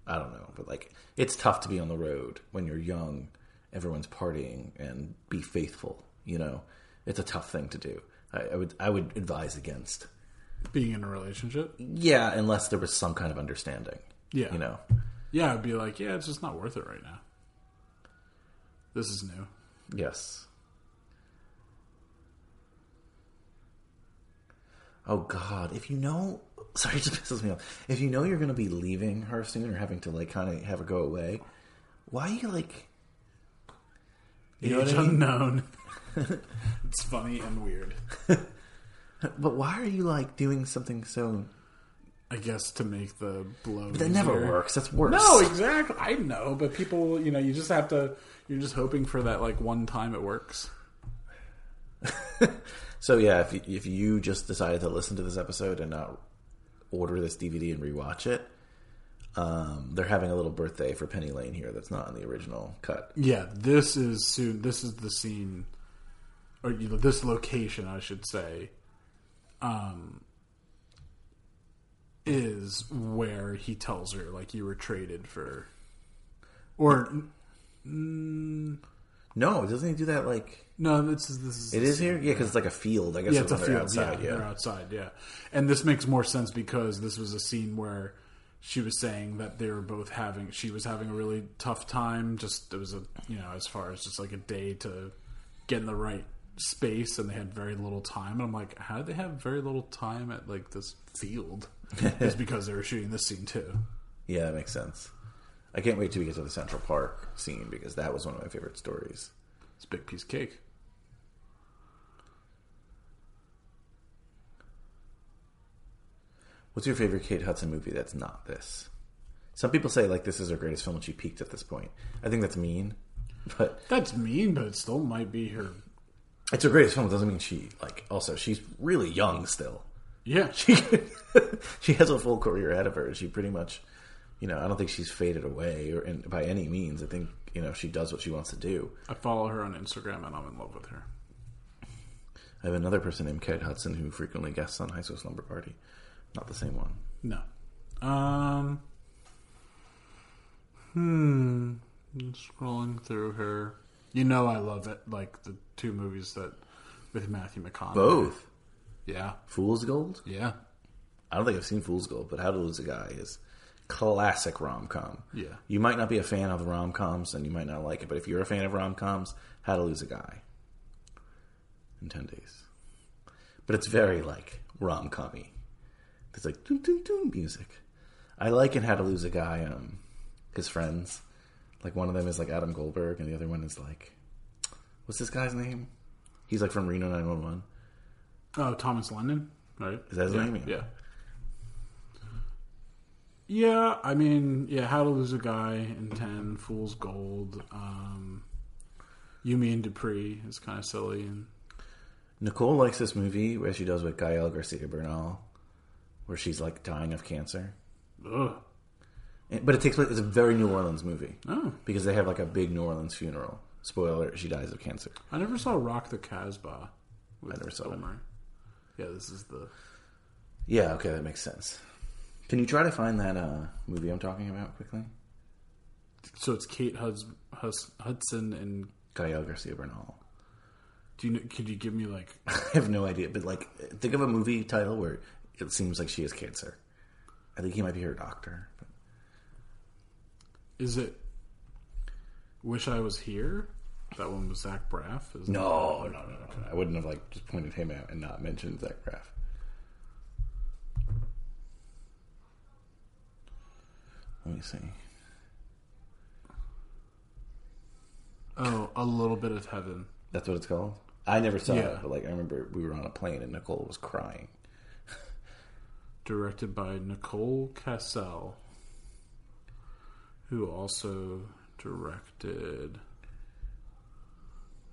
I don't know, but like it's tough to be on the road when you're young, everyone's partying, and be faithful. You know, it's a tough thing to do. I, I would I would advise against
Being in a relationship.
yeah, unless there was some kind of understanding.
Yeah.
You know.
Yeah, I'd be like, yeah, it's just not worth it right now. This is new.
Yes. Oh God! If you know, sorry, it just pisses me off. If you know you're going to be leaving her soon or having to like kind of have her go away, why are you like? You know
Age
what I mean?
unknown. it's funny and weird.
But why are you like doing something so?
I guess to make the blow.
But that never works. That's worse.
No, exactly. I know, but people, you know, you just have to. You're just hoping for that like one time it works.
So yeah, if you, if you just decided to listen to this episode and not order this DVD and rewatch it, um, they're having a little birthday for Penny Lane here. That's not in the original cut.
Yeah, this is soon. This is the scene, or you know, this location, I should say, um, is where he tells her like you were traded for, or mm,
No, doesn't he do that like?
no, this is this is
It is here, yeah, because it's like a field. I guess
yeah, it's a field.
outside.
yeah,
Yeah,
they're outside. Yeah, and this makes more sense because this was a scene where she was saying that they were both having. She was having a really tough time. Just it was a you know as far as just like a day to get in the right space, and they had very little time. And I'm like, how did they have very little time at like this field? it's because they were shooting this scene too.
yeah, that makes sense. I can't wait till we get to the Central Park scene because that was one of my favorite stories.
It's a big piece of cake.
What's your favorite Kate Hudson movie that's not this? Some people say like this is her greatest film and she peaked at this point. I think that's mean, but
That's mean, but it still might be her.
it's her greatest film. It doesn't mean she like. Also, she's really young still.
Yeah,
She she has a full career ahead of her. She pretty much, you know, I don't think she's faded away or in, by any means. I think you know she does what she wants to do.
I follow her on Instagram, and I'm in love with her.
I have another person named Kate Hudson who frequently guests on High School Slumber Party. Not the same one.
No. Um. Hmm. Scrolling through her. You know, I love it. Like the two movies that with Matthew McConaughey.
Both.
Yeah.
Fool's Gold?
Yeah.
I don't think I've seen Fool's Gold, but How to Lose a Guy is classic rom com.
Yeah.
You might not be a fan of rom coms and you might not like it, but if you're a fan of rom coms, How to Lose a Guy in 10 days. But it's very like rom commy. There's like doom, doom, doom music. I like in How to Lose a Guy, um, his friends. Like one of them is like Adam Goldberg and the other one is like, what's this guy's name? He's like from Reno 911.
Oh, Thomas Lennon, right?
Is that his
yeah.
name?
Yeah. Yeah, I mean, yeah, How to Lose a Guy in 10, Fool's Gold, um, You, Me and Dupree is kind of silly. and
Nicole likes this movie where she does with Gael Garcia Bernal, where she's like dying of cancer.
Ugh.
And- But it takes place. It's a very New Orleans movie
Oh.
because they have like a big New Orleans funeral. Spoiler: She dies of cancer.
I never saw Rock the Casbah. with
I never saw
Bill
it.
Yeah, this is the.
Yeah, okay, that makes sense. Can you try to find that uh, movie I'm talking about quickly?
So it's Kate Huds, Hus, Hudson and.
Gael Garcia Bernal.
Do you know, could you give me like
I have no idea, but like, think of a movie title where it seems like she has cancer. I think he might be her doctor. But
Is it Wish I Was Here? That one was Zach Braff? Is
no, no, no, no. I wouldn't have like just pointed him out and not mentioned Zach Braff. Let me see.
Oh, A Little Bit of Heaven.
That's what it's called. I never saw
Yeah.
it, but like I remember we were on a plane and Nicole was crying.
directed by Nicole Kassell, who also directed.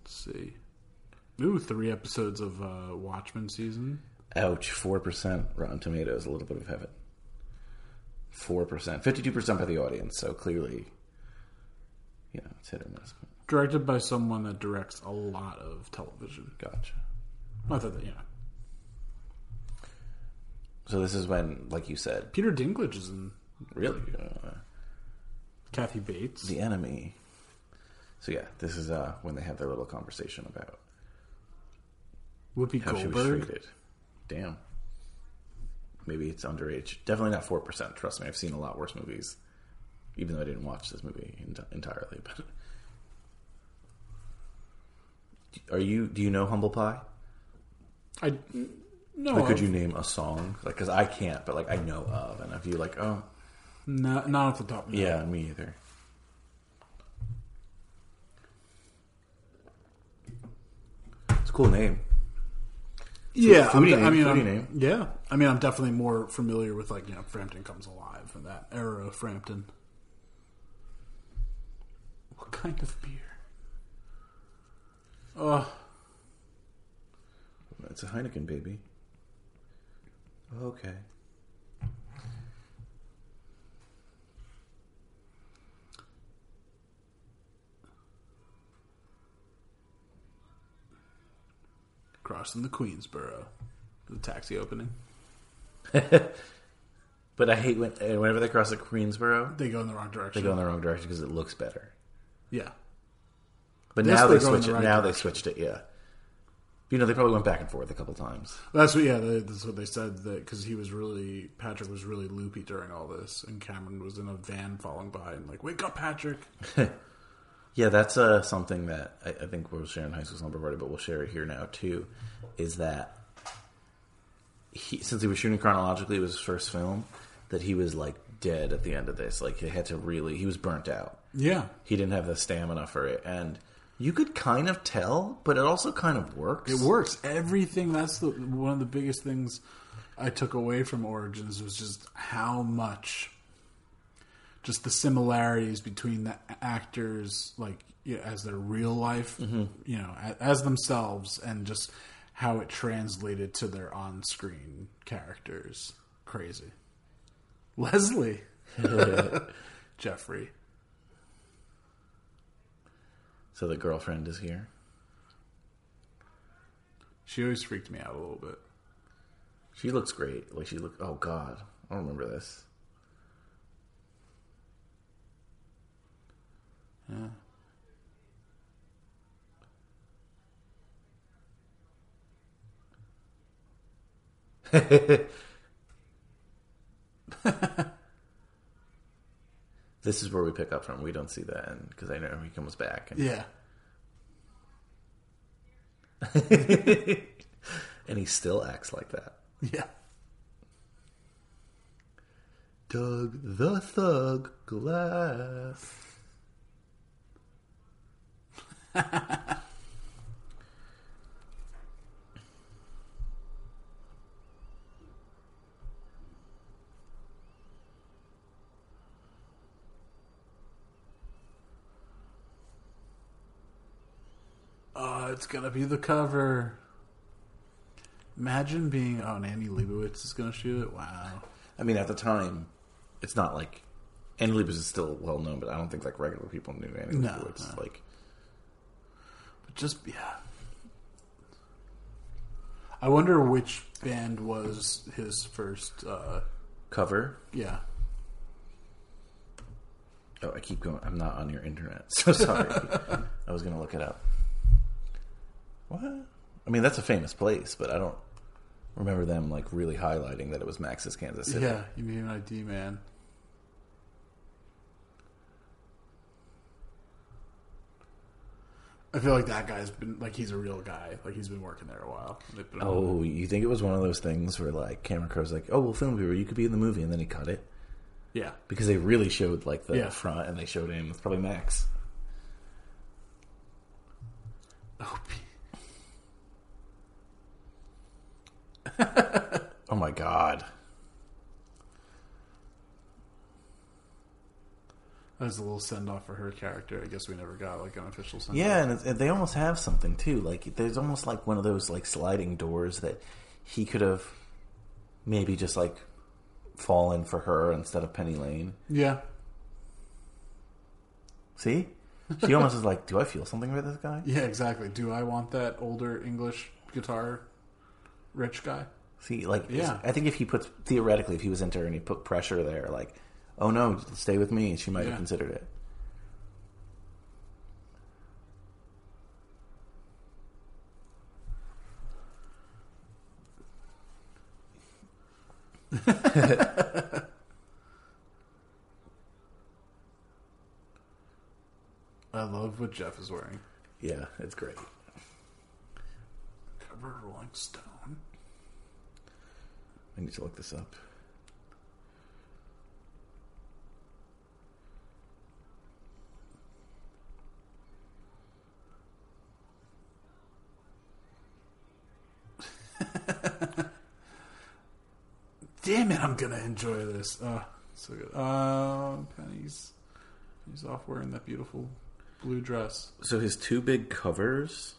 Let's see. Ooh, three episodes of uh, Watchmen season.
Ouch, 4% Rotten Tomatoes, a little bit of heaven. 4%. 52% by the audience, so clearly, you know, it's hit or miss.
Directed by someone that directs a lot of television.
Gotcha.
I thought that, know.
So this is when, like you said,
Peter Dinklage is in
really uh,
Kathy Bates.
the enemy. So yeah, this is uh, when they have their little conversation about
Whoopi
how she was
Goldberg.
treated. Damn. Maybe it's underage. Definitely not four percent. Trust me, I've seen a lot worse movies. Even though I didn't watch this movie ent- entirely, but are you? Do you know Humble Pie?
I no.
Like, could you name a song? Like, because I can't, but like I know of, and if you like, oh,
No, not off the top. of my
yeah, me either. It's a cool name.
Yeah,
Foodie
I'm de- I mean,
foodie
I'm,
name.
yeah. I mean, I'm definitely more familiar with like you know Frampton Comes Alive and that era of Frampton. What kind of beer? Oh,
It's a Heineken, baby. Okay.
Crossing the Queensboro, the taxi opening.
But I hate when uh, whenever they cross the Queensboro,
They go in the wrong direction.
they go in the wrong direction because it looks better.
Yeah,
But
This
now
they
they
go in
switch
the
it.
right
now they switched it. Yeah. You know, they probably went back and forth a couple times.
that's what. Yeah, they, that's what they said. That because he was really Patrick was really loopy during all this, and Cameron was in a van falling by and like, "Wake up, Patrick!"
Yeah, that's uh, something that I, I think we'll share in High School Slumber Party, but we'll share it here now too. Is that he, since he was shooting chronologically, it was his first film, that he was like dead at the end of this. Like he had to really, he was burnt out.
Yeah,
He didn't have the stamina for it, and you could kind of tell, but it also kind of works.
It works. Everything. That's the one of the biggest things I took away from Origins was just how much, just the similarities between the actors, like you know, as their real life, mm-hmm. you know, a- as themselves, and just how it translated to their on-screen characters. Crazy. Leslie, Jeffrey.
So the girlfriend is here.
She always freaked me out a little bit.
She looks great. Like she look. Oh God, I don't remember this.
Yeah.
This is where we pick up from. We don't see that end because I know he comes back. And,
Yeah.
and he still acts like that.
Yeah.
Doug the Thug Glass.
Oh, it's gonna be the cover. Imagine being oh, and Annie Leibovitz is gonna shoot it. Wow.
I mean, at the time, it's not like Annie Leibovitz is still well known, but I don't think like regular people knew Annie
No,
Leibovitz.
no.
Like,
just yeah. I wonder which band was his first. uh
cover.
Yeah.
Oh, I keep going. I'm not on your internet, so sorry. I was gonna look it up. What? I mean, that's a famous place, but I don't remember them like really highlighting that it was Max's Kansas City.
Yeah, you need an ID, man. I feel like that guy's been like he's a real guy. Like he's been working there a while. They oh, on.
Oh, you think it was one of those things where like Cameron Crowe's like, "Oh, we'll film you. You could be in the movie," and then he cut it
yeah.
because they really showed like the
Yeah.
front and they showed him. It's probably Max.
Opie.
Oh my god,
As a little send off for her character, I guess we never got like an official send.
Yeah, and it's, they almost have something too. Like there's almost like one of those like sliding doors that he could have maybe just like fallen for her instead of Penny Lane.
yeah,
See, she almost is like, "Do I feel something about this guy?"
yeah, exactly. Do I want that older English guitar rich guy?
See, like,
Yeah.
I think if he puts theoretically, if he was into her and he put pressure there, like, "Oh no, stay with me," she might
Yeah.
have considered it.
I love what Jeff is wearing.
Yeah, it's great.
Cover Rolling Stone.
I need to look this up.
Damn it, I'm gonna enjoy this. Uh, so good. Uh, Penny's he's off wearing that beautiful blue dress.
So his two big covers,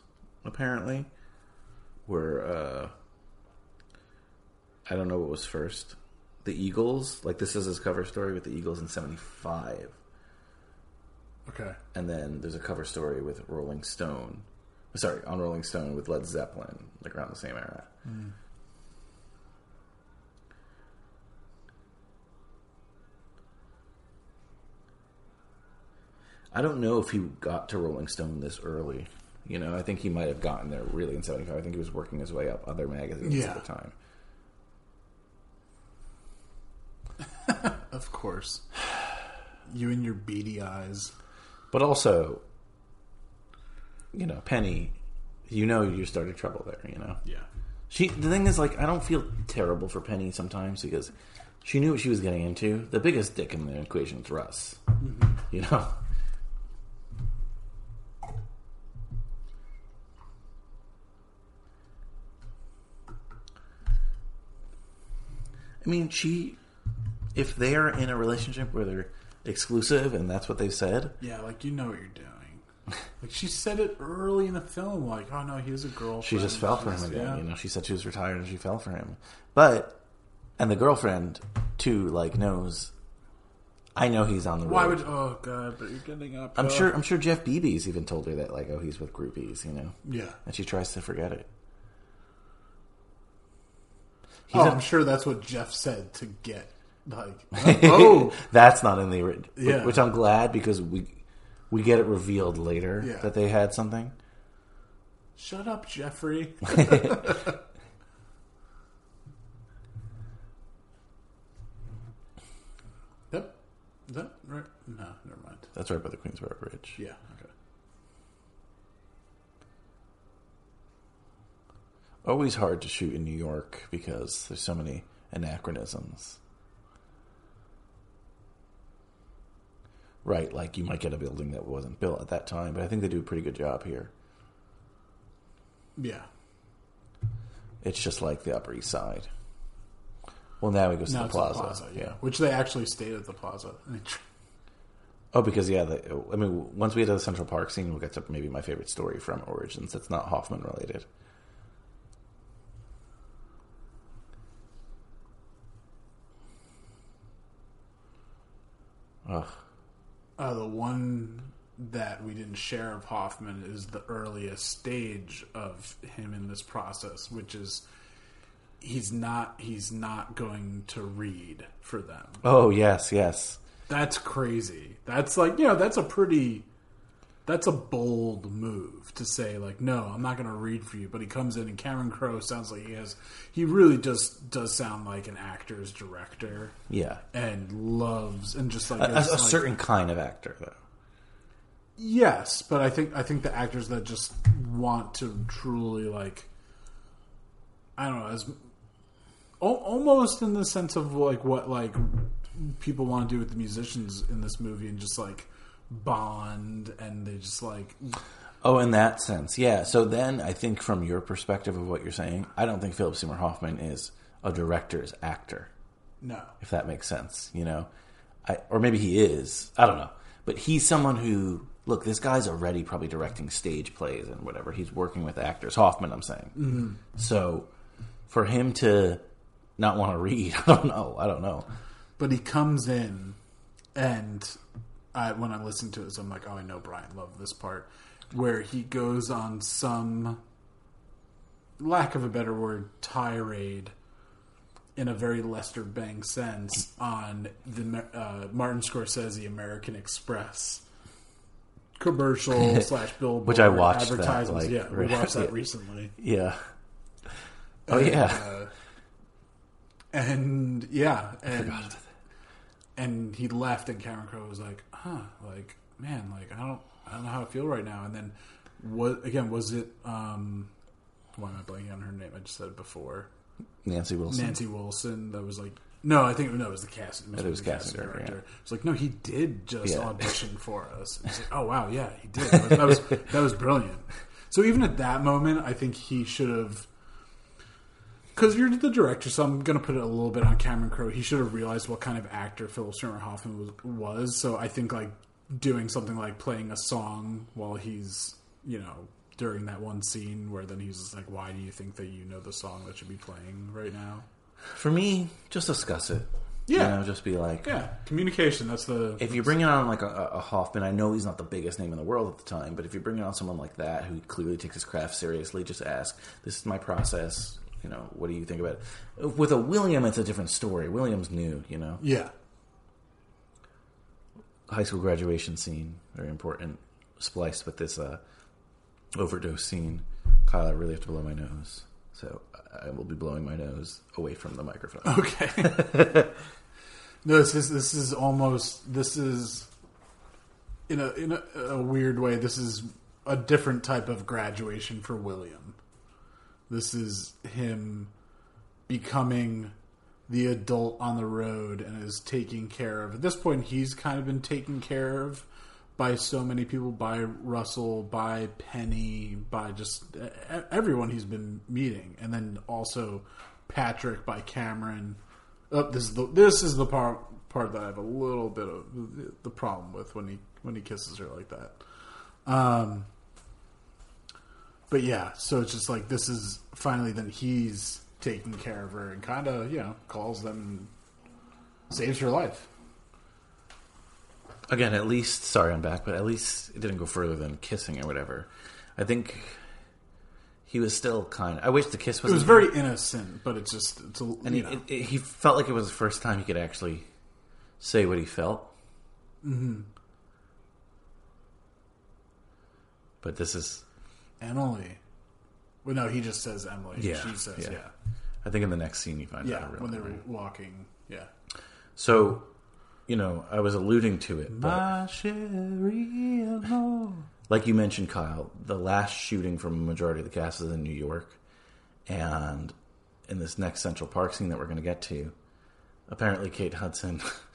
apparently, were uh I don't know what was first. The Eagles, like this is his cover story with the Eagles in '75,
Okay.
and then there's a cover story with Rolling Stone. Sorry, on Rolling Stone with Led Zeppelin, like around the same era. Mm. I don't know if he got to Rolling Stone this early. You know, I think he might have gotten there really in '75. I think he was working his way up other magazines
Yeah.
at the time.
Of course. You and your beady eyes.
But also, you know, Penny, you know, you started trouble there. You know,
Yeah.
she. The thing is, like, I don't feel terrible for Penny sometimes because she knew what she was getting into. The biggest dick in the equation is Russ. Mm-hmm. You know. I mean, she. If they are in a relationship where they're exclusive and that's what they said,
Yeah, like you know what you're doing. Like she said it early in the film, like, oh no, he has a girlfriend.
she just fell for him again.
yeah.
You know, she said she was retired and she fell for him. But and the girlfriend too, like knows. I know he's on the road.
Why would oh god, but you're getting up.
I'm
uh,
sure. I'm sure Jeff Bebe's even told her that, like, oh, he's with groupies. You know,
Yeah.
and she tries to forget it. He's
Oh,
a-
I'm sure that's what Jeff said to get like oh
that's not in the original.
Yeah.
Which I'm glad because we we get it revealed later
Yeah.
that they had something.
shut up, Jeffrey. Yep. Is that right? No, never mind.
That's right by the Queensboro Bridge.
Yeah, okay.
Always hard to shoot in New York because there's so many anachronisms. Right, like you might get a building that wasn't built at that time, but I think they do a pretty good job here.
Yeah.
It's just like the Upper East Side. Well, now he goes
Now
to the
the
plaza.
plaza, yeah.
yeah.
Which they actually stayed at the plaza.
Oh, because yeah, the, I mean, once we get to the Central Park scene, we'll get to maybe my favorite story from Origins. That's not Hoffman related. Ugh.
Uh, the one that we didn't share of Hoffman is the earliest stage of him in this process, which is he's not he's not going to read for them.
Oh yes, yes.
That's crazy. That's like you know that's a pretty that's a bold move to say like no I'm not going to read for you. But he comes in and Cameron Crowe sounds like he has he really just does sound like an actor's director
Yeah,
and loves and just like
a, a-
like-
certain kind of actor, though.
Yes, but I think I think the actors that just want to truly like I don't know as al- almost in the sense of like what like people want to do with the musicians in this movie and just like bond and they just like
Oh, in that sense, yeah. So then, I think from your perspective of what you're saying, I don't think Philip Seymour Hoffman is a director's actor.
no
if that makes sense. You know, I, or maybe he is. I don't know. but he's someone who look. This guy's already probably directing stage plays and whatever. He's working with actors. Hoffman, I'm saying.
Mhm.
So for him to not want to read, I don't know. I don't know.
But he comes in, and I, when I listen to it, I'm like, oh, I know Brian loved this part, where he goes on some, lack of a better word, tirade in a very Lester Bang sense on the uh, Martin Scorsese American Express commercial slash billboard
Which I watched that,
advertisements.
like,
yeah, we watched that recently.
Yeah. Oh
And,
yeah.
uh, and yeah, and and he left, and Cameron Crowe was like, "Huh, like man, like I don't, I don't know how I feel right now." And then, what again? Was it? um Why am I blanking on her name? I just said it before.
Nancy Wilson.
Nancy Wilson. That was like. No, I think no, it was the cast. It,
It was
the
casting director, yeah.
It's like no, he did just
Yeah.
audition for us. It's like, oh wow, yeah, he did. That was that was brilliant. So even at that moment, I think he should have because you're the director, so I'm going to put it a little bit on Cameron Crowe. He should have realized what kind of actor Philip Seymour Hoffman was, was. So I think like doing something like playing a song while he's you know during that one scene where then he's just like, "Why do you think that you know the song that should be playing right now?"
For me, just discuss it.
Yeah.
You know, just be like,
Yeah, communication. That's the
if you're bringing on like a, a Hoffman, I know he's not the biggest name in the world at the time, but if you're bringing on someone like that who clearly takes his craft seriously, just ask, "This is my process. You know, what do you think about it?" With a William, it's a different story. William's new. You know,
yeah.
high school graduation scene, very important, spliced with this uh, overdose scene. Kyle, I really have to blow my nose, so I will be blowing my nose away from the microphone.
Okay. no, this is this is almost this is in a in a, a weird way. This is a different type of graduation for William. This is him becoming the adult on the road and is taking care of. At this point, he's kind of been taken care of by so many people, by Russell, by Penny, by just everyone he's been meeting, and then also Patrick, by Cameron. Oh, this is the this is the part part that I have a little bit of the problem with when he when he kisses her like that. Um, but yeah, so it's just like this is finally then he's taking care of her and kind of you know calls them and saves her life.
Again, at least sorry I'm back, but at least it didn't go further than kissing or whatever. I think he was still kind. of... I wish the kiss
It
was.
was very innocent, but it's just it's a,
and
you
he,
know.
it, it- he felt like it was the first time he could actually say what he felt.
Mhm.
But this is
Emily. Well, no, he just says Emily.
yeah.
she says yeah.
yeah. I think in the next scene you find
Yeah,
out. Really
when they were walking. Yeah.
So, you know, I was alluding to it, but like you mentioned, Kyle, the last shooting from a majority of the cast is in New York, and in this next Central Park scene that we're going to get to, apparently Kate Hudson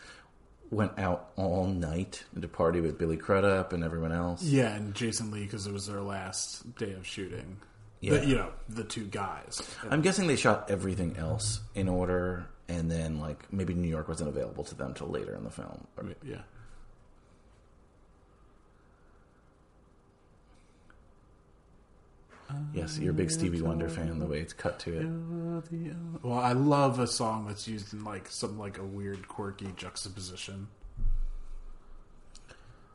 went out all night to party with Billy Crudup and everyone else.
Yeah, and Jason Lee because it was their last day of shooting.
Yeah.
The- you know, the two guys.
I'm guessing they shot everything else in order, and then like maybe New York wasn't available to them till later in the film. Or-
Yeah.
Yes, you're a big Stevie Wonder fan. The way it's cut to it.
Well, I love a song that's used in like some like a weird, quirky juxtaposition.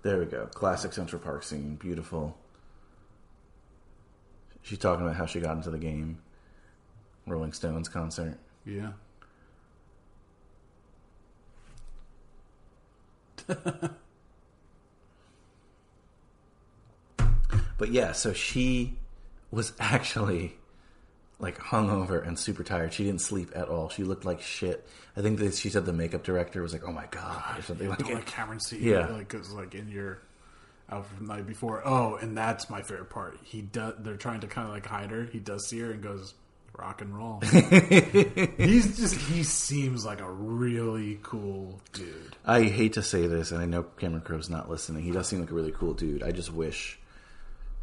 There we go. Classic Central Park scene. Beautiful. She's talking about how she got into the game. Rolling Stones concert.
Yeah.
But yeah, so she was actually like hungover and super tired. She didn't sleep at all. She looked like shit. I think that she said the makeup director was like, "Oh my god," or something like
let Cameron see
Yeah.
like because like in your outfit from the night before. Oh, and that's my favorite part. He does. They're trying to kind of like hide her. He does see her and goes rock and roll. He's just he seems like a really cool dude.
I hate to say this, and I know Cameron Crowe's not listening. He does seem like a really cool dude. I just wish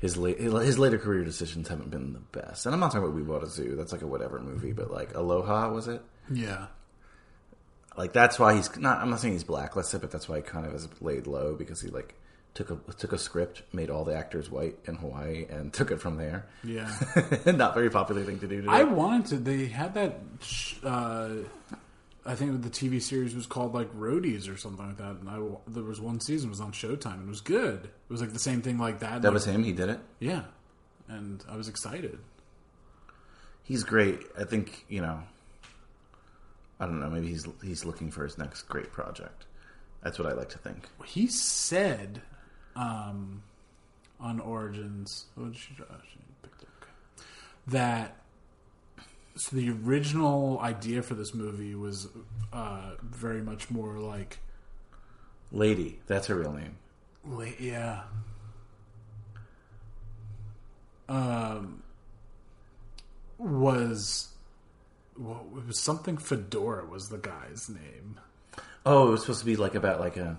his late his later career decisions haven't been the best. And I'm not talking about We Bought a Zoo. That's like a whatever movie, but like Aloha was it?
Yeah.
like that's why he's not. I'm not saying he's blacklisted, but that's why he kind of is laid low because he like took a took a script, made all the actors white in Hawaii, and took it from there.
Yeah.
not very popular thing to do. Today.
I wanted to. They had that. sh- Uh, I think the TV series was called like Roadies or something like that. And I there was one season it was on Showtime and it was good. It was like the same thing like that.
that
like-
was him. He did it.
Yeah, and I was excited.
He's great. I think you know. I don't know. Maybe he's he's looking for his next great project. That's what I like to think.
He said um, on Origins, did she, oh, she picked it, okay. that so the original idea for this movie was uh, very much more like
Lady, that's her real name.
Wait, yeah. Um, was well, it was something Fedora was the guy's name,
Oh, it was supposed to be like about like a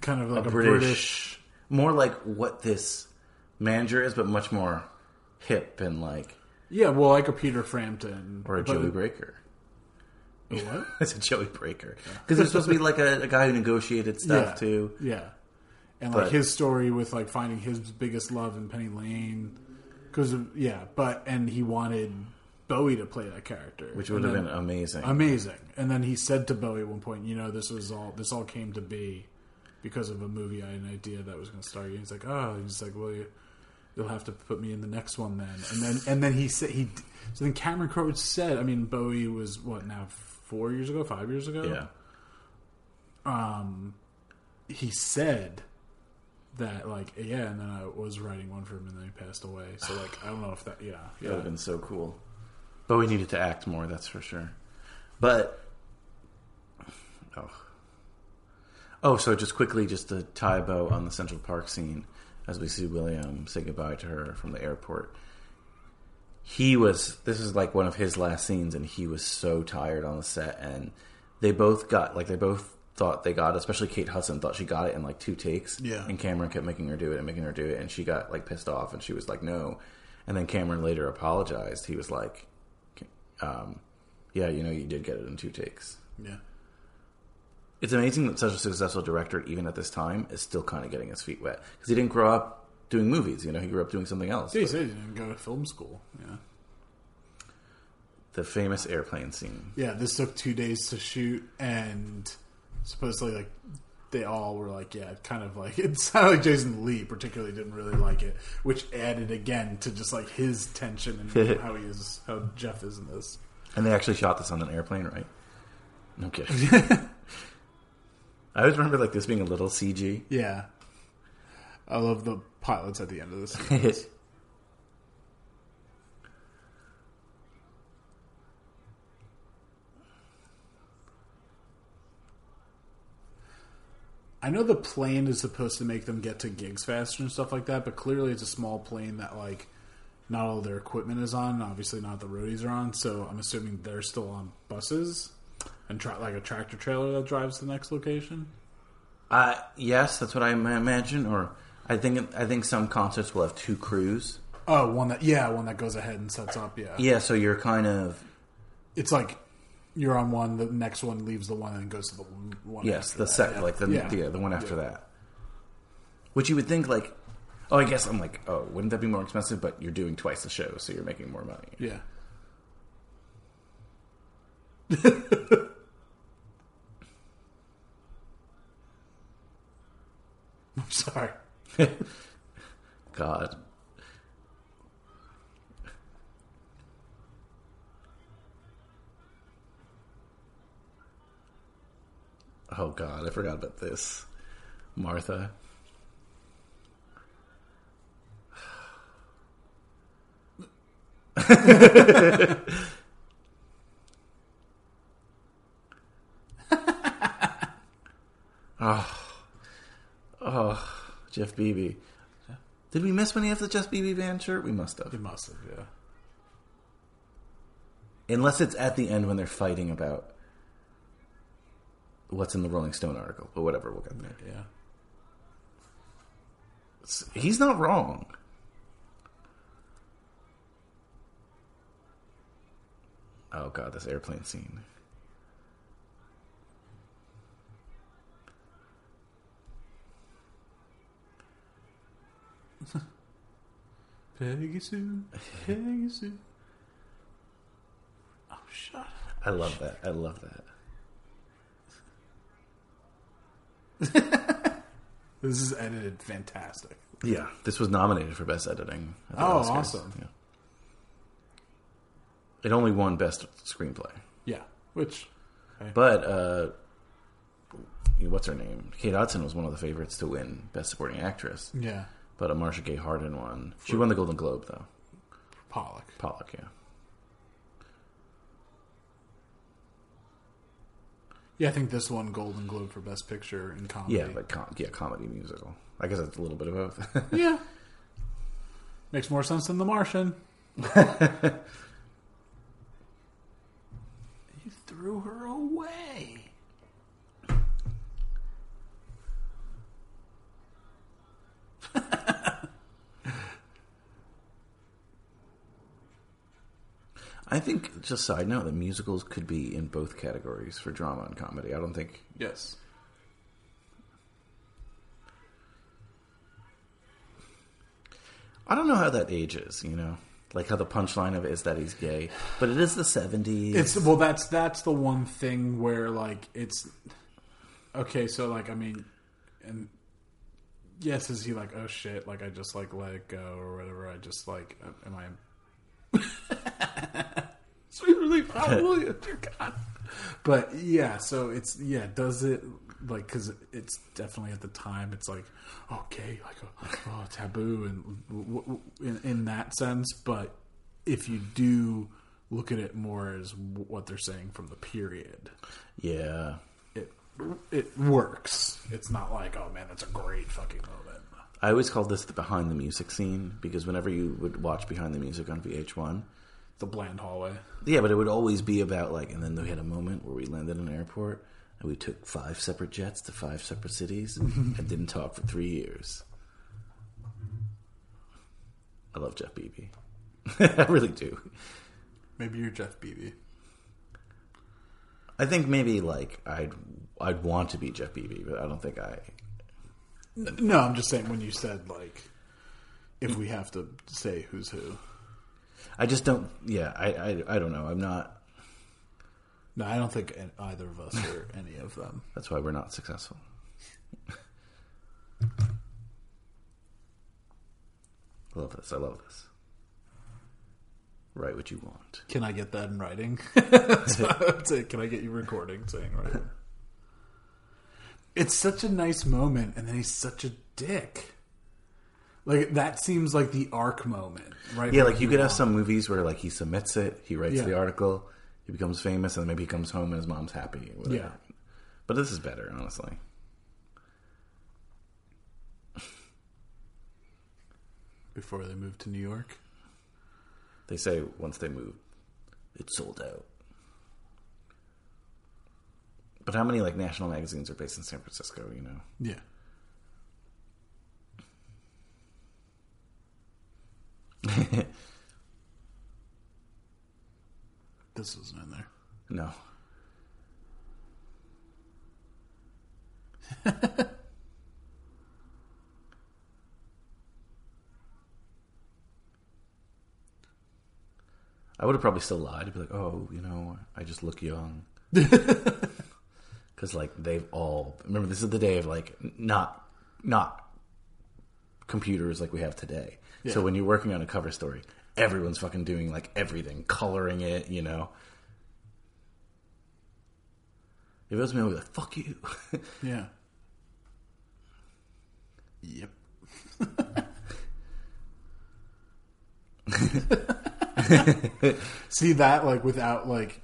kind of like a,
British-
British.
more like what this manager is, but much more hip and like
Yeah, well, like a Peter Frampton
or a Joey Breaker.
A what?
it's a Joey Breaker because it's supposed to be like a, a guy who negotiated stuff
yeah,
too.
Yeah, and
But-
like his story with like finding his biggest love in Penny Lane, because of, yeah, but and he wanted Bowie to play that character,
Which would
And
have
then-
been amazing.
amazing. And then he said to Bowie at one point, you know, this was all this all came to be because of a movie I had an idea that was going to start. you. He's like, oh, he's like, well, you, you'll have to put me in the next one then. And then and then he said he. So then Cameron Crowe said, I mean, Bowie was what now four years ago, five years ago.
yeah,
Um, he said that like yeah, and then I was writing one for him, and then he passed away. So like I don't know if that yeah
that would
yeah
have been so cool. But we needed to act more, that's for sure. But oh, oh, so just quickly, just to tie a bow on the Central Park scene as we see William say goodbye to her from the airport. He was. This is like one of his last scenes, and he was so tired on the set. And they both got like they both thought they got, it, especially Kate Hudson thought she got it in like two takes.
Yeah.
And Cameron kept making her do it and making her do it, and she got like pissed off, and she was like, "No." And then Cameron later apologized. He was like, um, "Yeah, you know, you did get it in two takes."
yeah.
It's amazing that such a successful director, even at this time, is still kind of getting his feet wet because he didn't grow up doing movies. You know, he grew up doing something else.
Yeah, he
But
said he didn't go to film school. Yeah.
the famous airplane scene.
Yeah, this took two days to shoot, and supposedly, like, they all were like, yeah, kind of like it sounded like Jason Lee particularly didn't really like it, which added again to just like his tension and how he is, how Jeff is in this.
And they actually shot this on an airplane, right? No kidding. I always remember like this being a little CG.
Yeah, I love the pilots at the end of this. I know the plane is supposed to make them get to gigs faster and stuff like that, but clearly it's a small plane that like not all their equipment is on. Obviously, not the roadies are on. So I'm assuming they're still on buses and tra- like a tractor trailer that drives to the next location.
Uh, yes, that's what I imagine. Or I think I think some concerts will have two crews.
Oh, one that yeah, one that goes ahead and sets up. Yeah,
Yeah, so you're kind of
it's like you're on one, the next one leaves the one and goes to the one.
yes,
after
the
that.
sec
Yeah.
like the
yeah.
yeah. the one after that. Which you would think like, oh, I guess I'm like, oh, wouldn't that be more expensive? But you're doing twice the show, so you're making more money.
Yeah. I'm sorry.
God. Oh God, I forgot about this. Martha. oh, oh, Jeff Bebe. Did we miss when he has the Jeff Bebe band shirt? We must have.
You must have, yeah.
Unless it's at the end when they're fighting about what's in the Rolling Stone article, but whatever, we'll get there.
Yeah.
It's- he's not wrong. Oh god, this airplane scene.
Peggy Sue, Peggy Sue. Oh, shut up.
I love that. I love that.
This is edited fantastic.
Yeah, this was nominated for best editing.
Oh,
Oscars.
awesome.
Yeah. It only won best screenplay,
Yeah, which
but uh, what's her name? Kate Hudson was one of the favorites to win best supporting actress.
yeah,
But a Marcia Gay Harden won. She won the Golden Globe though.
Pollock.
Pollock, yeah.
Yeah, I think this one Golden Globe for Best Picture in comedy.
Yeah, but com- yeah, comedy musical. I guess it's a little bit of both.
yeah, makes more sense than The Martian. you threw her away.
I think, just side note, that musicals could be in both categories for drama and comedy. I don't think.
Yes.
I don't know how that ages, you know? Like how the punchline of it is that he's gay. But it is the 70s.
It's well, that's that's the one thing where like it's okay. So like, I mean, and yes, is he like, oh shit, like I just like let it go or whatever? I just like, uh, am I? Sweet relief, hallelujah, dear God. But yeah, so it's yeah. Does it like because it's definitely at the time it's like okay, like oh, taboo and in, in that sense. But if you do look at it more as what they're saying from the period,
yeah.
It works. It's not like oh man, that's a great fucking moment.
I always called this the behind the music scene because whenever you would watch behind the music on VH1,
The bland hallway.
yeah, but it would always be about like, and then we had a moment where we landed in an airport and we took five separate jets to five separate cities and didn't talk for three years. I love Jeff Bebe. I really do.
Maybe you're Jeff Bebe.
I think maybe like I'd I'd want to be Jeff Bebe, but I don't think I.
No, I'm just saying when you said like if we have to say who's who.
I just don't. Yeah, I I, I don't know. I'm not.
No, I don't think either of us are any of them.
That's why we're not successful. I love this. I love this. Write what you want.
Can I get that in writing? That's what I would say. Can I get you recording saying right? It's such a nice moment, and then he's such a dick. Like that seems like the arc moment, right?
Yeah, like you could have some movies where like he submits it, he writes
Yeah.
the article, he becomes famous, and then maybe he comes home and his mom's happy. Whatever.
Yeah.
But this is better, honestly.
before they moved to New York.
They say once they move, it's sold out. But how many like national magazines are based in San Francisco? You know.
Yeah. This wasn't in there.
No. I would have probably still lied. I'd be like, "Oh, you know, I just look young." Because like they've all remember this is the day of like not not computers like we have today. So when you're working on a cover story, everyone's fucking doing like everything, coloring it, you know. If it was me, I'd be like, "Fuck you."
Yeah. Yep. See that like without like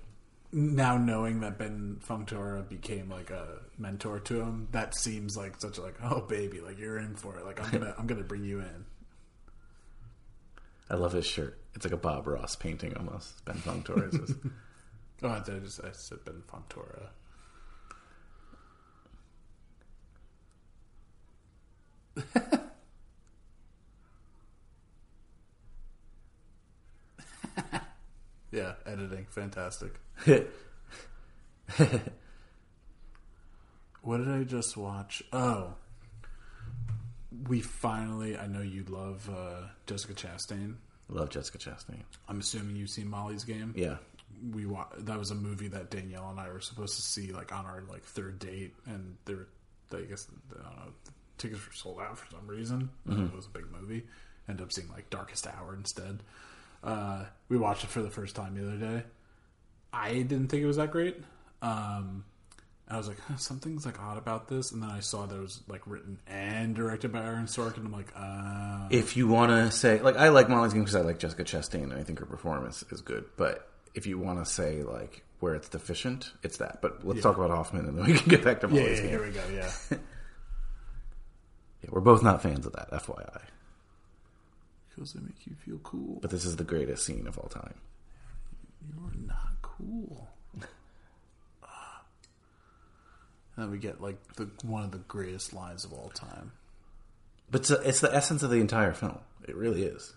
now knowing that Ben Functora became like a mentor to him, that seems like such a like oh baby, like you're in for it. Like I'm gonna I'm gonna bring you in.
I love his shirt. It's like a Bob Ross painting almost. Ben Fong-Torres.
Oh, I just I said Ben Functora. yeah, editing, fantastic. What did I just watch? Oh, we finally. I know you love uh, Jessica Chastain.
Love Jessica Chastain.
I'm assuming you've seen Molly's Game.
Yeah.
we wa- that was a movie that Danielle and I were supposed to see like on our like third date, and there, I guess I don't know, tickets were sold out for some reason.
Mhm.
It was a big movie. End up seeing like Darkest Hour instead. Uh, we watched it for the first time the other day. I didn't think it was that great. Um, I was like, huh, something's like odd about this, and then I saw that it was like written and directed by Aaron Sorkin. I'm like, uh,
If you want to say, like, I like Molly's Game because I like Jessica Chastain and I think her performance is good. But if you want to say, like, where it's deficient, it's that. But let's
Yeah.
talk about Hoffman and then we can get back to
yeah,
Molly's
yeah,
Game.
here we go. Yeah,
Yeah, we're both not fans of that, FYI.
Because they make you feel cool.
But this is the greatest scene of all time.
You're not cool. and then we get like the one of the greatest lines of all time.
But it's, it's the essence of the entire film. It really is.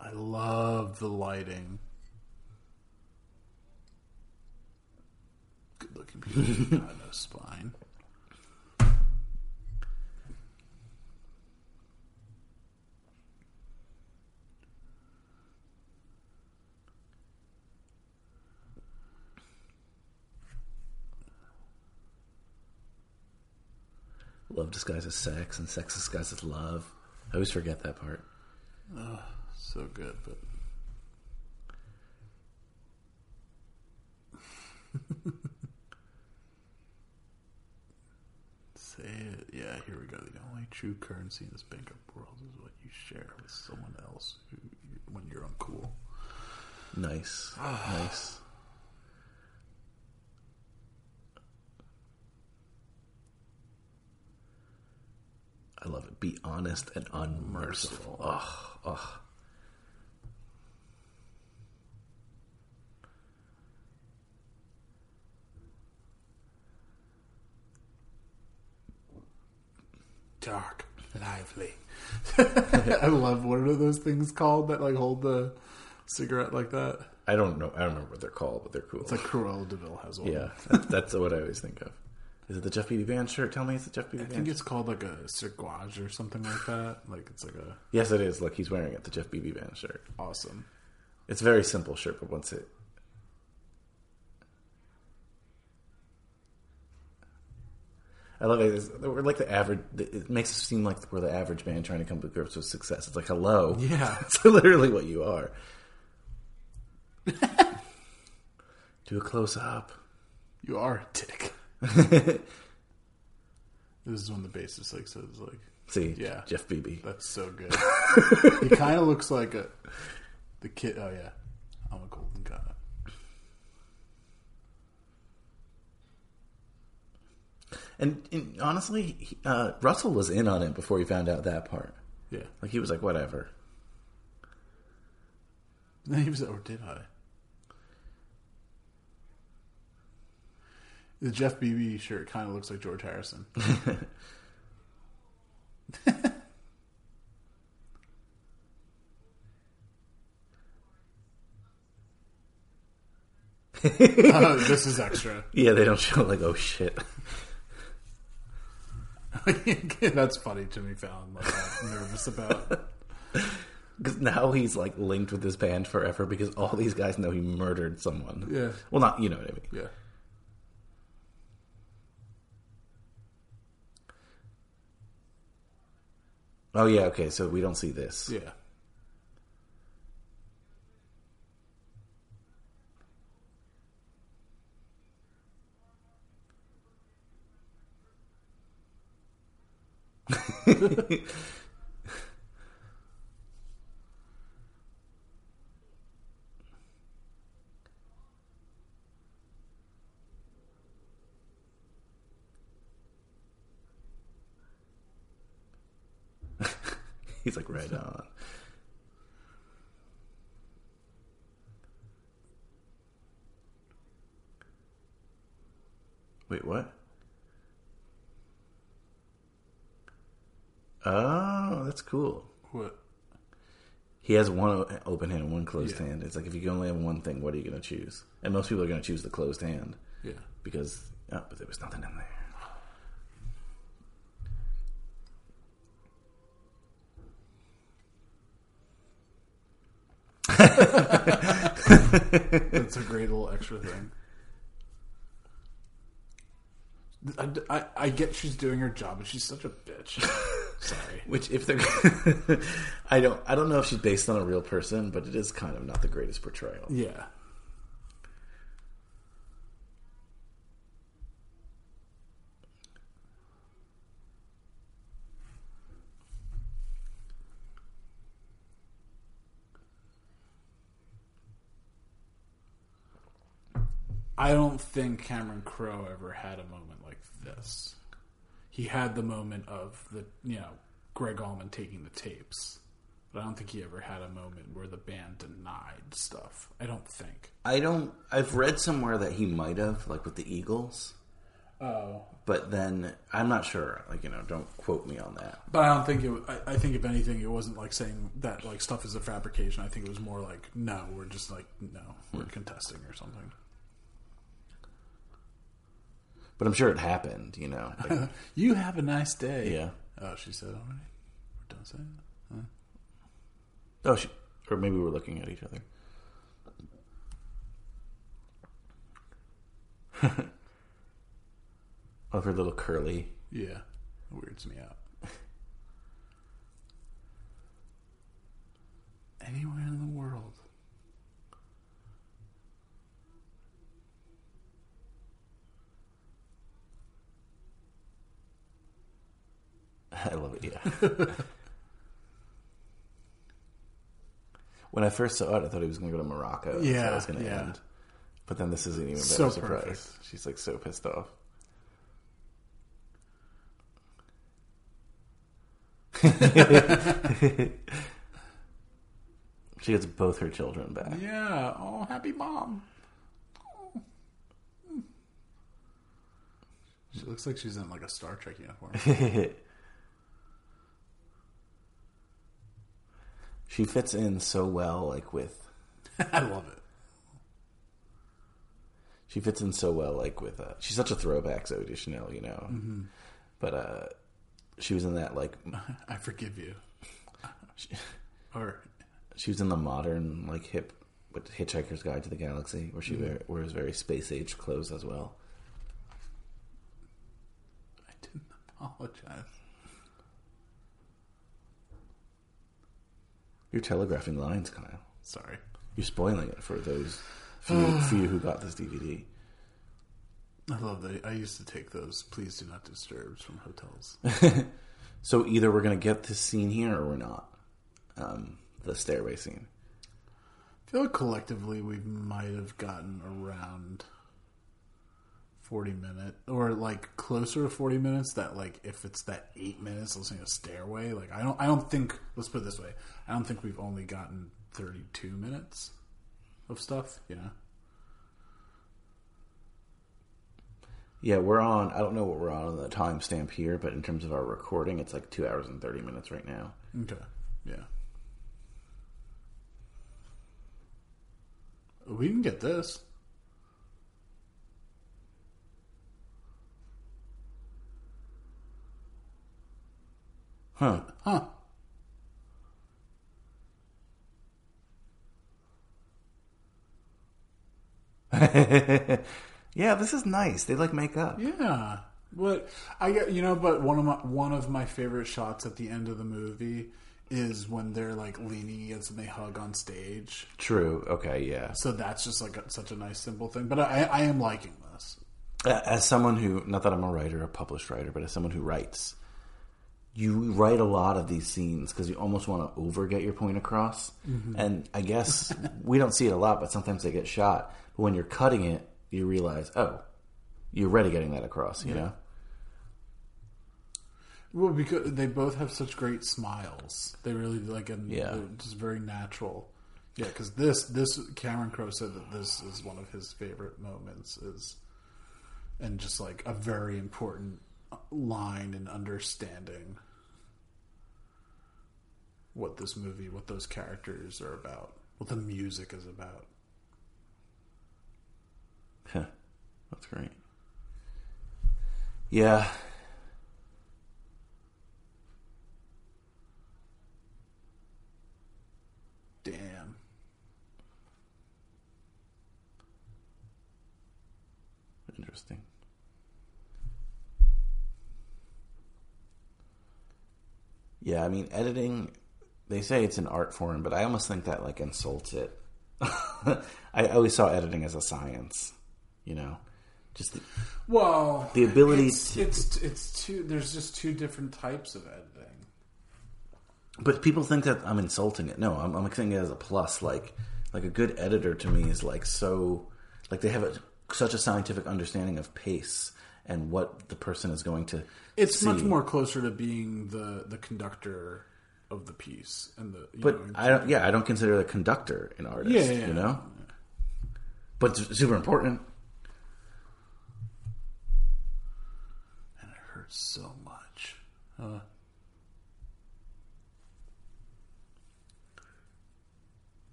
I love the lighting. Good looking people got no spine.
Love disguises sex and sex disguises love. I always forget that part.
Oh, so good, but say it. Yeah, here we go. The only true currency in this bankrupt world is what you share with someone else who, when you're uncool.
Nice. Ah. nice. I love it. Be honest and unmerciful. Ugh. Ugh.
Dark, lively. I love what are those things called that like hold the cigarette like that?
I don't know. I don't remember what they're called, but they're cool.
It's like Cruella de Vil has one.
yeah, that's, that's what I always think of. Is it the Jeff Bebe Band shirt? Tell me it's the Jeff Bebe
I
Band.
think
shirt.
it's called like a circuage or something like that. Like it's like a
Yes, it is. Look, he's wearing it. The Jeff Bebe Band shirt.
awesome.
It's a very simple shirt, but once it. I love it. It's- We're like the average. It makes us seem like we're the average band trying to come to grips with success. It's like, hello,
Yeah.
it's literally what you are. Do a close up.
You are a dick. This is when the bassist like says like
See,
Yeah.
Jeff Bebe.
That's so good. he kind of looks like a the kid. Oh yeah, I'm a golden god.
And, and honestly, he, uh, Russell was in on it before he found out that part.
Yeah.
Like he was like, whatever.
Then he was, or did I? The Jeff Bebe shirt kind of looks like George Harrison. Oh, this is extra.
Yeah, they don't show like, oh shit.
That's funny. Jimmy Fallon like I'm nervous about.
Because now he's like linked with this band forever because all these guys know he murdered someone.
Yeah.
Well, not you know what I mean.
Yeah.
Oh yeah. Okay. So we don't see this.
Yeah.
he's like right on. Wait, what? Oh, that's cool.
What?
He has one open hand and one closed
Yeah.
hand. It's like if you can only have one thing, what are you going to choose? And most people are going to choose the closed hand.
Yeah.
Because, oh, but there was nothing in there.
That's a great little extra thing. I, I, I get she's doing her job, but she's such a bitch. Sorry.
Which, if they're, I don't, I don't know if she's based on a real person, but it is kind of not the greatest portrayal.
Yeah. I don't think Cameron Crowe ever had a moment like this. He had the moment of the you know Gregg Allman taking the tapes, but I don't think he ever had a moment where the band denied stuff. I don't think.
I don't. I've read somewhere that he might have, like with the Eagles.
Oh,
But then I'm not sure. Like you know, don't quote me on that.
but I don't think it. I, I think if anything, it wasn't like saying that like stuff is a fabrication. I think it was more like no, we're just like no, we're hmm. contesting or something.
But I'm sure it happened. You know. Like,
You have a nice day.
yeah.
Oh, she said already. We're done saying that.
Oh, she, or maybe we're looking at each other. of her little curly.
Yeah, it weirds me out. Anywhere in the world.
I love it. Yeah. when I first saw it, I thought he was going to go to Morocco.
Yeah,
it was going to
yeah.
end. But then this isn't even better
So
surprise.
perfect.
She's like so pissed off. she gets both her children back.
Yeah. Oh, happy mom. Oh. She looks like she's in like a Star Trek uniform.
She fits in so well, like with
I love it.
She fits in so well, like with uh, she's such a throwback Zooey Deschanel, you know.
Mm-hmm.
But uh, she was in that like
I forgive you. Or
she was in the modern like hip with Hitchhiker's Guide to the Galaxy, where she
Mhm.
wear, wears very space age clothes as well.
I didn't apologize.
You're telegraphing lines, Kyle.
Sorry.
You're spoiling it for those few, few who got this DVD.
I love that. I used to take those please do not disturbs from hotels.
So either we're gonna get this scene here or we're not. Um, the stairway scene.
I feel like collectively we might have gotten around 40 minute or like closer to 40 minutes that like if it's that 8 minutes listening to stairway like I don't I don't think let's put it this way I don't think we've only gotten 32 minutes of stuff you know
Yeah, we're on. I don't know what we're on on the timestamp here, but in terms of our recording, it's like two hours and thirty minutes right now.
okay yeah we can get this
Huh.
huh
yeah, this is nice. They like make up.
Yeah, but I get you know, but one of my one of my favorite shots at the end of the movie is when they're like leaning against and they hug on stage.
True. Okay. Yeah.
So that's just like a, such a nice simple thing. But I, I am liking this.
As someone who, not that I'm a writer, a published writer, but as someone who writes, you write a lot of these scenes because you almost want to over get your point across.
Mhm.
And I guess we don't see it a lot, but sometimes they get shot. But when you're cutting it, you realize, oh, you're already getting that across. You
Yeah.
know.
Well, because they both have such great smiles. They really like, and
Yeah.
just very natural. Yeah, because this this Cameron Crowe said that this is one of his favorite moments is, and just like a very important line in understanding what this movie, what those characters are about, what the music is about.
That's great. Yeah.
Damn.
Interesting. Yeah, I mean, editing they say it's an art form, but I almost think that like insults it. I always saw editing as a science. You know, just the,
Well,
The ability
it's,
to-
it's it's two. There's just two different types of editing.
But people think that I'm insulting it. No, I'm, I'm saying it as a plus. Like, like a good editor to me is like so, like they have a, such a scientific understanding of pace and what the person is going to.
It's
see.
much more closer to being the the conductor of the piece and the. You
But
know,
I don't. Yeah, I don't consider the conductor an artist.
Yeah, yeah,
you know. But it's super important.
and it hurts so much. Uh,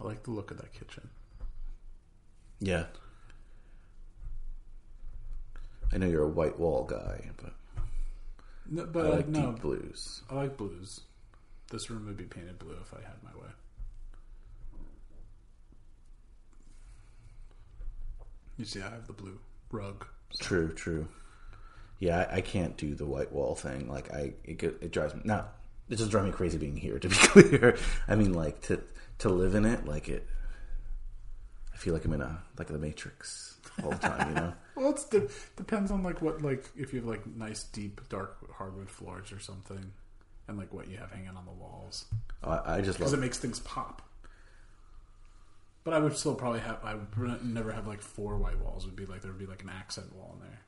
I like the look of that kitchen.
Yeah. I know you're a white wall guy, but
No,
I
but
like
like, no,
deep blues.
I like blues. This room would be painted blue if I had my way. You see, I have the blue rug.
True, true. Yeah, I, I can't do the white wall thing. Like, I it, it drives me not. It just drives me crazy being here. To be clear, I mean, like to to live in it, like it. I feel like I'm in a like the Matrix all the time. You know.
Well, it de- depends on like what like if you have like nice deep dark hardwood floors or something, and like what you have hanging on the walls
I, I just
because
love
it makes things pop. But I would still probably have. I would never have like four white walls. It would be like there would be like an accent wall in there.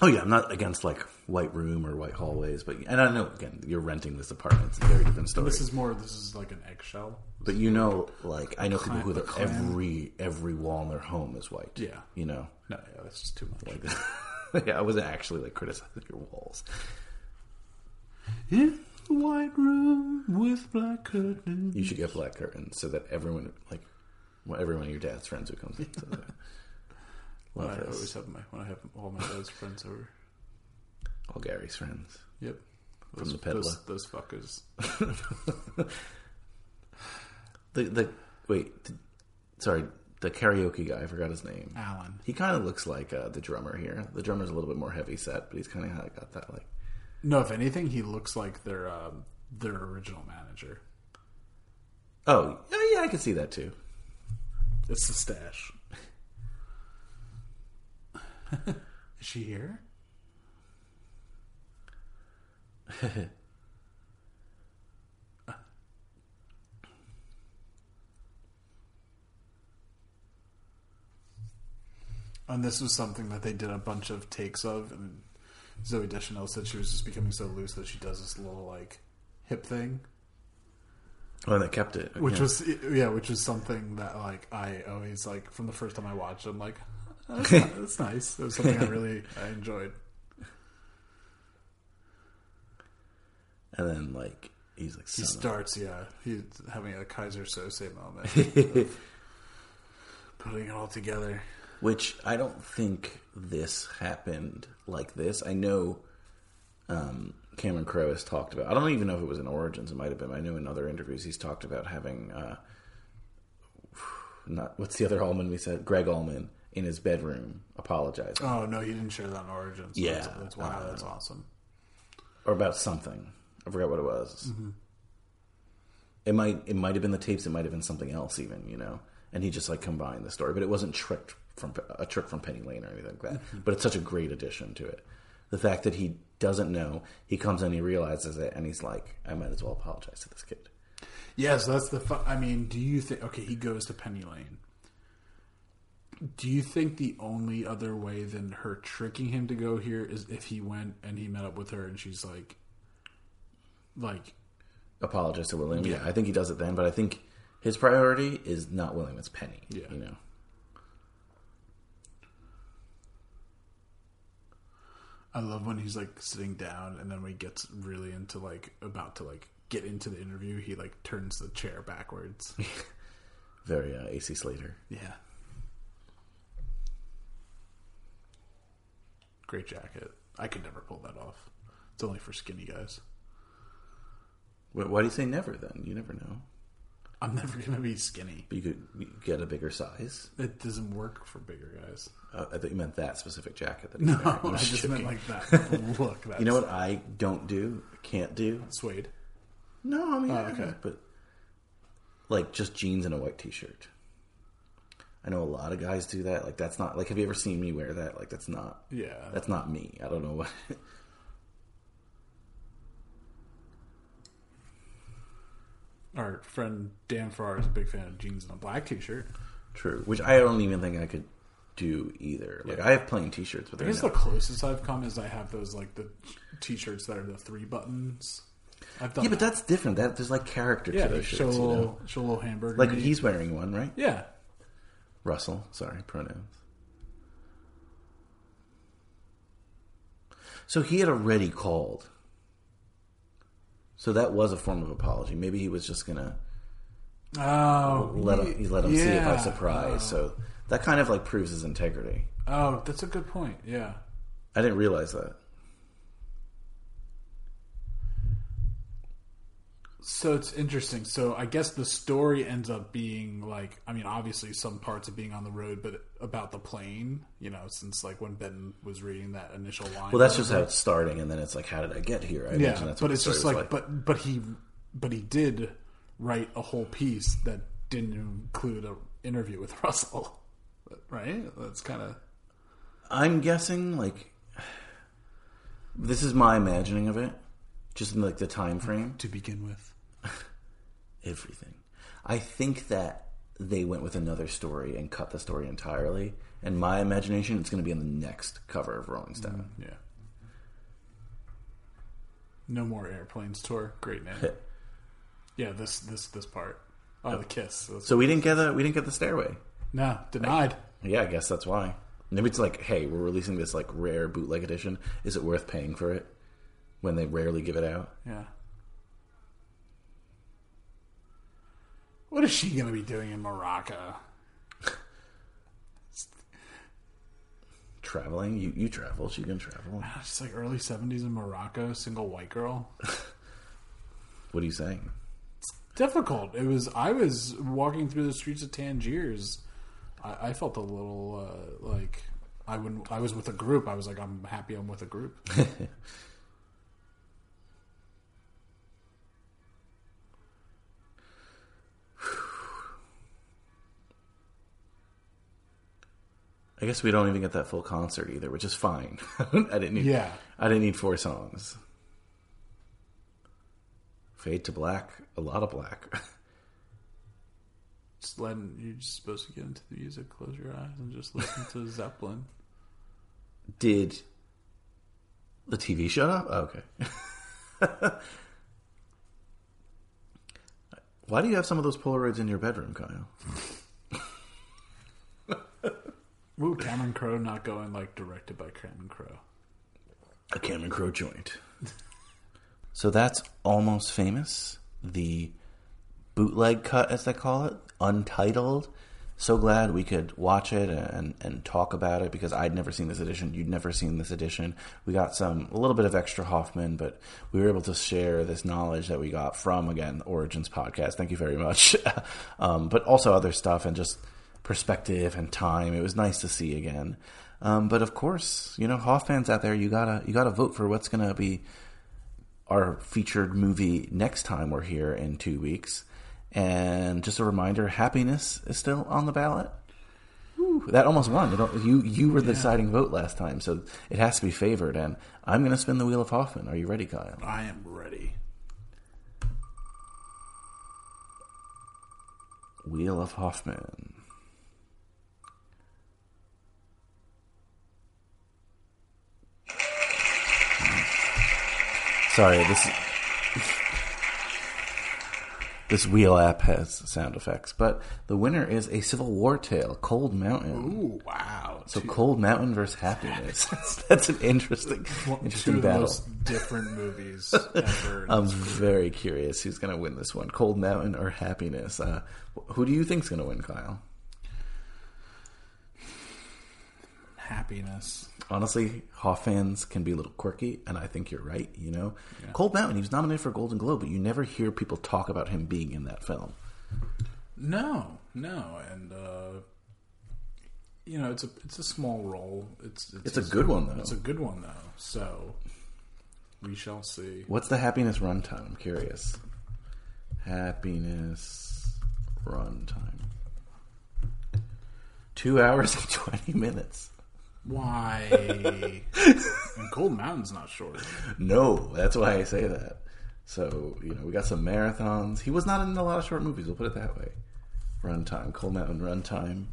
Oh yeah, I'm not against like white room or white hallways, but and I know again you're renting this apartment. It's a very different story.
This is more. This is like an eggshell.
But you know, like I know people who
the clam.
every every wall in their home is white.
Yeah.
you know.
No, yeah, that's just too much.
Like, yeah, I wasn't actually like criticizing your walls.
In a white room with black curtains.
You should get black curtains so that everyone, like, well, every one of your dad's friends who comes into the
When I
this.
always have my when I have all my dad's friends over.
All Gary's friends.
Yep.
From the peddler.
Those, those fuckers.
The the wait, the, sorry, the karaoke guy. I forgot his name.
Alan.
He kind of looks like uh, the drummer here. The drummer's a little bit more heavy set, but he's kind of got that like.
No, if anything, he looks like their um, their original manager.
Oh, yeah, yeah, I can see that too.
It's the stash. Is she here? and this was something that they did a bunch of takes of, and Zooey Deschanel said she was just becoming so loose that she does this little like hip thing,
Oh, and they kept it,
which
yeah.
was yeah, which was something that like I always like from the first time I watched. I'm like, oh, that's, ni- that's nice. It was something I really I enjoyed.
and then like he's like
He starts, yeah, he's having a Keyser Söze moment, of putting it all together.
Which I don't think this happened like this. I know um, Cameron Crowe has talked about. I don't even know if it was in Origins. It might have been. I know in other interviews he's talked about having uh, not what's the other Allman we said Gregg Allman in his bedroom apologizing
Oh no, he didn't share that in Origins.
Yeah,
that's, that's wow,
uh,
that's awesome.
or about something. I forgot what it was.
Mm-hmm.
It might it might have been the tapes. It might have been something else even. You know. And he just like combined the story, but it wasn't tricked from a trick from Penny Lane or anything like that.
Mm-hmm.
But it's such a great addition to it. The fact that he doesn't know, he comes in, he realizes it, and he's like, "I might as well apologize to this kid."
Yes, that's the. Fu- I mean, do you think? Okay, he goes to Penny Lane. Do you think the only other way than her tricking him to go here is if he went and he met up with her and she's like, like,
Apologize to William. Yeah.
Yeah.
I think he does it then, but I think his priority is not William; it's Penny.
Yeah.
you know.
I love when he's like sitting down and then when he gets really into like about to like get into the interview, he like turns the chair backwards.
Very uh, AC Slater.
yeah. Great jacket. I could never pull that off. It's only for skinny guys.
Wh- Why do you say never? Then you never know.
I'm never gonna be skinny.
But you could get a bigger size.
It doesn't work for bigger guys.
Uh, I thought you meant that specific jacket. That
No,
you're wearing. I'm
I just meant
joking.
like that look. That's
You know what I don't do, can't do?
Suede.
No, I mean,
Oh,
I
okay.
don't, but like just jeans and a white t-shirt. I know a lot of guys do that. Like that's not like. Have you ever seen me wear that? Like that's not.
Yeah.
That's not me. I don't know what.
Our friend Dan Farr is a big fan of jeans and a black T-shirt.
True. Which I don't even think I could do either. Like I have plain t-shirts, but
I guess the closest I've come is I have those like the T-shirts that are the three buttons. I've done
Yeah, but
that.
that's different. That there's like character
yeah,
to those
show a
shirts. You know?
show a little hamburger.
Like
meat.
he's wearing one, right?
yeah.
Russell. Sorry, pronouns. So he had already called. So that was a form of apology. Maybe he was just gonna
Oh,
let him he let him see it by
yeah.
surprise. So oh. that kind of like proves his integrity.
Oh, that's a good point. Yeah.
I didn't realize that.
So it's interesting. So I guess the story ends up being like, I mean, obviously some parts of being on the road, but about the plane, you know, since like when Ben was reading that initial line.
Well, that's just how it's starting, and then it's like, how did I get here? I
yeah,
that's
but it's just
story
like, but but he but he did write a whole piece that didn't include an interview with Russell, right? That's kind of
I'm guessing like this is my imagining of it, just in like the time frame.
to begin with.
Everything. I think that they went with another story and cut the story entirely. And my imagination, it's going to be on the next cover of Rolling mm-hmm. Stone.
Yeah. No more airplanes tour. Great name. yeah, this this this part. Oh, the kiss. That's-
So we didn't get the we didn't get the stairway.
no denied.
Yeah, I guess that's why. Maybe it's like, hey, we're releasing this like rare bootleg edition. Is it worth paying for it when they rarely give it out?
Yeah. What is she going to be doing in Morocco?
Traveling, you you travel, she can travel.
It's like early seventies in Morocco, single white girl.
What are you saying?
It's difficult. It was. I was walking through the streets of Tangiers. I, I felt a little uh, like I when I was with a group. I was like, I'm happy I'm with a group.
I guess we don't even get that full concert either, which is fine. I didn't need.
Yeah.
I didn't need four songs. Fade to black, a lot of black.
just letting you're just supposed to get into the music. Close your eyes and just listen to Zeppelin.
Did the TV shut up? Oh, okay. Why do you have some of those Polaroids in your bedroom, Kyle?
Ooh, Cameron Crowe not going like directed by Cameron Crowe.
A Cameron Crowe joint. so that's almost famous. The bootleg cut, as they call it, untitled. So glad we could watch it and, and talk about it because I'd never seen this edition. You'd never seen this edition. We got some a little bit of extra Hoffman, but we were able to share this knowledge that we got from again Origins podcast. Thank you very much. um, but also other stuff and just perspective and time. It was nice to see again. Um, but of course, you know, Hoff fans out there, you gotta you gotta vote for what's gonna be our featured movie next time we're here in two weeks. And just a reminder, happiness is still on the ballot. Whew, that almost won. You, you you were the deciding vote last time, so it has to be favored. And I'm going to spin the wheel of Hoffman. Are you ready, Kyle?
I am ready.
Wheel of Hoffman. Sorry, this this wheel app has sound effects, but the winner is a Civil War tale, Cold Mountain.
Ooh, wow.
So
Two-
Cold Mountain versus Happiness. That's an interesting,
two
interesting
of the
battle.
most different movies ever.
I'm very curious who's going to win this one, Cold Mountain or Happiness. Uh, who do you think's going to win, Kyle?
Happiness.
Honestly, Hoff fans can be a little quirky, and I think you're right. You know, Cold Mountain. He was nominated for a Golden Globe, but you never hear people talk about him being in that film.
No, no, and uh, you know it's a it's a small role. It's
It's a good one, though.
It's a good one though. So we shall see.
What's the happiness runtime? I'm curious. Happiness runtime. Two hours and twenty minutes.
Why? and Cold Mountain's not short.
No, that's why I say that. So you know, we got some marathons. He was not in a lot of short movies. We'll put it that way. Runtime, Cold Mountain runtime,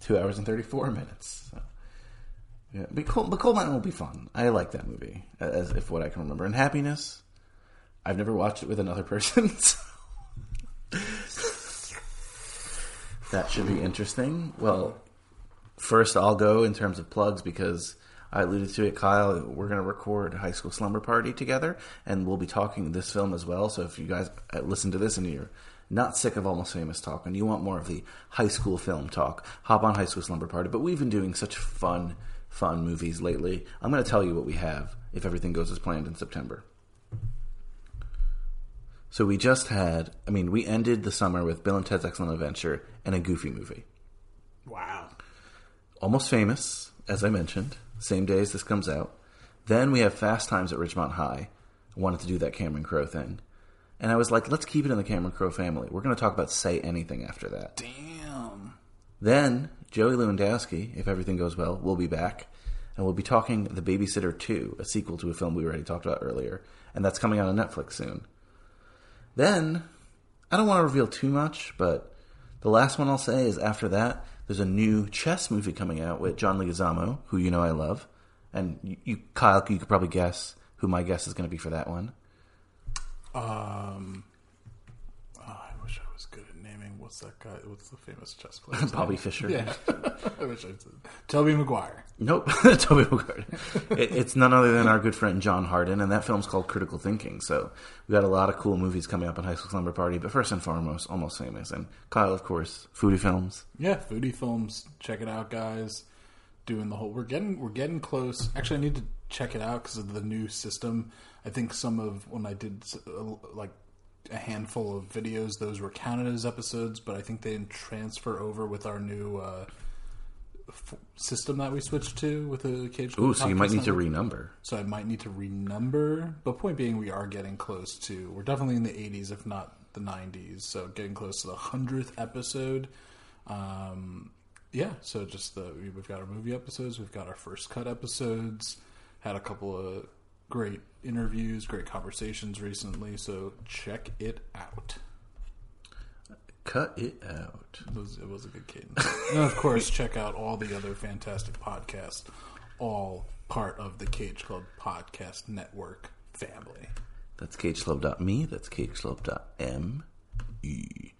two hours and thirty four minutes. So, yeah, but Cold, but Cold Mountain will be fun. I like that movie, as if what I can remember. And Happiness, I've never watched it with another person. So that should be interesting. Well, first I'll go in terms of plugs because I alluded to it, Kyle. We're going to record High School Slumber Party together, and we'll be talking this film as well. So if you guys uh, listen to this and you're not sick of Almost Famous talk and you want more of the high school film talk, hop on High School Slumber Party. But we've been doing such fun, fun movies lately. I'm going to tell you what we have if everything goes as planned in September. So we just had, I mean, we ended the summer with Bill and Ted's Excellent Adventure and a Goofy movie.
Wow.
Almost Famous, as I mentioned, same day as this comes out. Then we have Fast Times at Ridgemont High. I wanted to do that Cameron Crowe thing. And I was like, let's keep it in the Cameron Crowe family. We're going to talk about Say Anything after that.
Damn.
Then Joey Lewandowski, if everything goes well, will be back. And we'll be talking The Babysitter 2, a sequel to a film we already talked about earlier. And that's coming out on Netflix soon. Then, I don't want to reveal too much, but the last one I'll say is after that, there's a new chess movie coming out with John Leguizamo, who you know I love. And you, you Kyle, you could probably guess who my guess is going to be for that one.
Um. oh, I wish I was good at naming. What's that guy? What's the famous chess player?
Bobby Fischer.
Yeah. I wish I said. Tobey Maguire.
Nope, Tobey Maguire. It, it's none other than our good friend John Harden, and that film's called Critical Thinking. So we got a lot of cool movies coming up on High School Slumber Party. But first and foremost, almost famous, and Kyle, of course, foodie films.
Yeah, foodie films. Check it out, guys. Doing the whole. We're getting. We're getting close. Actually, I need to check it out because of the new system. I think some of when I did uh, like a handful of videos, those were counted as episodes, but I think they didn't transfer over with our new uh, f- system that we switched to with the cage.
Ooh, so you might need to renumber.
So I might need to renumber. But point being, we are getting close to. We're definitely in the 80s, if not the 90s. So getting close to the hundredth episode. Um, yeah. So just the we've got our movie episodes. We've got our first cut episodes. Had a couple of great interviews, great conversations recently. So check it out.
Cut it out.
It was, it was a good cadence. and of course, check out all the other fantastic podcasts, all part of the Cage Club Podcast Network family.
That's cageclub.me. That's cageclub.me.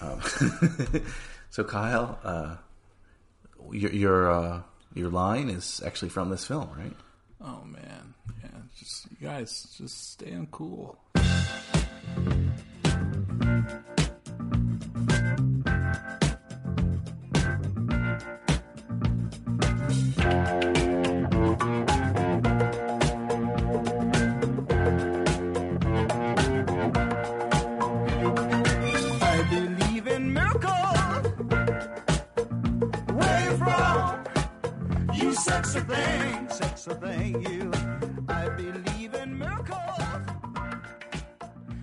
Um, so, Kyle, uh, your your uh, your line is actually from this film, right?
Oh man. Just you guys, just staying cool.
Thing, thank you. I believe in miracles.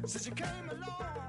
Since you came along.